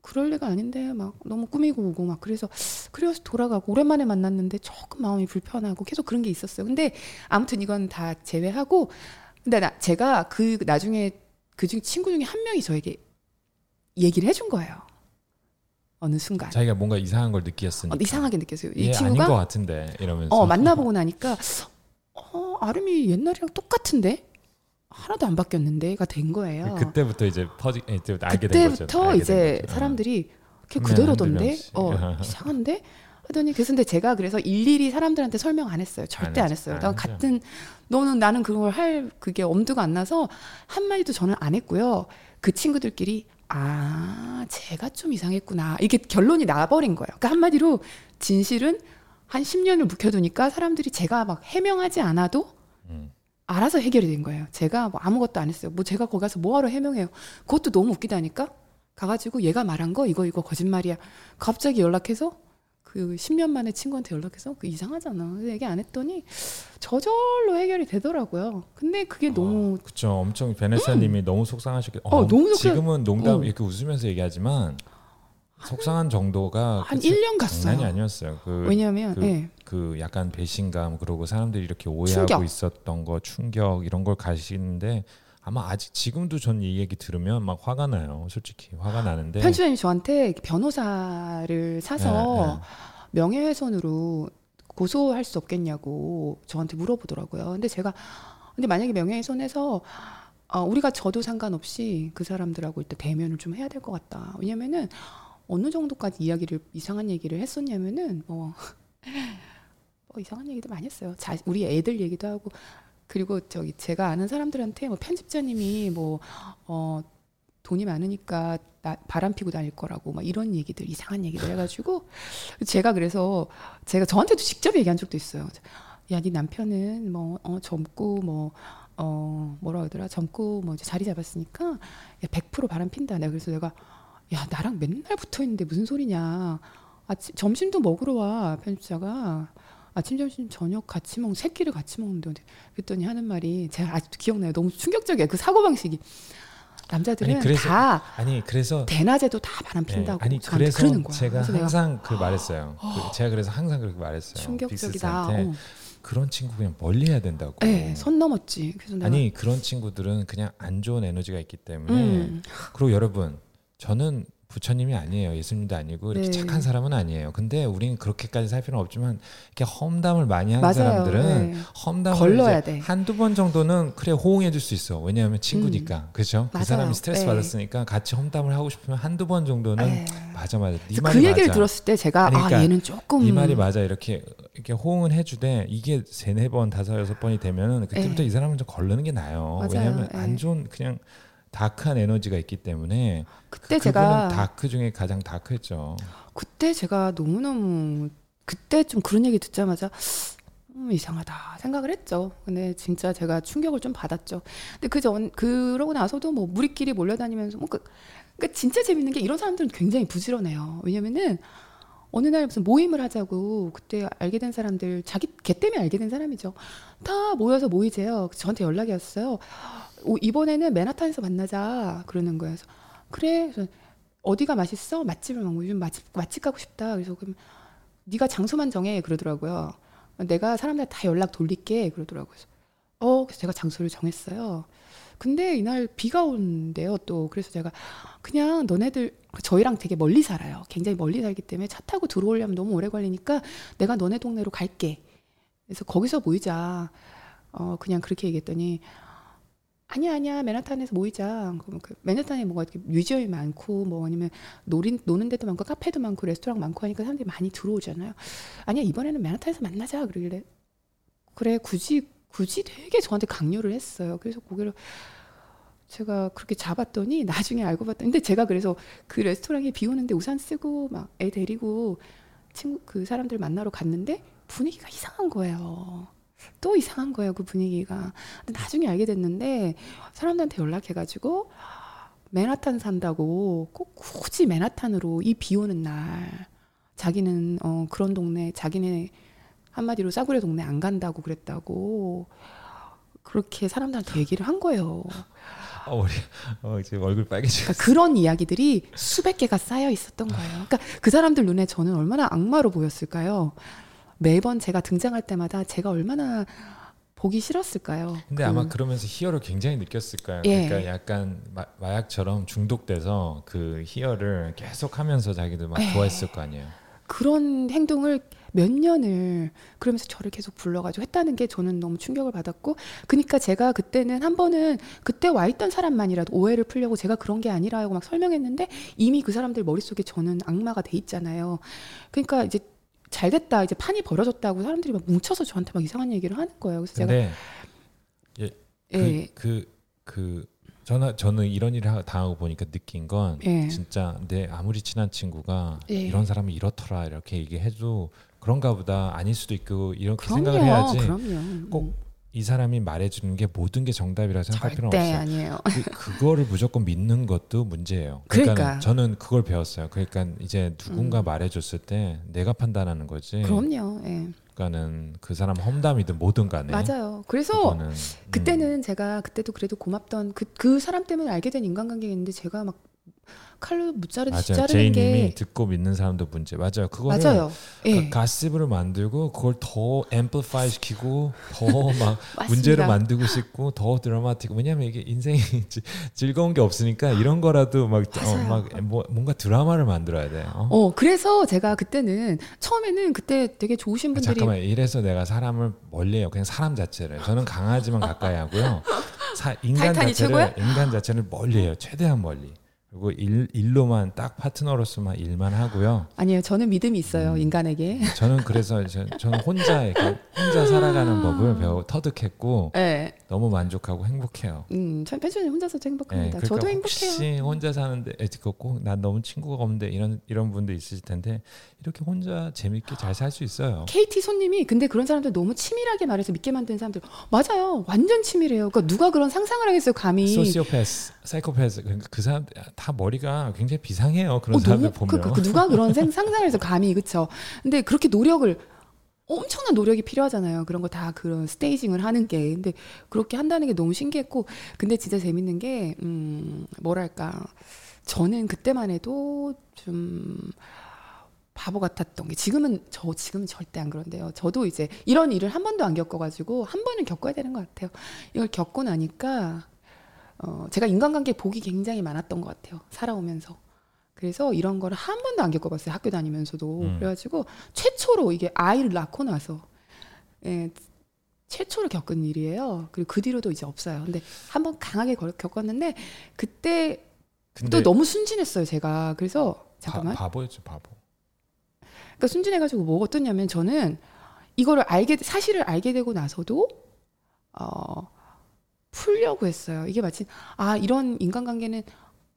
그럴 리가 아닌데 막 너무 꾸미고 오고 막 그래서 그래서 돌아가고 오랜만에 만났는데 조금 마음이 불편하고 계속 그런 게 있었어요. 근데 아무튼 이건 다 제외하고 근데 나, 제가 그 나중에 그중 친구 중에 한 명이 저에게 얘기를 해준 거예요. 어느 순간 자기가 뭔가 이상한 걸 느꼈으니까 어, 이상하게 느꼈어요. 이 친구가 아닌 것 같은데 이러면서 어 만나보고 나니까 어, 아름이 옛날이랑 똑같은데 하나도 안 바뀌었는데가 된 거예요. 그때부터 이제 퍼지 이제 알게 된 거죠. 그때부터 이제 거죠. 사람들이 걔 그대로던데, 어 *laughs* 이상한데 하더니 그래서 근데 제가 그래서 일일이 사람들한테 설명 안 했어요. 절대 안, 안 했어요. 나 같은 너는 나는 그걸 할 그게 엄두가 안 나서 한 마디도 저는 안 했고요. 그 친구들끼리 아 제가 좀 이상했구나 이게 결론이 나버린 거예요. 그러니까 한마디로 진실은 한 10년을 묵혀두니까 사람들이 제가 막 해명하지 않아도 음. 알아서 해결이 된 거예요. 제가 뭐 아무것도 안 했어요. 뭐 제가 거기 가서 뭐하러 해명해요. 그것도 너무 웃기다니까? 가가지고 얘가 말한 거 이거 이거 거짓말이야. 갑자기 연락해서 그 10년 만에 친구한테 연락해서 그 이상하잖아. 얘기 안 했더니 저절로 해결이 되더라고요. 근데 그게 어, 너무 그쵸. 엄청 베네사님이 음. 너무 속상하셨겠. 어, 어, 너무 지금은 농담 어. 이렇게 웃으면서 얘기하지만 속상한 정도가 한 1년 갔어요. 장난이 아니었어요. 그, 왜냐하면 그, 네. 그 약간 배신감 그리고 사람들이 이렇게 오해하고 충격. 있었던 거 충격 이런 걸 가시는데 아마 아직 지금도 전 이 얘기 들으면 막 화가 나요. 솔직히 화가 나는데 편집장님 저한테 변호사를 사서 네, 네. 명예훼손으로 고소할 수 없겠냐고 저한테 물어보더라고요. 근데 제가 근데 만약에 명예훼손해서 어, 우리가 저도 상관없이 그 사람들하고 일단 대면을 좀 해야 될 것 같다. 왜냐면은 어느 정도까지 이야기를 이상한 얘기를 했었냐면은 뭐, 뭐 이상한 얘기도 많이 했어요. 자, 우리 애들 얘기도 하고 그리고 저기 제가 아는 사람들한테 뭐 편집자님이 뭐 어, 돈이 많으니까 나, 바람 피고 다닐 거라고 막 이런 얘기들 이상한 얘기를 해가지고 제가 그래서 제가 저한테도 직접 얘기한 적도 있어요. 야, 네 남편은 뭐 어, 젊고 뭐 어, 뭐라 그러더라 젊고 뭐 자리 잡았으니까 야, 100% 바람 핀다. 내가 그래서 내가 야 나랑 맨날 붙어 있는데 무슨 소리냐. 아침 점심도 먹으러 와 편집자가 아침 점심 저녁 같이 먹 새끼를 같이 먹는데 그랬더니 하는 말이 제가 아직도 기억나요. 너무 충격적이에요. 그 사고 방식이. 남자들은 아니, 그래서, 다 아니 그래서 대낮에도 다 바람 네, 핀다고 네, 아니 그래서 그러는 거야. 제가 항상 그 말했어요. 어, 제가 그래서 항상 그렇게 말했어요. 충격적이다. 어. 그런 친구 그냥 멀리 해야 된다고. 네, 선 넘었지. 그래서 아니 그런 친구들은 그냥 안 좋은 에너지가 있기 때문에. 음. 그리고 여러분 저는 부처님이 아니에요. 예수님도 아니고 이렇게 네. 착한 사람은 아니에요. 근데 우리는 그렇게까지 살 필요는 없지만 이렇게 험담을 많이 하는 맞아요. 사람들은 네. 험담을 걸러야 돼. 한두 번 정도는 그래 호응해 줄 수 있어. 왜냐하면 친구니까. 음. 그렇죠? 그 사람이 스트레스 네. 받았으니까 같이 험담을 하고 싶으면 한두 번 정도는 네. 맞아 맞아. 네 말이 그 얘기를 맞아. 들었을 때 제가 아, 그러니까 아 얘는 조금 이 말이 맞아. 이렇게 이렇게 호응을 해 주되 이게 세네 번, 다섯 여섯 번이 되면은 그때부터 네. 이 사람은 좀 걸르는 게 나아요. 맞아요. 왜냐하면 안 좋은 그냥 다크한 에너지가 있기 때문에 그때 제가 다크 중에 가장 다크했죠. 그때 제가 너무 너무 그때 좀 그런 얘기 듣자마자 음, 이상하다 생각을 했죠. 근데 진짜 제가 충격을 좀 받았죠. 근데 그 전 그러고 나서도 뭐 무리끼리 몰려다니면서 뭐 그, 그 진짜 재밌는 게 이런 사람들은 굉장히 부지런해요. 왜냐면은 어느 날 무슨 모임을 하자고 그때 알게 된 사람들 자기 개 때문에 알게 된 사람이죠. 다 모여서 모이재요. 저한테 연락이 왔어요. 이번에는 맨하탄에서 만나자 그러는 거예요. 그래서 그래. 그래서 어디가 맛있어? 맛집을 막 요즘 맛집 맛집 가고 싶다. 그래서 그럼 네가 장소만 정해 그러더라고요. 내가 사람들 다 연락 돌릴게 그러더라고요. 그래서 어, 그래서 제가 장소를 정했어요. 근데 이날 비가 온대요 또 그래서 제가 그냥 너네들 저희랑 되게 멀리 살아요 굉장히 멀리 살기 때문에 차 타고 들어오려면 너무 오래 걸리니까 내가 너네 동네로 갈게 그래서 거기서 모이자 어 그냥 그렇게 얘기했더니 아니야 아니야 맨하탄에서 모이자. 그 맨하탄에 뭐가 이렇게 뮤지엄이 많고 뭐 아니면 노린 노는 데도 많고 카페도 많고 레스토랑 많고 하니까 사람들이 많이 들어오잖아요. 아니야 이번에는 맨하탄에서 만나자 그러길래 그래 굳이 굳이 되게 저한테 강요를 했어요. 그래서 고개를 제가 그렇게 잡았더니 나중에 알고 봤더니 근데 제가 그래서 그 레스토랑에 비 오는데 우산 쓰고 막 애 데리고 친구 그 사람들 만나러 갔는데 분위기가 이상한 거예요. 또 이상한 거예요, 그 분위기가. 근데 나중에 알게 됐는데 사람들한테 연락해가지고 맨하탄 산다고 꼭 굳이 맨하탄으로 이 비 오는 날 자기는 어 그런 동네 자기네 한마디로 싸구려 동네 안 간다고 그랬다고 그렇게 사람들한테 얘기를 한 거예요. 어, 우리 어, 이제 얼굴 빨개지고 그러니까 그런 이야기들이 수백 개가 쌓여 있었던 거예요. 그러니까 그 사람들 눈에 저는 얼마나 악마로 보였을까요? 매번 제가 등장할 때마다 제가 얼마나 보기 싫었을까요? 근데 그... 아마 그러면서 희열을 굉장히 느꼈을까요? 예. 그러니까 약간 마, 약처럼 중독돼서 그 희열을 계속 하면서 자기도 막 예. 좋아했을 거 아니에요. 그런 행동을 몇 년을 그러면서 저를 계속 불러가지고 했다는 게 저는 너무 충격을 받았고 그러니까 제가 그때는 한 번은 그때 와 있던 사람만이라도 오해를 풀려고 제가 그런 게 아니라고 막 설명했는데 이미 그 사람들 머릿속에 저는 악마가 돼 있잖아요. 그러니까 이제 잘 됐다 이제 판이 벌어졌다고 사람들이 막 뭉쳐서 저한테 막 이상한 얘기를 하는 거예요. 그래서 제가 예, 그, 예. 그, 그 저는 저는 이런 일을 당하고 보니까 느낀 건 예. 진짜 내 아무리 친한 친구가 예. 이런 사람이 이렇더라 이렇게 얘기해도 그런가 보다 아닐 수도 있고 이렇게 그럼요, 생각을 해야지 그럼요. 꼭 이 사람이 말해주는 게 모든 게 정답이라 생각할 필요는 없어요. 아니에요. 그, 거를 무조건 믿는 것도 문제예요. 그러니까, 그러니까 저는 그걸 배웠어요. 그러니까 이제 누군가 음. 말해줬을 때 내가 판단하는 거지. 그럼요. 예. 그러니까는 그 사람 험담이든 뭐든 간에 맞아요. 그래서 그거는, 음. 그때는 제가 그때도 그래도 고맙던 그, 그 사람 때문에 알게 된 인간관계였는데 제가 막 칼로 무자르듯 자르는 제이님이 듣고 믿는 사람도 문제 맞아요. 그거를 맞아요. 예. 가스브를 만들고 그걸 더 앰플파이 시키고 더 *laughs* 막 문제를 만들고 싶고 더 드라마틱 왜냐면 이게 인생이 *laughs* 즐거운 게 없으니까 이런 거라도 막막 어, 막 뭐, 뭔가 드라마를 만들어야 돼요. 어? 어 그래서 제가 그때는 처음에는 그때 되게 좋으신 분들이 잠깐만 이래서 내가 사람을 멀리해요. 그냥 사람 자체를 저는 강아지만 가까이 하고요. 사, 인간 자체를 최고야? 인간 자체를 멀리해요. 최대한 멀리. 그리고 일, 일로만 딱 파트너로서만 일만 하고요. 아니요, 저는 믿음이 있어요 음, 인간에게. 저는 그래서 저, 는 혼자 혼자 살아가는 법을 배워 터득했고, 네. 너무 만족하고 행복해요. 음, 전 펜션이 혼자서도 행복합니다. 네, 그러니까 저도 행복해요. 혹시 혼자 사는데 꼭 난 너무 친구가 없는데 이런 이런 분도 있으실 텐데 이렇게 혼자 재밌게 잘 살 수 있어요. KT 손님이 근데 그런 사람들 너무 치밀하게 말해서 믿게 만드는 사람들 맞아요. 완전 치밀해요. 그러니까 누가 그런 상상을 하겠어요, 감히. 소시오패스, 사이코패스 그러니까 그 사람 다 머리가 굉장히 비상해요. 그런 어, 사람들 너무, 보면. 그, 그, 누가 그런 상상을 해서 감히 그쵸. 근데 그렇게 노력을 엄청난 노력이 필요하잖아요. 그런 거 다 그런 스테이징을 하는 게. 근데 그렇게 한다는 게 너무 신기했고, 근데 진짜 재밌는 게, 음, 뭐랄까. 저는 그때만 해도 좀 바보 같았던 게 지금은 저 지금은 절대 안 그런데요. 저도 이제 이런 일을 한 번도 안 겪어가지고 한 번은 겪어야 되는 것 같아요. 이걸 겪고 나니까 어, 제가 인간관계 복이 굉장히 많았던 것 같아요. 살아오면서. 그래서 이런 거를 한 번도 안 겪어봤어요. 학교 다니면서도. 음. 그래가지고 최초로 이게 아이를 낳고 나서 예, 최초로 겪은 일이에요. 그리고 그 뒤로도 이제 없어요. 근데 한 번 강하게 겪었는데 그때 또 너무 순진했어요. 제가 그래서 잠깐만. 바, 바보였죠, 바보. 그러니까 순진해가지고 뭐 어떠냐면 저는 이거를 알게 사실을 알게 되고 나서도 어 풀려고 했어요. 이게 마치 아 이런 인간관계는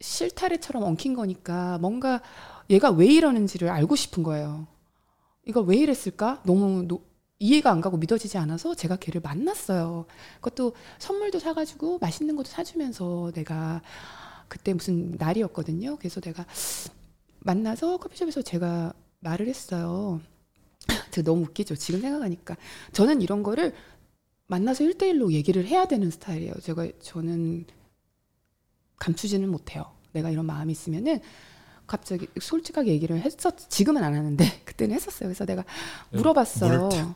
실타래처럼 엉킨 거니까 뭔가 얘가 왜 이러는지를 알고 싶은 거예요. 이거 왜 이랬을까? 너무 노, 이해가 안 가고 믿어지지 않아서 제가 걔를 만났어요. 그것도 선물도 사가지고 맛있는 것도 사주면서 내가 그때 무슨 날이었거든요. 그래서 내가 만나서 커피숍에서 제가 말을 했어요. *laughs* 너무 웃기죠. 지금 생각하니까. 저는 이런 거를 만나서 1대1로 얘기를 해야 되는 스타일이에요. 제가, 저는 감추지는 못해요. 내가 이런 마음이 있으면은 갑자기 솔직하게 얘기를 했었 지금은 안 하는데 *laughs* 그때는 했었어요. 그래서 내가 물어봤어요. 물을 꼈나요?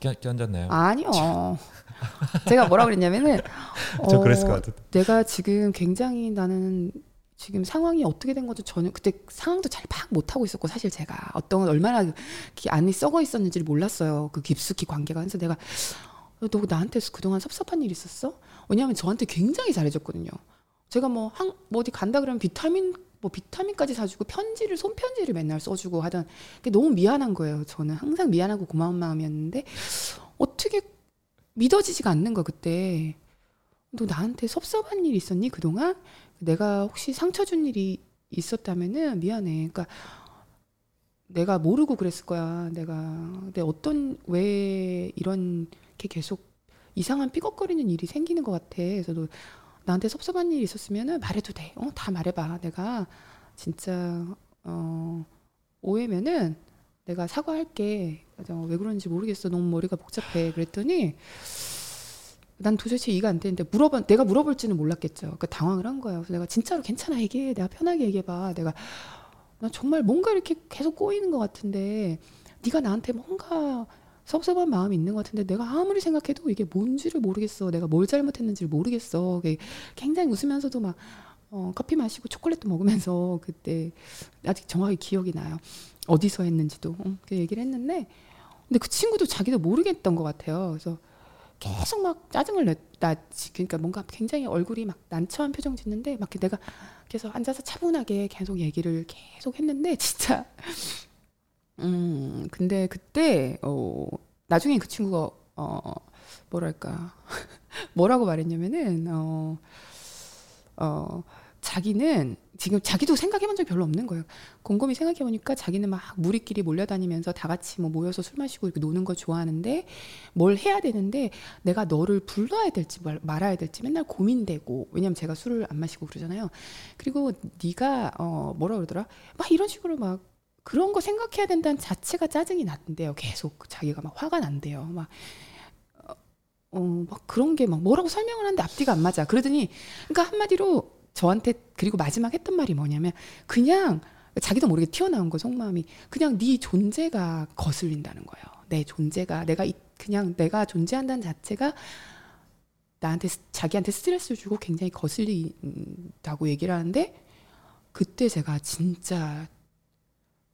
아니요. *laughs* 제가 뭐라 그랬냐면은 *laughs* 저 어, 그랬을 것 같은데. 내가 지금 굉장히 나는 지금 상황이 어떻게 된 건지 저는 그때 상황도 잘 파악 못 하고 있었고 사실 제가 어떤 건 얼마나 안이 썩어 있었는지를 몰랐어요. 그 깊숙이 관계가 그래서 내가 너 나한테 그동안 섭섭한 일 있었어? 왜냐하면 저한테 굉장히 잘해줬거든요. 제가 뭐, 한, 뭐 어디 간다 그러면 비타민 뭐 비타민까지 사주고 편지를 손편지를 맨날 써주고 하던 게 너무 미안한 거예요. 저는 항상 미안하고 고마운 마음이었는데 어떻게 믿어지지가 않는 거 그때. 너 나한테 섭섭한 일 있었니 그동안? 내가 혹시 상처 준 일이 있었다면은 미안해. 그러니까 내가 모르고 그랬을 거야. 내가 근데 어떤 왜 이런 게 계속 이상한 삐걱거리는 일이 생기는 것 같아. 그래서 너 나한테 섭섭한 일이 있었으면 말해도 돼. 어, 다 말해봐. 내가 진짜 어, 오해면은 내가 사과할게. 왜 그런지 모르겠어. 너무 머리가 복잡해. 그랬더니 난 도대체 이해가 안 되는데 물어봐 내가 물어볼지는 몰랐겠죠. 그러니까 당황을 한 거예요. 그래서 내가 진짜로 괜찮아 얘기해. 내가 편하게 얘기해봐. 내가 나 정말 뭔가 이렇게 계속 꼬이는 것 같은데 네가 나한테 뭔가 섭섭한 마음이 있는 것 같은데 내가 아무리 생각해도 이게 뭔지를 모르겠어. 내가 뭘 잘못했는지를 모르겠어. 굉장히 웃으면서도 막 어, 커피 마시고 초콜릿도 먹으면서 *laughs* 그때 아직 정확히 기억이 나요. 어디서 했는지도 어, 그 얘기를 했는데 근데 그 친구도 자기도 모르겠던 것 같아요. 그래서 계속 막 짜증을 냈다. 그러니까 뭔가 굉장히 얼굴이 막 난처한 표정 짓는데 막 내가 계속 앉아서 차분하게 계속 얘기를 계속 했는데 진짜 음, 근데 그때, 어, 나중에 그 친구가, 어, 뭐랄까, *laughs* 뭐라고 말했냐면은, 어, 어, 자기는 지금 자기도 생각해 본 적이 별로 없는 거예요. 곰곰이 생각해 보니까 자기는 막 무리끼리 몰려다니면서 다 같이 뭐 모여서 술 마시고 이렇게 노는 걸 좋아하는데 뭘 해야 되는데 내가 너를 불러야 될지 말, 말아야 될지 맨날 고민되고 왜냐면 제가 술을 안 마시고 그러잖아요. 그리고 네가 어 뭐라 그러더라? 막 이런 식으로 막 그런 거 생각해야 된다는 자체가 짜증이 난대요. 계속 자기가 막 화가 난대요. 막 어, 막 그런 게 막 뭐라고 설명을 하는데 앞뒤가 안 맞아. 그러더니 그러니까 한마디로 저한테 그리고 마지막 했던 말이 뭐냐면 그냥 자기도 모르게 튀어나온 거 속마음이 그냥 네 존재가 거슬린다는 거예요. 내 존재가 내가 그냥 내가 존재한다는 자체가 나한테 자기한테 스트레스를 주고 굉장히 거슬린다고 얘기를 하는데 그때 제가 진짜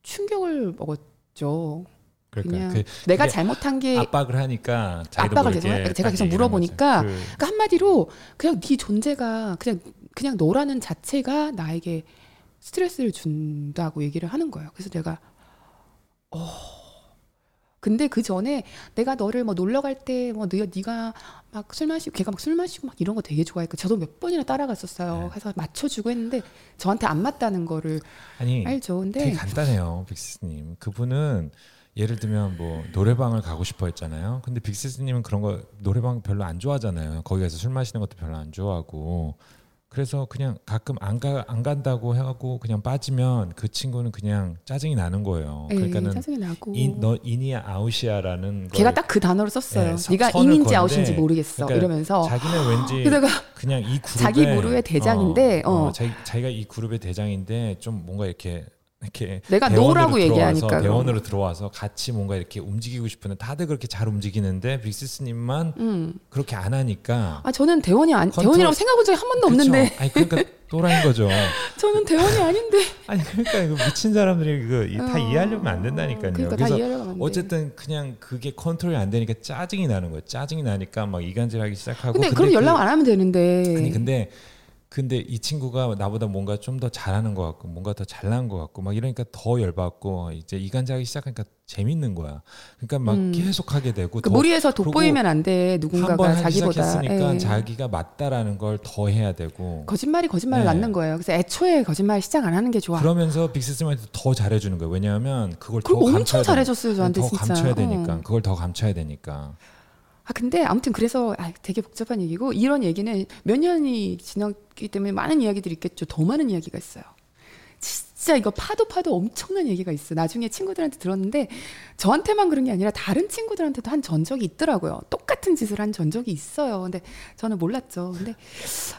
충격을 먹었죠. 그러니까 그, 내가 잘못한 게 압박을 하니까 압박을 계속 제가 계속 물어보니까 그, 그러니까 한마디로 그냥 네 존재가 그냥 그냥 너라는 자체가 나에게 스트레스를 준다고 얘기를 하는 거예요. 그래서 내가 어 근데 그 전에 내가 너를 뭐 놀러 갈 때 뭐 네가 막 술 마시고 걔가 막 술 마시고 막 이런 거 되게 좋아했고 저도 몇 번이나 따라갔었어요. 네. 그래서 맞춰주고 했는데 저한테 안 맞다는 거를 아니, 알죠. 근데 되게 간단해요, 빅스님. 그분은 예를 들면 뭐 노래방을 가고 싶어 했잖아요. 근데 빅스님은 그런 거 노래방 별로 안 좋아하잖아요. 거기 가서 술 마시는 것도 별로 안 좋아하고 그래서 그냥 가끔 안 가 안 간다고 해갖고 그냥 빠지면 그 친구는 그냥 짜증이 나는 거예요. 에이, 네, 그러니까는 짜증이 나고 in, 너 in이야 out이야라는 걔가 딱 그 단어를 썼어요. 네, 네가 in인지 out인지 모르겠어. 그러니까 이러면서 자기는 *gasps* 왠지 그냥 이 그룹의 자기 그룹의 대장인데 어, 어, 어. 자기, 자기가 이 그룹의 대장인데 좀 뭔가 이렇게 이렇게 내가 no라고 얘기하니까 대원으로 들어와서 같이 뭔가 이렇게 움직이고 싶은데 다들 그렇게 잘 움직이는데 빅시스님만 음. 그렇게 안 하니까 아 저는 대원이 아니 컨트롤... 대원이라고 생각한 적이 한 번도 그쵸? 없는데 아니 그러니까 또라인 거죠. *laughs* 저는 대원이 아닌데 *laughs* 아니 그러니까 이거 미친 사람들이 그거 다 어... 이해하려면 안 된다니까요. 그러니까 그래서 어쨌든 그냥 그게 컨트롤이 안 되니까 짜증이 나는 거예요. 짜증이 나니까 막 이간질하기 시작하고 근데, 근데 그럼 연락 그, 안 하면 되는데 아니 근데 근데 이 친구가 나보다 뭔가 좀 더 잘하는 것 같고 뭔가 더 잘난 것 같고 막 이러니까 더 열받고 이제 이간질하기 시작하니까 재밌는 거야. 그러니까 막 음. 계속 하게 되고 그 머리에서 돋보이면 안 돼. 누군가가 자기보다 시작했으니까 에. 예. 자기가 맞다라는 걸 더 해야 되고 거짓말이 거짓말을 네. 낳는 거예요. 그래서 애초에 거짓말 시작 안 하는 게 좋아. 그러면서 빅스님한테 더 잘해주는 거예요. 왜냐하면 그걸 더 엄청 잘해줬어요 저한테 더 진짜. 감춰야 되니까 어. 그걸 더 감춰야 되니까. 아 근데 아무튼 그래서 아, 되게 복잡한 얘기고 이런 얘기는 몇 년이 지났기 때문에 많은 이야기들이 있겠죠. 더 많은 이야기가 있어요. 진짜 이거 파도 파도 엄청난 얘기가 있어. 나중에 친구들한테 들었는데 저한테만 그런 게 아니라 다른 친구들한테도 한 전적이 있더라고요. 똑같은 짓을 한 전적이 있어요. 근데 저는 몰랐죠. 근데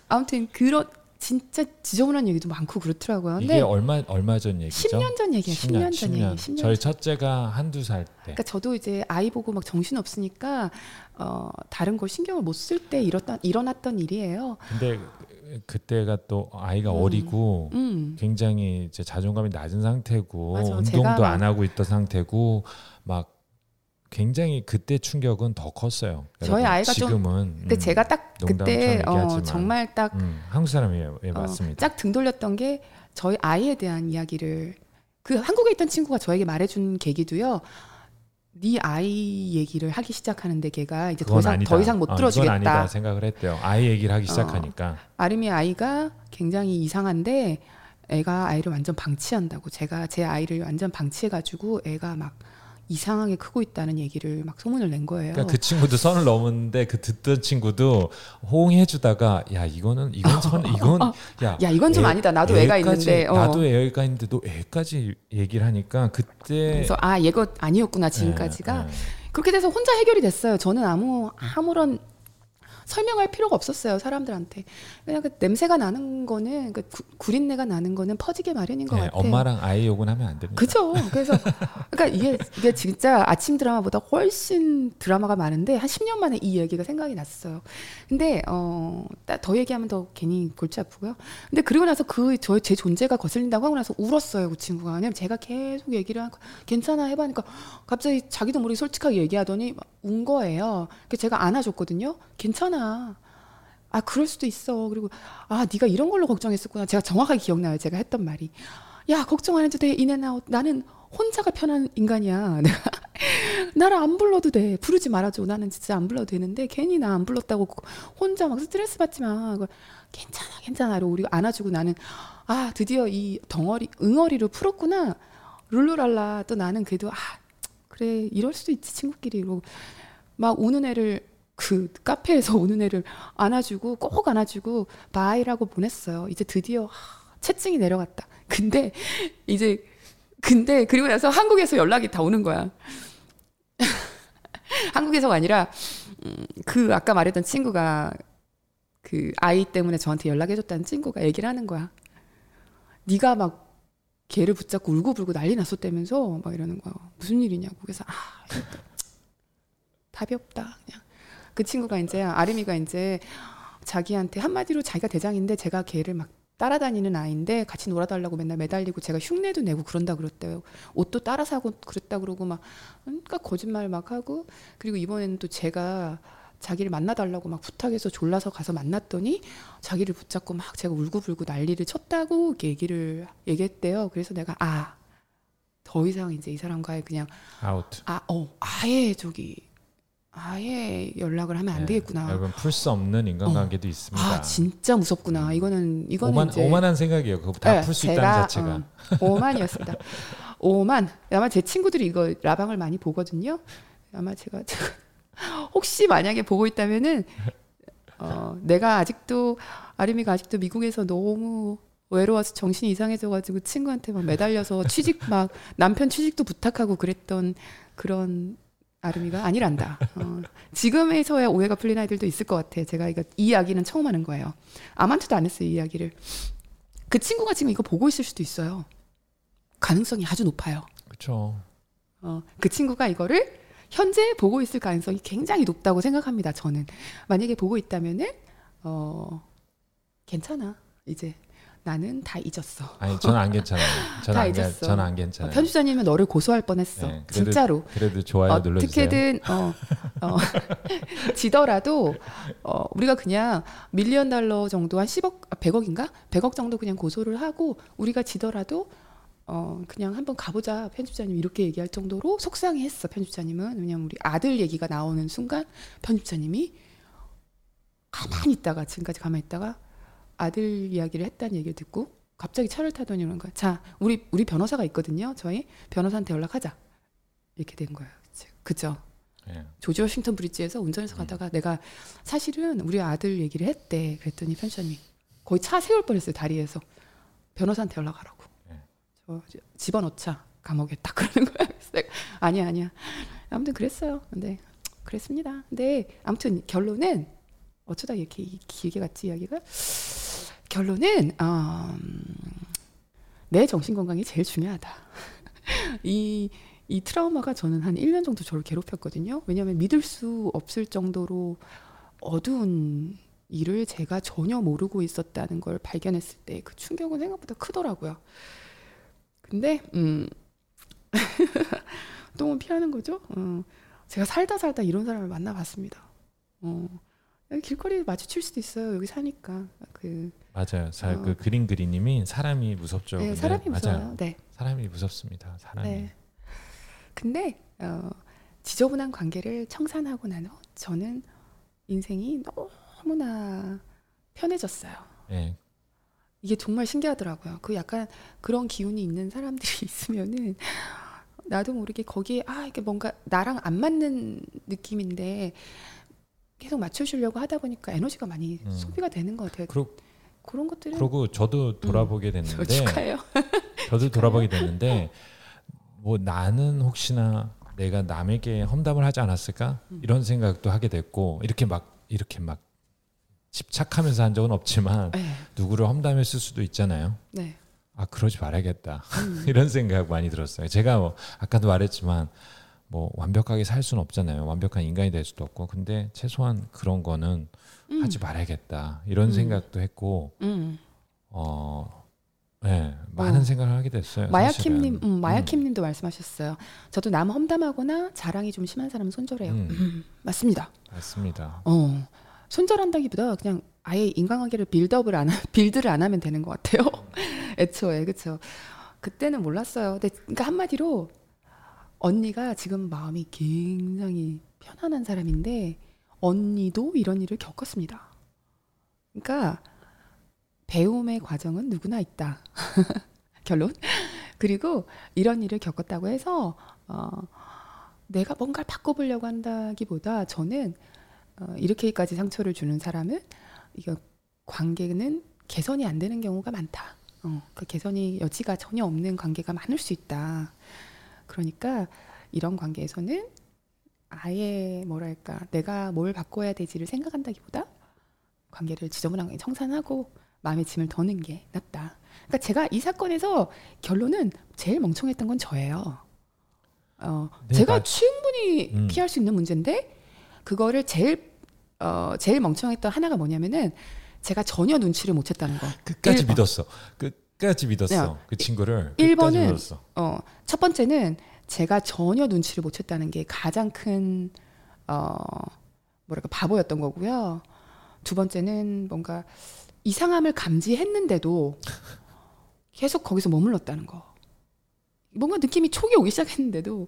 아무튼 그런 진짜 지저분한 얘기도 많고 그렇더라고요. 근데 이게 얼마 얼마 전 얘기죠? 10년 전 얘기예요. 10년, 10년 전 10년. 얘기. 10년 저희 첫째가 한두 살 때. 그러니까 저도 이제 아이 보고 막 정신 없으니까 어 다른 걸 신경을 못 쓸 때 일어났던 일어났던 일이에요. 근데 그때가 또 아이가 음. 어리고 음. 굉장히 이제 자존감이 낮은 상태고 맞아, 운동도 안 하고 있던 상태고 막 굉장히 그때 충격은 더 컸어요. 저희 아이가 지금은 좀, 근데 음, 제가 딱 그때 어, 정말 딱 음, 한국 사람이에요. 예, 어, 맞습니다. 딱등 돌렸던 게 저희 아이에 대한 이야기를 그 한국에 있던 친구가 저에게 말해준 계기도요. 네 아이 얘기를 하기 시작하는데 걔가 이제 더 이상 아니다. 더 이상 못 어, 들어주겠다. 아니다 생각을 했대요. 아이 얘기를 하기 어, 시작하니까. 어, 아름이 아이가 굉장히 이상한데 애가 아이를 완전 방치한다고. 제가 제 아이를 완전 방치해가지고 애가 막 이상하게 크고 있다는 얘기를 막 소문을 낸 거예요. 그러니까 그 친구도 선을 넘었는데 그 듣던 친구도 호응해주다가 야 이거는 이건 선 이건 야, 야 이건 좀 애, 아니다. 나도 애가 있는데 어. 나도 애가 있는데 너 애까지 얘기를 하니까 그때 그래서 아 얘가 아니었구나 지금까지가 네, 네. 그렇게 돼서 혼자 해결이 됐어요. 저는 아무 아무런 설명할 필요가 없었어요 사람들한테 그냥 그 냄새가 나는 거는 그 구, 린내가 나는 거는 퍼지게 마련인 것 네, 같아요. 엄마랑 아이 욕은 하면 안 됩니다. 그죠. 그래서 그러니까 이게 이게 진짜 아침 드라마보다 훨씬 드라마가 많은데 한 10년 만에 이 얘기가 생각이 났어요. 근데 어더 얘기하면 더 괜히 골치 아프고요. 근데 그리고 나서 그 저 제 존재가 거슬린다고 하고 나서 울었어요 그 친구가. 왜냐면 제가 계속 얘기를 하고 괜찮아 해봐니까 갑자기 자기도 모르게 솔직하게 얘기하더니 운 거예요. 그래서 제가 안아줬거든요. 괜찮아. 아 그럴 수도 있어. 그리고 아 네가 이런 걸로 걱정했었구나. 제가 정확하게 기억나요. 제가 했던 말이 야 걱정 안 해도 돼 인앤아웃. 나는 혼자가 편한 인간이야. *laughs* 나를 안 불러도 돼. 부르지 말아줘. 나는 진짜 안 불러도 되는데 괜히 나 안 불렀다고 혼자 막 스트레스 받지 마. 괜찮아, 괜찮아. 로 우리 안아주고 나는 아 드디어 이 덩어리 응어리를 풀었구나. 룰루랄라. 또 나는 그래도 아 그래 이럴 수도 있지 친구끼리 이러고 막 우는 애를 그 카페에서 *laughs* 우는 애를 안아주고 꼭 안아주고 bye라고 보냈어요. 이제 드디어 체증이 내려갔다. 근데 이제 근데 그리고 나서 한국에서 연락이 다 오는 거야. *laughs* 한국에서가 아니라 음, 그 아까 말했던 친구가 그 아이 때문에 저한테 연락해줬다는 친구가 얘기를 하는 거야. 네가 막 걔를 붙잡고 울고불고 난리 났었다면서 막 이러는 거야. 무슨 일이냐고. 그래서 아 답이 없다. 그냥 그 친구가 이제 아름이가 이제 자기한테 한마디로 자기가 대장인데 제가 걔를 막 따라다니는 아이인데 같이 놀아달라고 맨날 매달리고 제가 흉내도 내고 그런다 그랬대요. 옷도 따라 사고 그랬다 그러고 막 그러니까 거짓말 막 하고 그리고 이번에는 또 제가 자기를 만나달라고 막 부탁해서 졸라서 가서 만났더니 자기를 붙잡고 막 제가 울고불고 난리를 쳤다고 얘기를 얘기했대요. 그래서 내가 아 더 이상 이제 이 사람과의 그냥 아웃. 아, 어, 아예 저기 아예 연락을 하면 안 네, 되겠구나. 여러분 풀 수 없는 인간관계도 어. 있습니다. 아 진짜 무섭구나. 이거는 이거는 오만, 이제 오만한 생각이에요. 그거 다 풀수 네, 있다는 자체가. 어, 오만이었습니다. *laughs* 오만. 아마 제 친구들이 이거 라방을 많이 보거든요. 아마 제가, *laughs* 제가 혹시 만약에 보고 있다면은 어, 내가 아직도 아림이가 아직도 미국에서 너무 외로워서 정신이 이상해져가지고 친구한테 막 매달려서 취직 막 남편 취직도 부탁하고 그랬던 그런 아름이가 아니란다. 어, 지금에서야 오해가 풀린 아이들도 있을 것 같아. 제가 이거 이 이야기는 처음 하는 거예요. 아무한테도 안 했어요 이 이야기를. 그 친구가 지금 이거 보고 있을 수도 있어요. 가능성이 아주 높아요. 그렇죠. 어, 그 친구가 이거를 현재 보고 있을 가능성이 굉장히 높다고 생각합니다. 저는 만약에 보고 있다면은 어 괜찮아 이제 나는 다 잊었어. 아니 저는 안 괜찮아요. *laughs* 저는 안, 잊었어. 저는 안 괜찮아요. 편집자님은 너를 고소할 뻔했어. 네, 그래도, 진짜로. 그래도 좋아요 눌러주세요. 어떻게든 어, 어, *laughs* 지더라도 어, 우리가 그냥 밀리언 달러 정도 한 10억, 100억인가? 아, 100억 정도 그냥 고소를 하고 우리가 지더라도 어 그냥 한번 가보자 편집자님 이렇게 얘기할 정도로 속상해했어 편집자님은 왜냐면 우리 아들 얘기가 나오는 순간 편집자님이 가만히 있다가 지금까지 가만히 있다가 아들 이야기를 했다는 얘기를 듣고 갑자기 차를 타더니 그런 거야. 자, 우리 우리 변호사가 있거든요. 저희 변호사한테 연락하자. 이렇게 된 거예요. 그죠? 예. 조지 워싱턴 브릿지에서 운전해서 음. 가다가 내가 사실은 우리 아들 얘기를 했대. 그랬더니 편집자님이 거의 차 세울 뻔했어요. 다리에서 변호사한테 연락하라고. 예. 저 집어넣자 감옥에 딱 *laughs* 그러는 거야. 아니야 아니야. 아무튼 그랬어요. 근데 그랬습니다. 근데 아무튼 결론은 어쩌다 이렇게 길게 갔지 이야기가 결론은 어, 내 정신 건강이 제일 중요하다. *laughs* 이, 이 트라우마가 저는 한 1년 정도 저를 괴롭혔거든요. 왜냐하면 믿을 수 없을 정도로 어두운 일을 제가 전혀 모르고 있었다는 걸 발견했을 때 그 충격은 생각보다 크더라고요. 근데 음 *laughs* 똥은 피하는 거죠. 어, 제가 살다 살다 이런 사람을 만나봤습니다. 어, 길거리에 마주칠 수도 있어요. 여기 사니까 그 맞아요. 사, 어. 그 그린 그리님이 사람이 무섭죠. 네, 사람이 무서워요. 네. 사람이 무섭습니다. 사람이. 네. 근데 어, 지저분한 관계를 청산하고 난후 저는 인생이 너무나 편해졌어요. 네. 이게 정말 신기하더라고요. 그 약간 그런 기운이 있는 사람들이 *laughs* 있으면은 나도 모르게 거기에 아 이게 뭔가 나랑 안 맞는 느낌인데 계속 맞춰주려고 하다 보니까 에너지가 많이 음. 소비가 되는 것 같아요. 그러, 그런 것들은 그리고 저도 돌아보게 음. 됐는데 축하해요. *laughs* 저도 돌아보게 됐는데 뭐 나는 혹시나 내가 남에게 험담을 하지 않았을까 음. 이런 생각도 하게 됐고 이렇게 막 이렇게 막 집착하면서 한 적은 없지만 네. 누구를 험담했을 수도 있잖아요. 네. 아 그러지 말아야겠다 음. *laughs* 이런 생각 많이 들었어요. 제가 뭐 아까도 말했지만 뭐 완벽하게 살 수는 없잖아요. 완벽한 인간이 될 수도 없고 근데 최소한 그런 거는 음. 하지 말아야겠다 이런 음. 생각도 했고 음. 어. 네, 많은 어. 생각을 하게 됐어요. 마야킴님, 음, 마야킴님도 음. 말씀하셨어요. 저도 남 험담하거나 자랑이 좀 심한 사람은 손절해요. 음. 음. 맞습니다. 맞습니다. 어, 손절한다기보다 그냥 아예 인간관계를 빌드업을 안 *laughs* 빌드를 안 하면 되는 것 같아요. *laughs* 애초에 그렇죠. 그때는 몰랐어요. 근데 그러니까 한마디로 언니가 지금 마음이 굉장히 편안한 사람인데 언니도 이런 일을 겪었습니다. 그러니까 배움의 과정은 누구나 있다. *laughs* 결론. 그리고 이런 일을 겪었다고 해서 어, 내가 뭔가를 바꿔보려고 한다기보다 저는 어, 이렇게까지 상처를 주는 사람은 이거 관계는 개선이 안 되는 경우가 많다. 어, 그 개선이 여지가 전혀 없는 관계가 많을 수 있다. 그러니까 이런 관계에서는 아예 뭐랄까 내가 뭘 바꿔야 되지를 생각한다기보다 관계를 지저분하게 청산하고 마음의 짐을 더는 게 낫다. 그러니까 제가 이 사건에서 결론은 제일 멍청했던 건 저예요. 어, 제가 충분히 음. 피할 수 있는 문제인데 그거를 제일 어, 제일 멍청했던 하나가 뭐냐면은 제가 전혀 눈치를 못 챘다는 거. 끝까지 1번. 믿었어. 끝 까지 믿었어. 그 친구를. 1번은 어, 첫 번째는 제가 전혀 눈치를 못 챘다는 게 가장 큰 어, 뭐랄까 바보였던 거고요. 두 번째는 뭔가 이상함을 감지했는데도 계속 거기서 머물렀다는 거. 뭔가 느낌이 촉이 오기 시작했는데도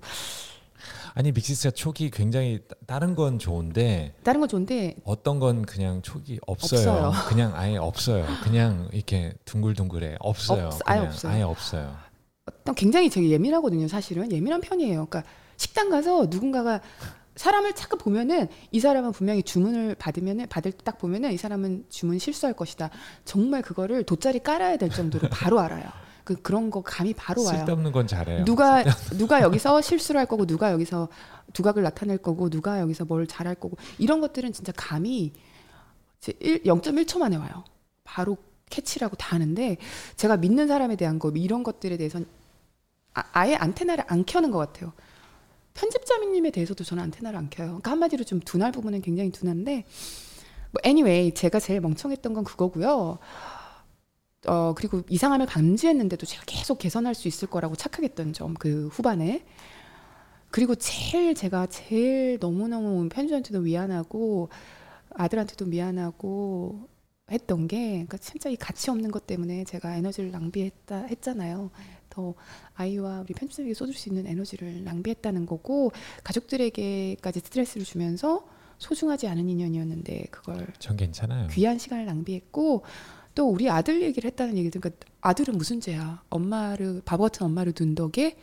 아니 믹시스가 촉이 굉장히 다른 건 좋은데 다른 건 좋은데 어떤 건 그냥 촉이 없어요. 없어요. *laughs* 그냥 아예 없어요. 그냥 이렇게 둥글둥글해 없어요. 없, 아예 없어요. 아예 없어요. 어떤 굉장히 되게 예민하거든요. 사실은 예민한 편이에요. 그러니까 식당 가서 누군가가 사람을 잠깐 보면은 이 사람은 분명히 주문을 받으면은 받을 때 딱 보면은 이 사람은 주문 실수할 것이다. 정말 그거를 돗자리 깔아야 될 정도로 바로 알아요. 그 그런 거 감이 바로 와요. 쓸데없는 건 잘해요. 누가 *laughs* 누가 여기서 실수를 할 거고 누가 여기서 두각을 나타낼 거고 누가 여기서 뭘 잘할 거고 이런 것들은 진짜 감이 0.1초 만에 와요. 바로 캐치라고 다 하는데 제가 믿는 사람에 대한 거 이런 것들에 대해서는 아, 예 안테나를 안 켜는 것 같아요. 편집자님에 대해서도 저는 안테나를 안 켜요. 그러니까 한마디로 좀 둔할 부분은 굉장히 둔한데 뭐 anyway 제가 제일 멍청했던 건 그거고요. 어 그리고 이상함을 감지했는데도 제가 계속 개선할 수 있을 거라고 착각했던 점 그 후반에 그리고 제일 제가 제일 너무너무 편집한테도 미안하고 아들한테도 미안하고 했던 게 그러니까 진짜 이 가치 없는 것 때문에 제가 에너지를 낭비했다 했잖아요. 더 아이와 우리 편집자에게 쏟을 수 있는 에너지를 낭비했다는 거고 가족들에게까지 스트레스를 주면서 소중하지 않은 인연이었는데 그걸 전 괜찮아요. 귀한 시간을 낭비했고 또 우리 아들 얘기를 했다는 얘기를 그러니까 아들은 무슨 죄야? 엄마를 바보 같은 엄마를 둔 덕에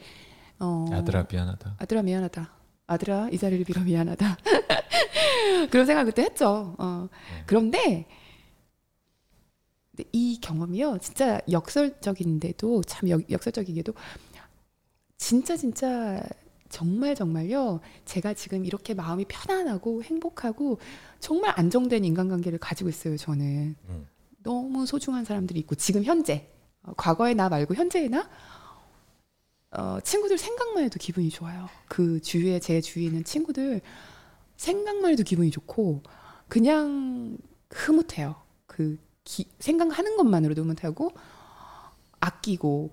어, 아들아 미안하다. 아들아 미안하다. 아들아 이 자리를 빌어 미안하다. *laughs* 그런 생각 그때 했죠. 어. 네. 그런데 이 경험이요 진짜 역설적인데도 참 역, 역설적이게도 진짜 진짜 정말 정말요 제가 지금 이렇게 마음이 편안하고 행복하고 정말 안정된 인간관계를 가지고 있어요 저는 음. 너무 소중한 사람들이 있고 지금 현재 어, 과거의 나 말고 현재의 나 어, 친구들 생각만 해도 기분이 좋아요 그 주위에 제 주위에 있는 친구들 생각만 해도 기분이 좋고 그냥 흐뭇해요 그 기, 생각하는 것만으로도 흐뭇하고 아끼고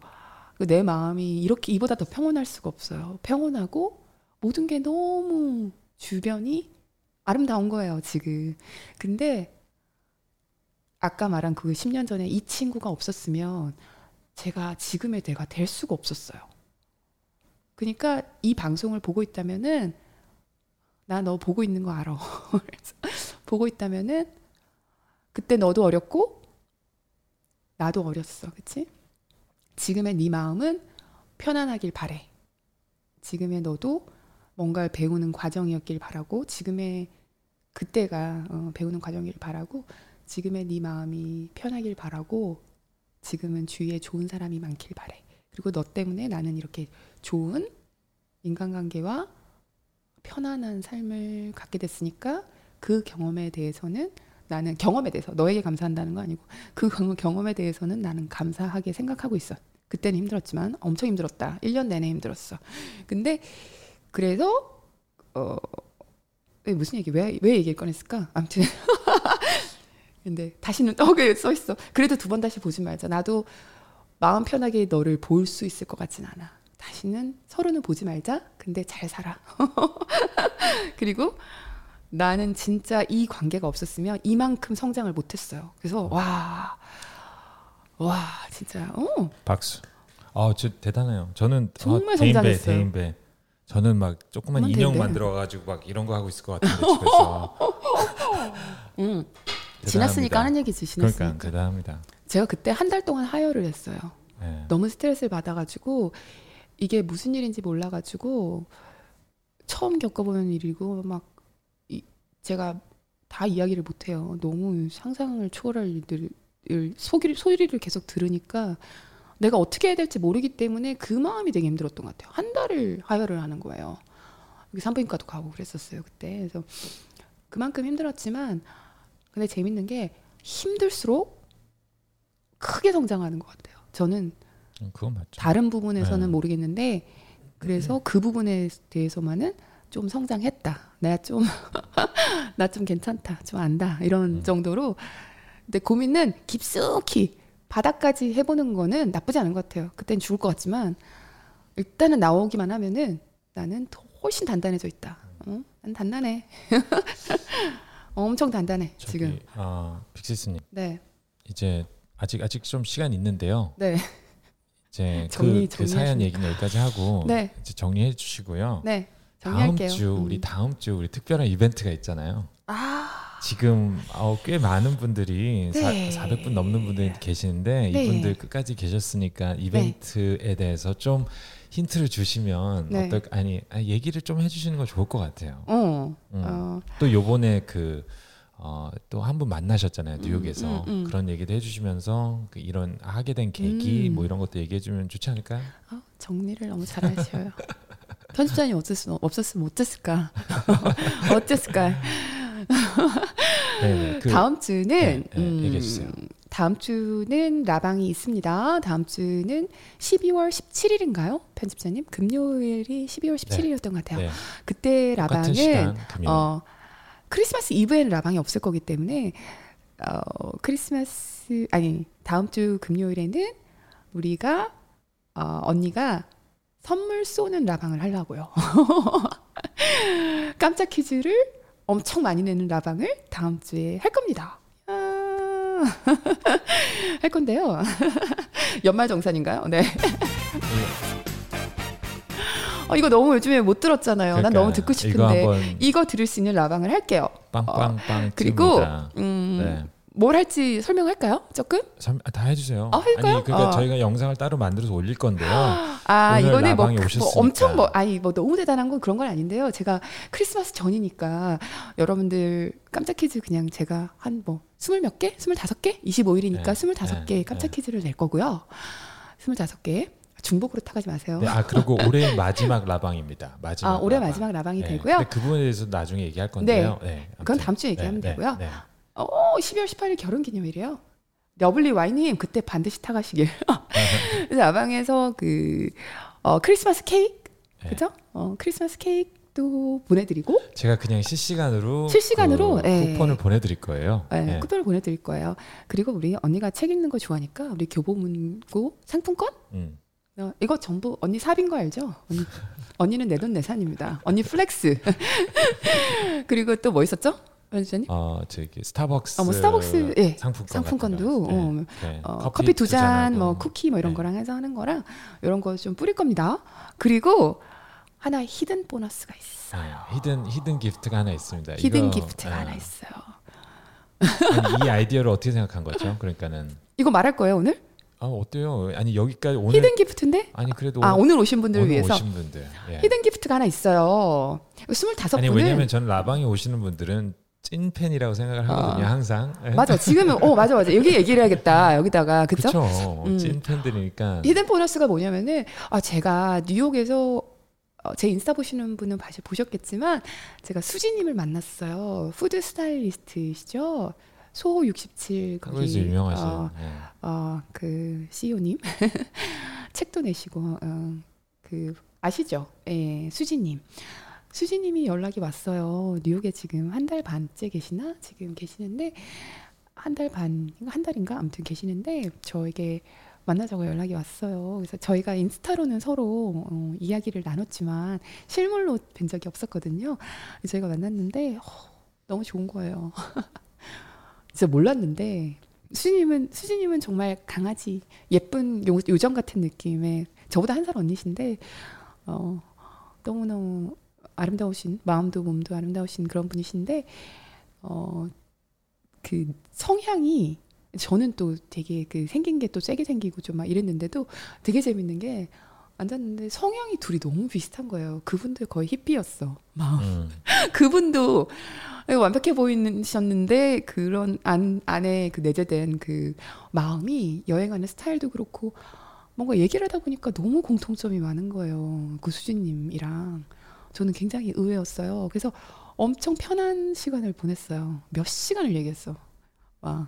내 마음이 이렇게 이보다 더 평온할 수가 없어요. 평온하고 모든 게 너무 주변이 아름다운 거예요, 지금. 근데 아까 말한 그 10년 전에 이 친구가 없었으면 제가 지금의 내가 될 수가 없었어요. 그러니까 이 방송을 보고 있다면은 나 너 보고 있는 거 알아. *laughs* 보고 있다면은 그때 너도 어렸고 나도 어렸어. 그치? 지금의 네 마음은 편안하길 바래. 지금의 너도 뭔가를 배우는 과정이었길 바라고 지금의 그때가 어, 배우는 과정이길 바라고 지금의 네 마음이 편하길 바라고 지금은 주위에 좋은 사람이 많길 바래. 그리고 너 때문에 나는 이렇게 좋은 인간관계와 편안한 삶을 갖게 됐으니까 그 경험에 대해서는 나는 경험에 대해서 너에게 감사한다는 거 아니고 그 경험에 대해서는 나는 감사하게 생각하고 있어. 그때는 힘들었지만 엄청 힘들었다. 1년 내내 힘들었어. 근데 그래서 어 무슨 얘기 왜 왜 얘기를 꺼냈을까? 아무튼 *laughs* 근데 다시는 떡에 써 있어. 그래도 두 번 다시 보지 말자. 나도 마음 편하게 너를 볼 수 있을 것 같진 않아. 다시는 서로는 보지 말자. 근데 잘 살아. *laughs* 그리고 나는 진짜 이 관계가 없었으면 이만큼 성장을 못했어요. 그래서 와, 와 진짜 어. 박수. 아, 저 대단해요. 저는 정말 어, 성장했어요. 대인배, 대인배. 저는 막 조그만 인형 대인배. 만들어가지고 막 이런 거 하고 있을 것 같은데 집에서. *laughs* 음. 지났으니까 하는 얘기지 지났으니까. 그러니까 대단합니다. 제가 그때 한 달 동안 하혈을 했어요. 네. 너무 스트레스를 받아가지고 이게 무슨 일인지 몰라가지고 처음 겪어보는 일이고 막 제가 다 이야기를 못해요. 너무 상상을 초월할 일들을 소리를, 소리를 계속 들으니까 내가 어떻게 해야 될지 모르기 때문에 그 마음이 되게 힘들었던 것 같아요. 한 달을 하혈을 하는 거예요. 산부인과도 가고 그랬었어요 그때. 그래서 그만큼 힘들었지만 근데 재밌는 게 힘들수록 크게 성장하는 것 같아요. 저는 음, 그건 맞죠. 다른 부분에서는 네. 모르겠는데 그래서 네. 그 부분에 대해서만은 좀 성장했다. 내가 좀, *laughs* 나 좀 괜찮다. 좀 안다. 이런 음. 정도로. 근데 고민은 깊숙이 바닥까지 해보는 거는 나쁘지 않은 것 같아요. 그땐 죽을 것 같지만, 일단은 나오기만 하면은 나는 훨씬 단단해져 있다. 어? 난 단단해. *laughs* 엄청 단단해, 저기, 지금. 아, 빅시스님. 네. 이제 아직, 아직 좀 시간 있는데요. 네. 이제 *laughs* 정리, 그, 그 사연 얘기는 여기까지 하고 네. 이제 정리해 주시고요. 네. 정리할게요. 다음 주 우리 음. 다음 주 우리 특별한 이벤트가 있잖아요. 아. 지금 어, 꽤 많은 분들이 네. 사, 400분 넘는 분들이 계시는데 네. 이분들 끝까지 계셨으니까 이벤트에 네. 대해서 좀 힌트를 주시면 네. 어떨 아니, 얘기를 좀 해주시는 거 좋을 것 같아요. 어. 음. 어. 또 요번에 그 어, 또 한 분 만나셨잖아요 뉴욕에서 음, 음, 음. 그런 얘기도 해주시면서 그 이런 하게 된 계기 음. 뭐 이런 것도 얘기해주면 좋지 않을까요? 어, 정리를 너무 잘하셔요. *laughs* 편집자님 없었으면 없었으면 어땠을까? *laughs* 어땠을까? *laughs* 네, 네, 그, 다음 주는 네, 네, 음, 다음 주는 라방이 있습니다. 다음 주는 12월 17일인가요? 편집자님 금요일이 12월 17일이었던 것 같아요. 네. 그때 라방은 시간, 어, 크리스마스 이브에는 라방이 없을 거기 때문에 어, 크리스마스 아니 다음 주 금요일에는 우리가 어, 언니가 선물 쏘는 라방을 하려고요. *laughs* 깜짝 퀴즈를 엄청 많이 내는 라방을 다음 주에 할 겁니다. 아... *laughs* 할 건데요. *laughs* 연말 정산인가요? 네. *laughs* 어, 이거 너무 요즘에 못 들었잖아요. 그러니까, 난 너무 듣고 싶은데 이거, 이거, 들을 수 있는 라방을 할게요. 빵빵빵. 어, 그리고 음, 네. 뭘 할지 설명할까요? 조금? 설, 다 해주세요. 아, 할까요? 아니 그러니까 어. 저희가 영상을 따로 만들어서 올릴 건데요. *gasps* 아 이거는 뭐, 뭐, 엄청 뭐 아니 뭐 너무 대단한 건 그런 건 아닌데요. 제가 크리스마스 전이니까 여러분들 깜짝 퀴즈 그냥 제가 한 뭐 스물 몇 개, 스물다섯 개, 이십오 일이니까 스물다섯 개 깜짝 퀴즈를 낼 거고요. 스물다섯 개. 중복으로 타가지 마세요. 네, 아 그리고 *laughs* 올해 마지막 라방입니다. 마지막. 아 올해 라방. 마지막 라방이 네, 되고요. 그 부분에 대해서 나중에 얘기할 건데요. 네, 네 그건 다음 주에 얘기하면 네, 네, 되고요. 네. 어 12월 18일 결혼 기념일이에요. 러블리 와이님 그때 반드시 타가시길. *laughs* 그래서 라방에서 그 어, 크리스마스 케이크 그죠? 어 크리스마스 케이크 또 보내드리고 제가 그냥 실시간으로 실시간으로 그 네. 쿠폰을 보내드릴 거예요. 네, 네. 쿠폰을 보내드릴 거예요. 그리고 우리 언니가 책 읽는 거 좋아하니까 우리 교보문고 상품권 음. 어, 이거 전부 언니 사비인 거 알죠? 언니, 언니는 내 돈 내산입니다. 언니 flex. *laughs* 그리고 또 뭐 있었죠? 편집자님? 어, 저기 스타벅스. 어, 뭐 스타벅스 예. 상품권 상품권도 네. 어, 네. 어, 커피, 커피 두 잔, 뭐 쿠키 뭐 이런 네. 거랑 해서 하는 거랑 이런 거 좀 뿌릴 겁니다. 그리고 하나 hidden 보너스가 있어요. 네, hidden hidden gift가 하나 있습니다. hidden 이거, gift가 네. 하나 있어요. 이 아이디어를 어떻게 생각한 거죠? 그러니까는 이거 말할 거예요 오늘? 아 어때요? 아니 여기까지 오늘 hidden gift인데? 아니 그래도 아 오늘 오신 분들을 오늘 위해서 오신 분들 예. hidden gift가 하나 있어요. 스물다섯 분은 아니 왜냐면 저는 라방에 오시는 분들은 찐 팬이라고 생각을 하거든요 아. 항상. 예. 맞아 지금은 어 맞아 맞아 여기 얘기를 해야겠다 여기다가 그쵸? 그쵸 음. 찐 팬들이니까. hidden 보너스가 뭐냐면은 아 제가 뉴욕에서 어, 제 인스타 보시는 분은 사실 보셨겠지만 제가 수지님을 만났어요. 푸드 스타일리스트시죠. 소67 거기 유명하신 어, 네. 어, 그 CEO님 *laughs* 책도 내시고 어, 그 아시죠? 예, 수지님. 수지님이 연락이 왔어요. 뉴욕에 지금 한 달 반째 계시나? 지금 계시는데 한 달 반, 한 달인가? 아무튼 계시는데 저에게 만나자고 연락이 왔어요. 그래서 저희가 인스타로는 서로 어, 이야기를 나눴지만 실물로 뵌 적이 없었거든요. 저희가 만났는데 어, 너무 좋은 거예요. *laughs* 진짜 몰랐는데 수진님은 수진님은 정말 강아지 예쁜 요, 요정 같은 느낌의 저보다 한 살 언니신데 어, 너무 너무 아름다우신 마음도 몸도 아름다우신 그런 분이신데 어, 그 성향이 저는 또 되게 그 생긴 게 또 세게 생기고 좀 막 이랬는데도 되게 재밌는 게 앉았는데 성향이 둘이 너무 비슷한 거예요. 그분도 거의 히피였어. 막 음. *laughs* 그분도 완벽해 보이셨는데 그런 안 안에 그 내재된 그 마음이 여행하는 스타일도 그렇고 뭔가 얘기를 하다 보니까 너무 공통점이 많은 거예요. 그 수진님이랑 저는 굉장히 의외였어요. 그래서 엄청 편한 시간을 보냈어요. 몇 시간을 얘기했어. 와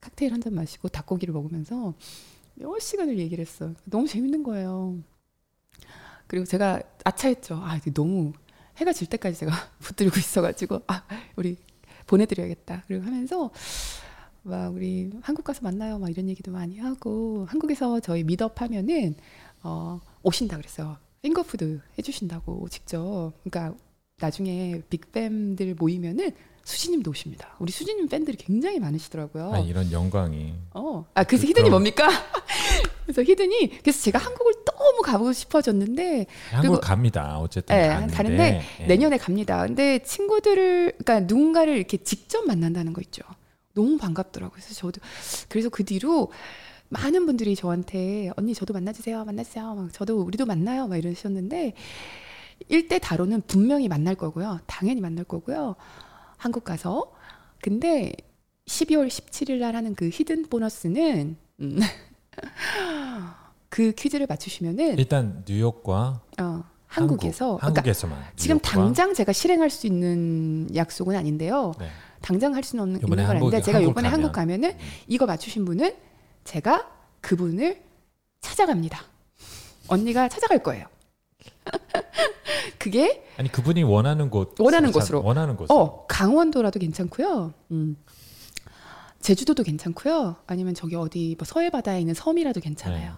칵테일 한 잔 마시고 닭고기를 먹으면서 몇 시간을 얘기를 했어. 너무 재밌는 거예요. 그리고 제가 아차했죠. 아, 너무 해가 질 때까지 제가 *laughs* 붙들고 있어가지고 아 우리 보내드려야겠다. 그리고 하면서 막 우리 한국 가서 만나요. 막 이런 얘기도 많이 하고 한국에서 저희 미덥 하면은 어 오신다 그랬어요. 핑거푸드 해주신다고 직접. 그러니까 나중에 빅뱀들 모이면은 수진님도 오십니다. 우리 수진님 팬들이 굉장히 많으시더라고요. 아, 이런 영광이. 어, 아 그래서 히든이 뭡니까? *laughs* 그래서 히든이 그래서 제가 한국을 너무 가보고 싶어졌는데 한국 갑니다. 어쨌든 네, 가는데 네. 내년에 갑니다. 근데 친구들을 그러니까 누군가를 이렇게 직접 만난다는 거 있죠. 너무 반갑더라고요. 그래서 저도 그래서 그 뒤로 많은 분들이 저한테 언니 저도 만나주세요, 만나주세요. 막 저도 우리도 만나요, 막 이러셨는데 일대 다로는 분명히 만날 거고요. 당연히 만날 거고요. 한국 가서 근데 12월 17일 날 하는 그 히든 보너스는 음, *laughs* 그 퀴즈를 맞추시면은 일단 뉴욕과 어, 한국에서 한국, 에서만 그러니까 지금 당장 제가 실행할 수 있는 약속은 아닌데요. 네. 당장 할 수는 없는 건 아닌데 제가 요번에. 한국 가면은 음. 이거 맞추신 분은 제가 그분을 찾아갑니다. 언니가 찾아갈 거예요. *laughs* 그게 아니 그분이 원하는 곳 원하는 곳으로 원하는 곳. 어 강원도라도 괜찮고요. 음. 제주도도 괜찮고요. 아니면 저기 어디 뭐 서해 바다에 있는 섬이라도 괜찮아요. 네.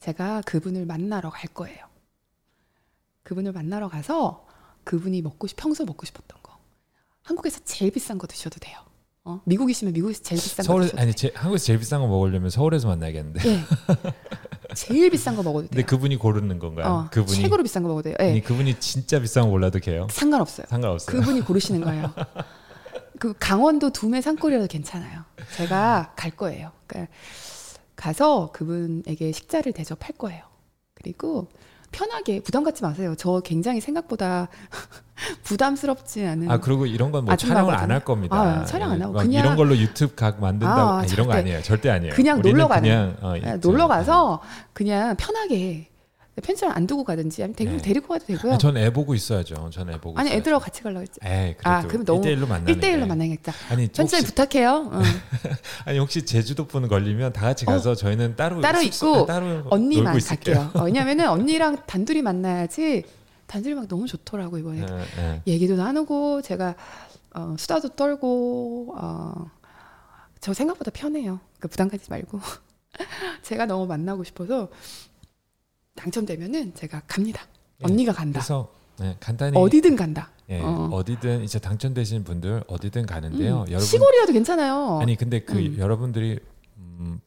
제가 그분을 만나러 갈 거예요. 그분을 만나러 가서 그분이 먹고 싶 평소 먹고 싶었던 거. 한국에서 제일 비싼 거 드셔도 돼요. 어? 미국이시면 미국에서 제일 비싼 서울, 거 아니 제, 한국에서 제일 비싼 거 먹으려면 서울에서 만나야겠는데. 네. *laughs* 제일 비싼 거 먹어도 돼요. 근데 그분이 고르는 건가요? 어, 그분이 최고로 비싼 거 먹어도 돼요. 네. 아니 그분이 진짜 비싼 거 골라도 돼요? 상관없어요. 상관없어요. 그분이 고르시는 거예요. *laughs* 그 강원도 두메 산골이라도 괜찮아요. 제가 갈 거예요. 그러니까 가서 그분에게 식자를 대접할 거예요. 그리고 편하게 부담 갖지 마세요. 저 굉장히 생각보다 *laughs* 부담스럽지 않은. 아 그리고 이런 건 뭐 촬영을 안 할 겁니다. 아, 촬영 안 하고 그냥 이런 걸로 유튜브 각 만든다고 아, 이런 거 아니에요. 절대 아니에요. 그냥 놀러 가는. 그냥 어, 네, 놀러 가서 그냥 편하게 편지를 안 두고 가든지 아니면 데리고, 네. 데리고 가도 되고요. 전애 보고 있어야죠. 전 애 보고. 아니 애들하고 같이 가려고 했지. 에 아, 그럼 너무 1대1로 만나는 1대1로 만나겠다. 아니 편지를 부탁해요. *laughs* 어. 아니 혹시 제주도 분 걸리면 다 같이 가서 어. 저희는 따로 따로 있고 따로 언니만 갈게요. 어, 왜냐면은 *laughs* 언니랑 단둘이 만나야지 단둘이 막 너무 좋더라고 이번에. 네, 네. 얘기도 나누고 제가 어, 수다도 떨고 어, 저 생각보다 편해요. 그러니까 부담 가지 말고. *laughs* 제가 너무 만나고 싶어서 당첨되면은 제가 갑니다. 예, 언니가 간다. 그래서 네, 간단히 어디든 간다. 예, 어. 디든 이제 당첨되신 분들 어디든 가는데요. 음, 여러분 시골이라도 괜찮아요. 아니 근데 그 음. 여러분들이 음,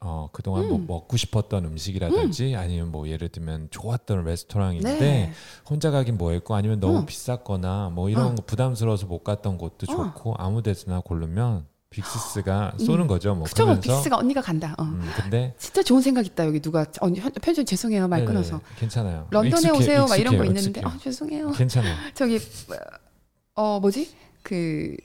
어, 그동안 뭐 음. 뭐 먹고 싶었던 음식이라든지 음. 아니면 뭐 예를 들면 좋았던 레스토랑인데 네. 혼자 가긴 뭐했고 아니면 너무 어. 비쌌거나 뭐 이런 어. 거 부담스러워서 못 갔던 곳도 어. 좋고 아무 데서나 고르면 빅시스가 음. 쏘는 거죠. 뭐 그쵸, 그러면서. 빅시스가 언니가 간다. 어. 음, 근데 진짜 좋은 생각 있다. 여기 누가 언니 편집 죄송해요 말 네네, 끊어서. 괜찮아요. 런던에 익숙해, 오세요. 막 이런 거 있는데 아 죄송해요. 괜찮아요. *laughs* 저기 어 뭐지 그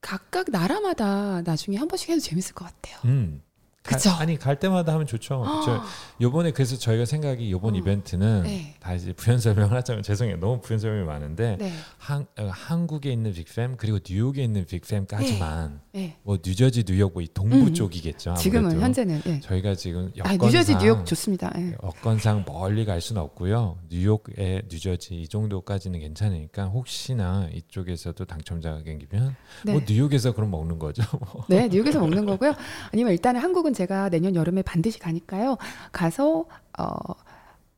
각각 나라마다 나중에 한 번씩 해도 재밌을 것 같아요. 음. 그쵸? 가, 아니 갈 때마다 하면 좋죠. *gasps* 저 요번에 그래서 저희가 생각이 요번 어. 이벤트는 네. 다 이제 부연 설명을 하자면 *laughs* 죄송해요. 너무 부연 설명이 많은데 네. 한 어, 한국에 있는 빅팸 그리고 뉴욕에 있는 빅팸까지만 네. 네. 뭐 뉴저지 뉴욕 뭐 동부 음. 쪽이겠죠. 아무래도. 지금은 현재는 예. 저희가 지금 아, 여건상 아, 뉴저지 뉴욕 좋습니다. 예. 여건상 멀리 갈 수는 없고요. 뉴욕에 뉴저지 이 정도까지는 괜찮으니까 혹시나 이쪽에서도 당첨자가 생기면 네. 뭐 뉴욕에서 그럼 먹는 거죠. 네, 뉴욕에서 먹는 거고요. 아니면 일단은 한국은 제가 내년 여름에 반드시 가니까요. 가서 어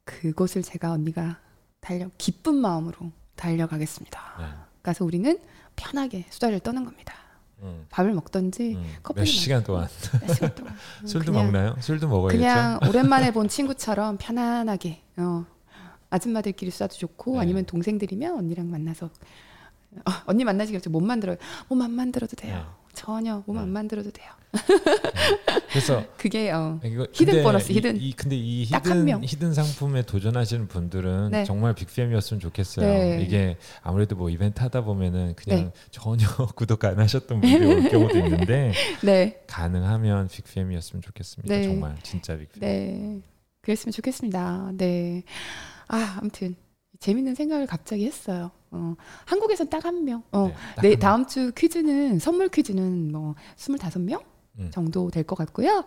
그곳을 제가 언니가 달려 기쁜 마음으로 달려가겠습니다. 네. 가서 우리는 편하게 수다를 떠는 겁니다. 음. 밥을 먹던지 음. 커피 몇 시간 동안 몇 시간 동안 음, *laughs* 술도 그냥, 먹나요? 술도 먹어야죠. 그냥 *laughs* 오랜만에 본 친구처럼 편안하게 어, 아줌마들끼리 수다도 좋고 네. 아니면 동생들이면 언니랑 만나서 어, 언니 만나시기 전에 몸만 들어요. 몸 안 만들어도 돼요. 네. 전혀 몸 안 만들어도 돼요. 그래서 *laughs* 그게 어, 이거, hidden 보너스 hidden. 이, 근데 이 hidden hidden 상품에 도전하시는 분들은 네. 정말 빅팸이었으면 좋겠어요. 네. 이게 아무래도 뭐 이벤트 하다 보면은 그냥 네. 전혀 *laughs* 구독 안 하셨던 분들이 올 경우도 있는데 *laughs* 네. 가능하면 빅팸이었으면 좋겠습니다. 네. 정말 진짜 빅팸. 네. 그랬으면 좋겠습니다. 네. 아, 아무튼 재밌는 생각을 갑자기 했어요. 어, 한국에서 딱 한 명. 어, 네, 네 다음 주 퀴즈는 선물 퀴즈는 뭐 25명 음. 정도 될 것 같고요.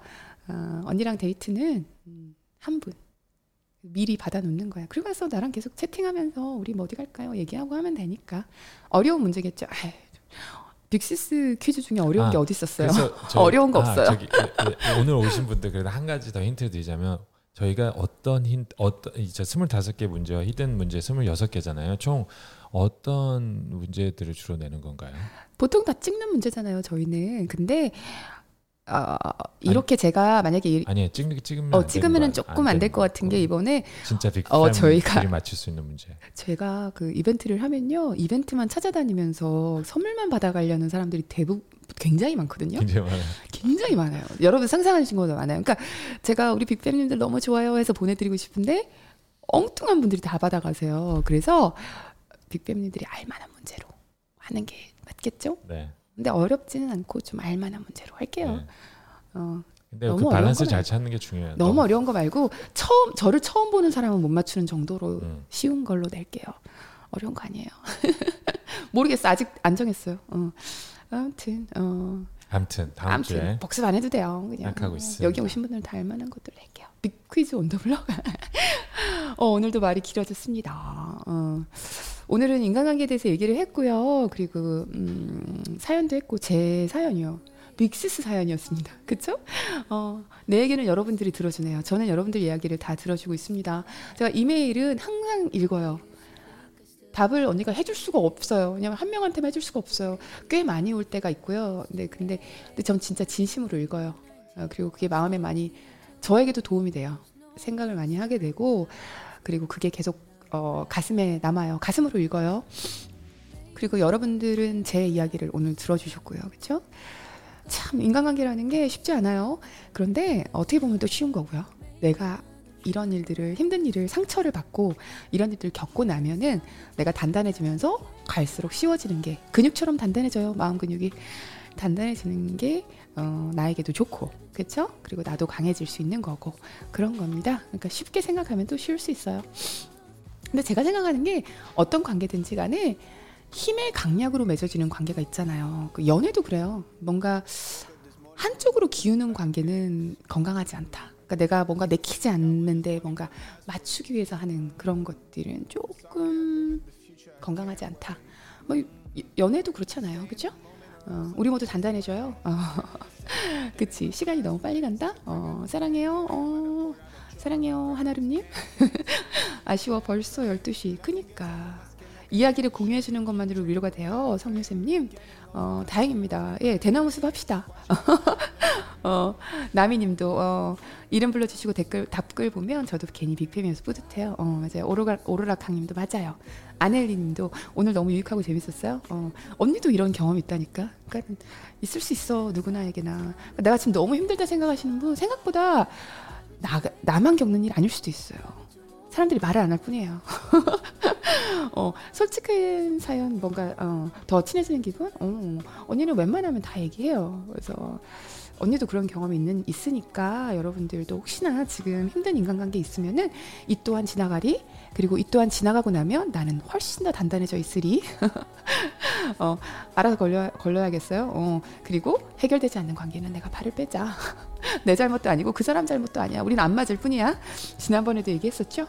어, 언니랑 데이트는 음, 한 분. 미리 받아놓는 거야. 그리고 나서 나랑 계속 채팅하면서 우리 뭐 어디 갈까요? 얘기하고 하면 되니까. 어려운 문제겠죠. 아이, 빅시스 퀴즈 중에 어려운 아, 게 어디 있었어요? *laughs* 어려운 거 아, 없어요. 저기, 그, 그, 오늘 오신 분들 그래도 한 가지 더 힌트 드리자면 저희가 어떤 힌 어떤 이제 스물다섯 개 문제와 히든 문제 스물여섯 개잖아요. 총 어떤 문제들을 주로 내는 건가요? 보통 다 찍는 문제잖아요. 저희는 근데 어, 이렇게 아니, 제가 만약에 아니 찍 찍으면 어, 찍으면은 조금 안 될 것 같은 게 이번에 진짜 빅 어, 저희가 맞출 수 있는 문제. 제가 그 이벤트를 하면요 이벤트만 찾아다니면서 선물만 받아가려는 사람들이 대부분 굉장히 많거든요. 굉장히 많아요. 굉장히 많아요. 여러분 상상하신 것보다 많아요. 그러니까 제가 우리 빅팬님들 너무 좋아요 해서 보내드리고 싶은데 엉뚱한 분들이 다 받아가세요. 그래서 빅팬님들이 알만한 문제로 하는 게 맞겠죠? 네. 근데 어렵지는 않고 좀 알만한 문제로 할게요. 네. 어, 근데 너무 그 밸런스 잘 찾는 게 중요해요. 너무, 너무 어려운 거 말고 처음 저를 처음 보는 사람은 못 맞추는 정도로 음. 쉬운 걸로 낼게요. 어려운 거 아니에요. *laughs* 모르겠어 아직 안 정했어요. 어. 아무튼 어. 아무튼 다음 아무튼 주에 복습 안 해도 돼요. 그냥 있습니다. 여기 오신 분들 다 알만한 것들 낼게요. 빅퀴즈 온 더 블럭. *laughs* 어, 오늘도 말이 길어졌습니다. 어. 오늘은 인간관계에 대해서 얘기를 했고요. 그리고 음, 사연도 했고 제 사연이요. 빅시스 사연이었습니다. *laughs* 그쵸? 어, 내 얘기는 여러분들이 들어주네요. 저는 여러분들 이야기를 다 들어주고 있습니다. 제가 이메일은 항상 읽어요. 답을 언니가 해줄 수가 없어요. 왜냐면 한 명한테만 해줄 수가 없어요. 꽤 많이 올 때가 있고요. 근데 근데 근데 전 진짜 진심으로 읽어요. 어, 그리고 그게 마음에 많이 저에게도 도움이 돼요. 생각을 많이 하게 되고 그리고 그게 계속 어, 가슴에 남아요. 가슴으로 읽어요. 그리고 여러분들은 제 이야기를 오늘 들어주셨고요. 그렇죠? 참 인간관계라는 게 쉽지 않아요. 그런데 어떻게 보면 또 쉬운 거고요. 내가 이런 일들을 힘든 일을 상처를 받고 이런 일들을 겪고 나면은 내가 단단해지면서 갈수록 쉬워지는 게 근육처럼 단단해져요. 마음 근육이 단단해지는 게 어, 나에게도 좋고 그렇죠? 그리고 나도 강해질 수 있는 거고 그런 겁니다. 그러니까 쉽게 생각하면 또 쉬울 수 있어요. 근데 제가 생각하는 게 어떤 관계든지 간에 힘의 강약으로 맺어지는 관계가 있잖아요. 그 연애도 그래요. 뭔가 한쪽으로 기우는 관계는 건강하지 않다. 그러니까 내가 뭔가 내키지 않는데 뭔가 맞추기 위해서 하는 그런 것들은 조금 건강하지 않다. 뭐 연애도 그렇잖아요. 그렇죠? 어, 우리 모두 단단해져요. 어, *laughs* 그치. 시간이 너무 빨리 간다? 어, 사랑해요. 어, 사랑해요. 하나름님. *laughs* 아쉬워. 벌써 12시. 그니까. 이야기를 공유해 주는 것만으로 위로가 돼요. 성유쌤님. 어, 다행입니다. 예, 대나무 숲 합시다. *laughs* 어, 나미님도, 어, 이름 불러주시고 댓글, 답글 보면 저도 괜히 빅팸이어서 뿌듯해요. 어, 맞아요. 오로라, 오로라캉님도 맞아요. 아넬리 님도 오늘 너무 유익하고 재밌었어요. 어, 언니도 이런 경험이 있다니까. 그러니까 있을 수 있어. 누구나에게나. 내가 지금 너무 힘들다 생각하시는 분 생각보다 나, 나만 겪는 일 아닐 수도 있어요. 사람들이 말을 안 할 뿐이에요. *laughs* 어, 솔직한 사연 뭔가 어, 더 친해지는 기분? 어, 언니는 웬만하면 다 얘기해요. 그래서 언니도 그런 경험이 있는 있으니까 여러분들도 혹시나 지금 힘든 인간관계 있으면은 이 또한 지나가리 그리고 이 또한 지나가고 나면 나는 훨씬 더 단단해져 있으리 *laughs* 어, 알아서 걸려 걸려야겠어요. 어, 그리고 해결되지 않는 관계는 내가 발을 빼자. *laughs* 내 잘못도 아니고 그 사람 잘못도 아니야. 우리는 안 맞을 뿐이야. 지난번에도 얘기했었죠.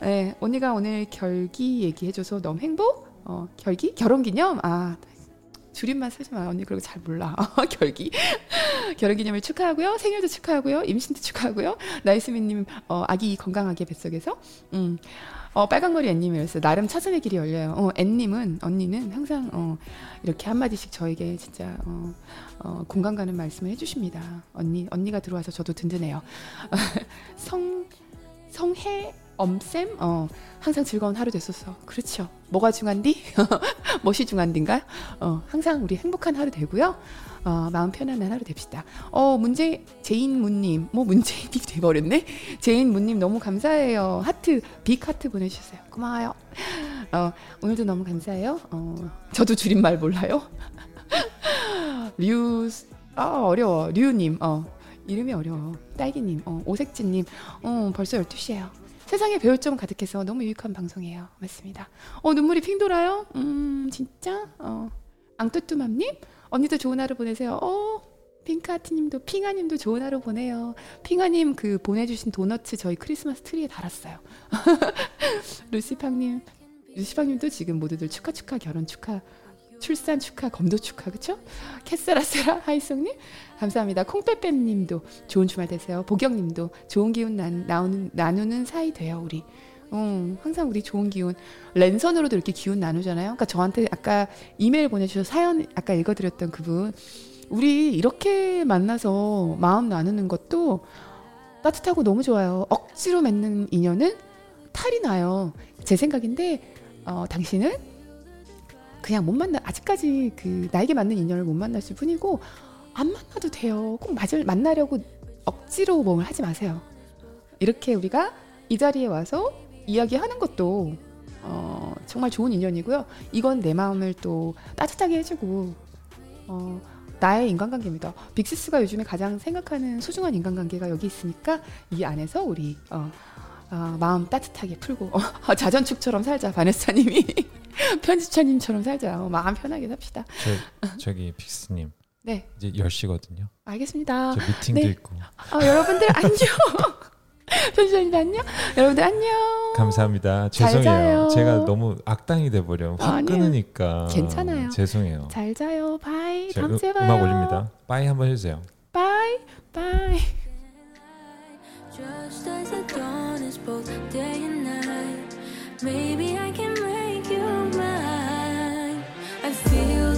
네, 언니가 오늘 결기 얘기해줘서 너무 행복. 어, 결기 결혼 기념 아 줄임말 쓰지 마. 언니 그리고 잘 몰라. *laughs* 결기. 결혼 기념일 축하하고요. 생일도 축하하고요. 임신도 축하하고요. 나이스미님 어, 아기 건강하게 뱃속에서. 음. 어, 빨강머리 앤님이었어요. 나름 차선의 길이 열려요. 어, 앤님은, 언니는 항상, 어, 이렇게 한마디씩 저에게 진짜, 어, 어, 공감 가는 말씀을 해주십니다. 언니, 언니가 들어와서 저도 든든해요. *laughs* 성, 성해, 엄쌤, 어, 항상 즐거운 하루 됐었어. 그렇죠. 뭐가 중한디? 멋이 중한디인가요? 어, 항상 우리 행복한 하루 되고요. 어, 마음 편안한 하루 됩시다. 어, 문제, 제인문님. 뭐, 문재인이 *laughs* 돼버렸네? 제인문님 너무 감사해요. 하트, 빅 하트 보내주셨어요. 고마워요. 어, 오늘도 너무 감사해요. 어, 저도 줄임말 몰라요. *laughs* 류, 아, 어려워. 류님, 어, 이름이 어려워. 딸기님, 어, 오색진님, 어, 벌써 12시에요. 세상에 배울 점 가득해서 너무 유익한 방송이에요. 맞습니다. 어, 눈물이 핑 돌아요? 음, 진짜? 어, 앙뚜뚜맘님? 언니도 좋은 하루 보내세요. 어, 핑크하트님도 핑아님도 좋은 하루 보내요. 핑아님 그 보내주신 도너츠 저희 크리스마스 트리에 달았어요. *laughs* 루시팡님, 루시팡님도 지금 모두들 축하 축하 결혼 축하 출산 축하 검도 축하 그쵸? 캐스라세라 하이송님 감사합니다. 콩빼빼님도 좋은 주말 되세요. 보경님도 좋은 기운 나, 나오는 나누는 사이 돼요 우리. 음, 항상 우리 좋은 기운 랜선으로도 이렇게 기운 나누잖아요. 그러니까 저한테 아까 이메일 보내주셔서 사연 아까 읽어드렸던 그분 우리 이렇게 만나서 마음 나누는 것도 따뜻하고 너무 좋아요. 억지로 맺는 인연은 탈이 나요. 제 생각인데 어, 당신은 그냥 못 만나 아직까지 그 나에게 맞는 인연을 못 만났을 뿐이고 안 만나도 돼요. 꼭 맞을 만나려고 억지로 몸을 하지 마세요. 이렇게 우리가 이 자리에 와서 이야기하는 것도 어, 정말 좋은 인연이고요. 이건 내 마음을 또 따뜻하게 해주고 어, 나의 인간관계입니다. 빅시스가 요즘에 가장 생각하는 소중한 인간관계가 여기 있으니까 이 안에서 우리 어, 어, 마음 따뜻하게 풀고 어, 자전축처럼 살자 바네사님이 *laughs* 편집자님처럼 살자 어, 마음 편하게 삽시다. 저, 저기 빅시스님. 네. 이제 10시거든요. 알겠습니다. 저 미팅도 네. 있고. 어, 여러분들 안녕. *laughs* 편집자님 안녕. 여러분들 안녕. 감사합니다. 죄송해요. 제가 너무 악당이 돼 버려. 확 아니요. 끊으니까. 괜찮아요. 죄송해요. 잘 자요. bye. 다음 주에 봐요. 음악 올립니다. bye 한번 해 주세요. bye. bye. Just as the dawn is both day and night, maybe I can make you mine. I feel.